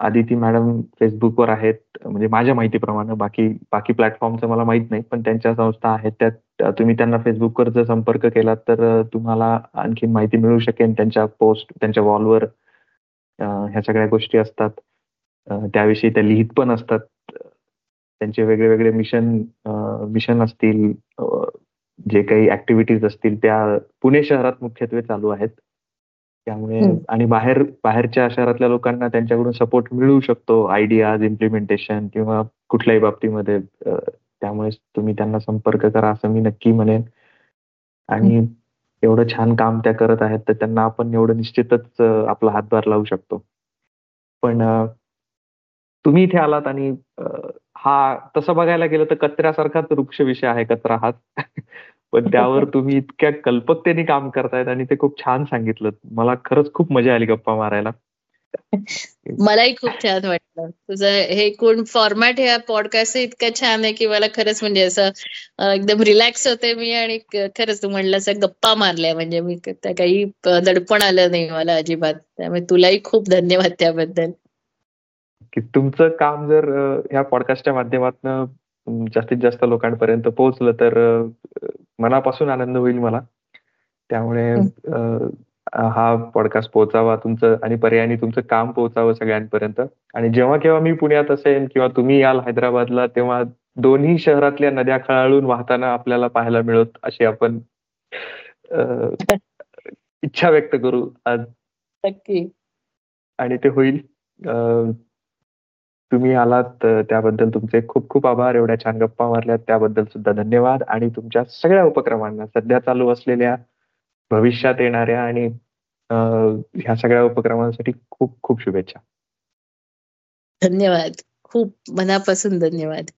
आदिती मॅडम फेसबुकवर आहेत म्हणजे माझ्या माहितीप्रमाणे बाकी बाकी प्लॅटफॉर्मचं मला माहीत नाही पण त्यांच्या संस्था आहेत त्यात तुम्ही त्यांना फेसबुकवर जर संपर्क केला तर तुम्हाला आणखी माहिती मिळू शकेल. त्यांच्या पोस्ट त्यांच्या वॉलवर ह्या सगळ्या गोष्टी असतात. त्याविषयी त्या लिहित पण असतात. त्यांचे वेगळे वेगळे मिशन मिशन असतील. जे काही ऍक्टिव्हिटीज असतील त्या पुणे शहरात मुख्यत्वे चालू आहेत. त्यामुळे आणि बाहेर बाहेरच्या शहरातल्या लोकांना त्यांच्याकडून सपोर्ट मिळू शकतो. आयडियाज इम्प्लिमेंटेशन किंवा कुठल्याही बाबतीमध्ये. त्यामुळे तुम्ही त्यांना संपर्क करा असं मी नक्की म्हणेन. आणि एवढं छान काम त्या करत आहेत तर त्यांना आपण एवढं निश्चितच आपला हातभार लावू शकतो. पण तुम्ही इथे आलात आणि हा तसं बघायला गेलं तर कचऱ्यासारखाच वृक्ष विषय आहे कचरा हाच. पण त्यावर तुम्ही इतक्या कल्पकतेने काम करतायत आणि ते खूप छान सांगितलं मला खरंच खूप मजा आली गप्पा मारायला. मलाही खूप छान वाटलं. तुझं हे कोण फॉर्मॅट ह्या पॉडकास्ट इतकं छान आहे की मला खरंच म्हणजे असं एकदम रिलॅक्स होते मी आणि खरंच तू म्हणलं असं गप्पा मारल्या. म्हणजे मी त्या काही दडपण आलं नाही मला अजिबात. त्यामुळे तुलाही खूप धन्यवाद त्याबद्दल. की तुमचं काम जर ह्या पॉडकास्टच्या माध्यमातून जास्तीत जास्त लोकांपर्यंत पोहोचलं तर मनापासून आनंद होईल मला. त्यामुळे हा. पॉडकास्ट पोहोचावा तुमचं आणि पर्यायाने तुमचं काम पोहोचावं सगळ्यांपर्यंत. आणि जेव्हा केव्हा मी पुण्यात असेल किंवा तुम्ही याल हैदराबादला तेव्हा दोन्ही शहरातल्या नद्या खळाळून वाहताना आपल्याला पाहायला मिळत अशी आपण इच्छा व्यक्त करू आज. आणि ते होईल. तुम्ही आलात त्याबद्दल तुमचे खूप खूप आभार. एवढ्या छान गप्पा मारल्यात त्याबद्दल सुद्धा धन्यवाद. आणि तुमच्या सगळ्या उपक्रमांना सध्या चालू असलेल्या भविष्यात येणाऱ्या आणि ह्या सगळ्या उपक्रमांसाठी खूप खूप शुभेच्छा. धन्यवाद. खूप मनापासून धन्यवाद.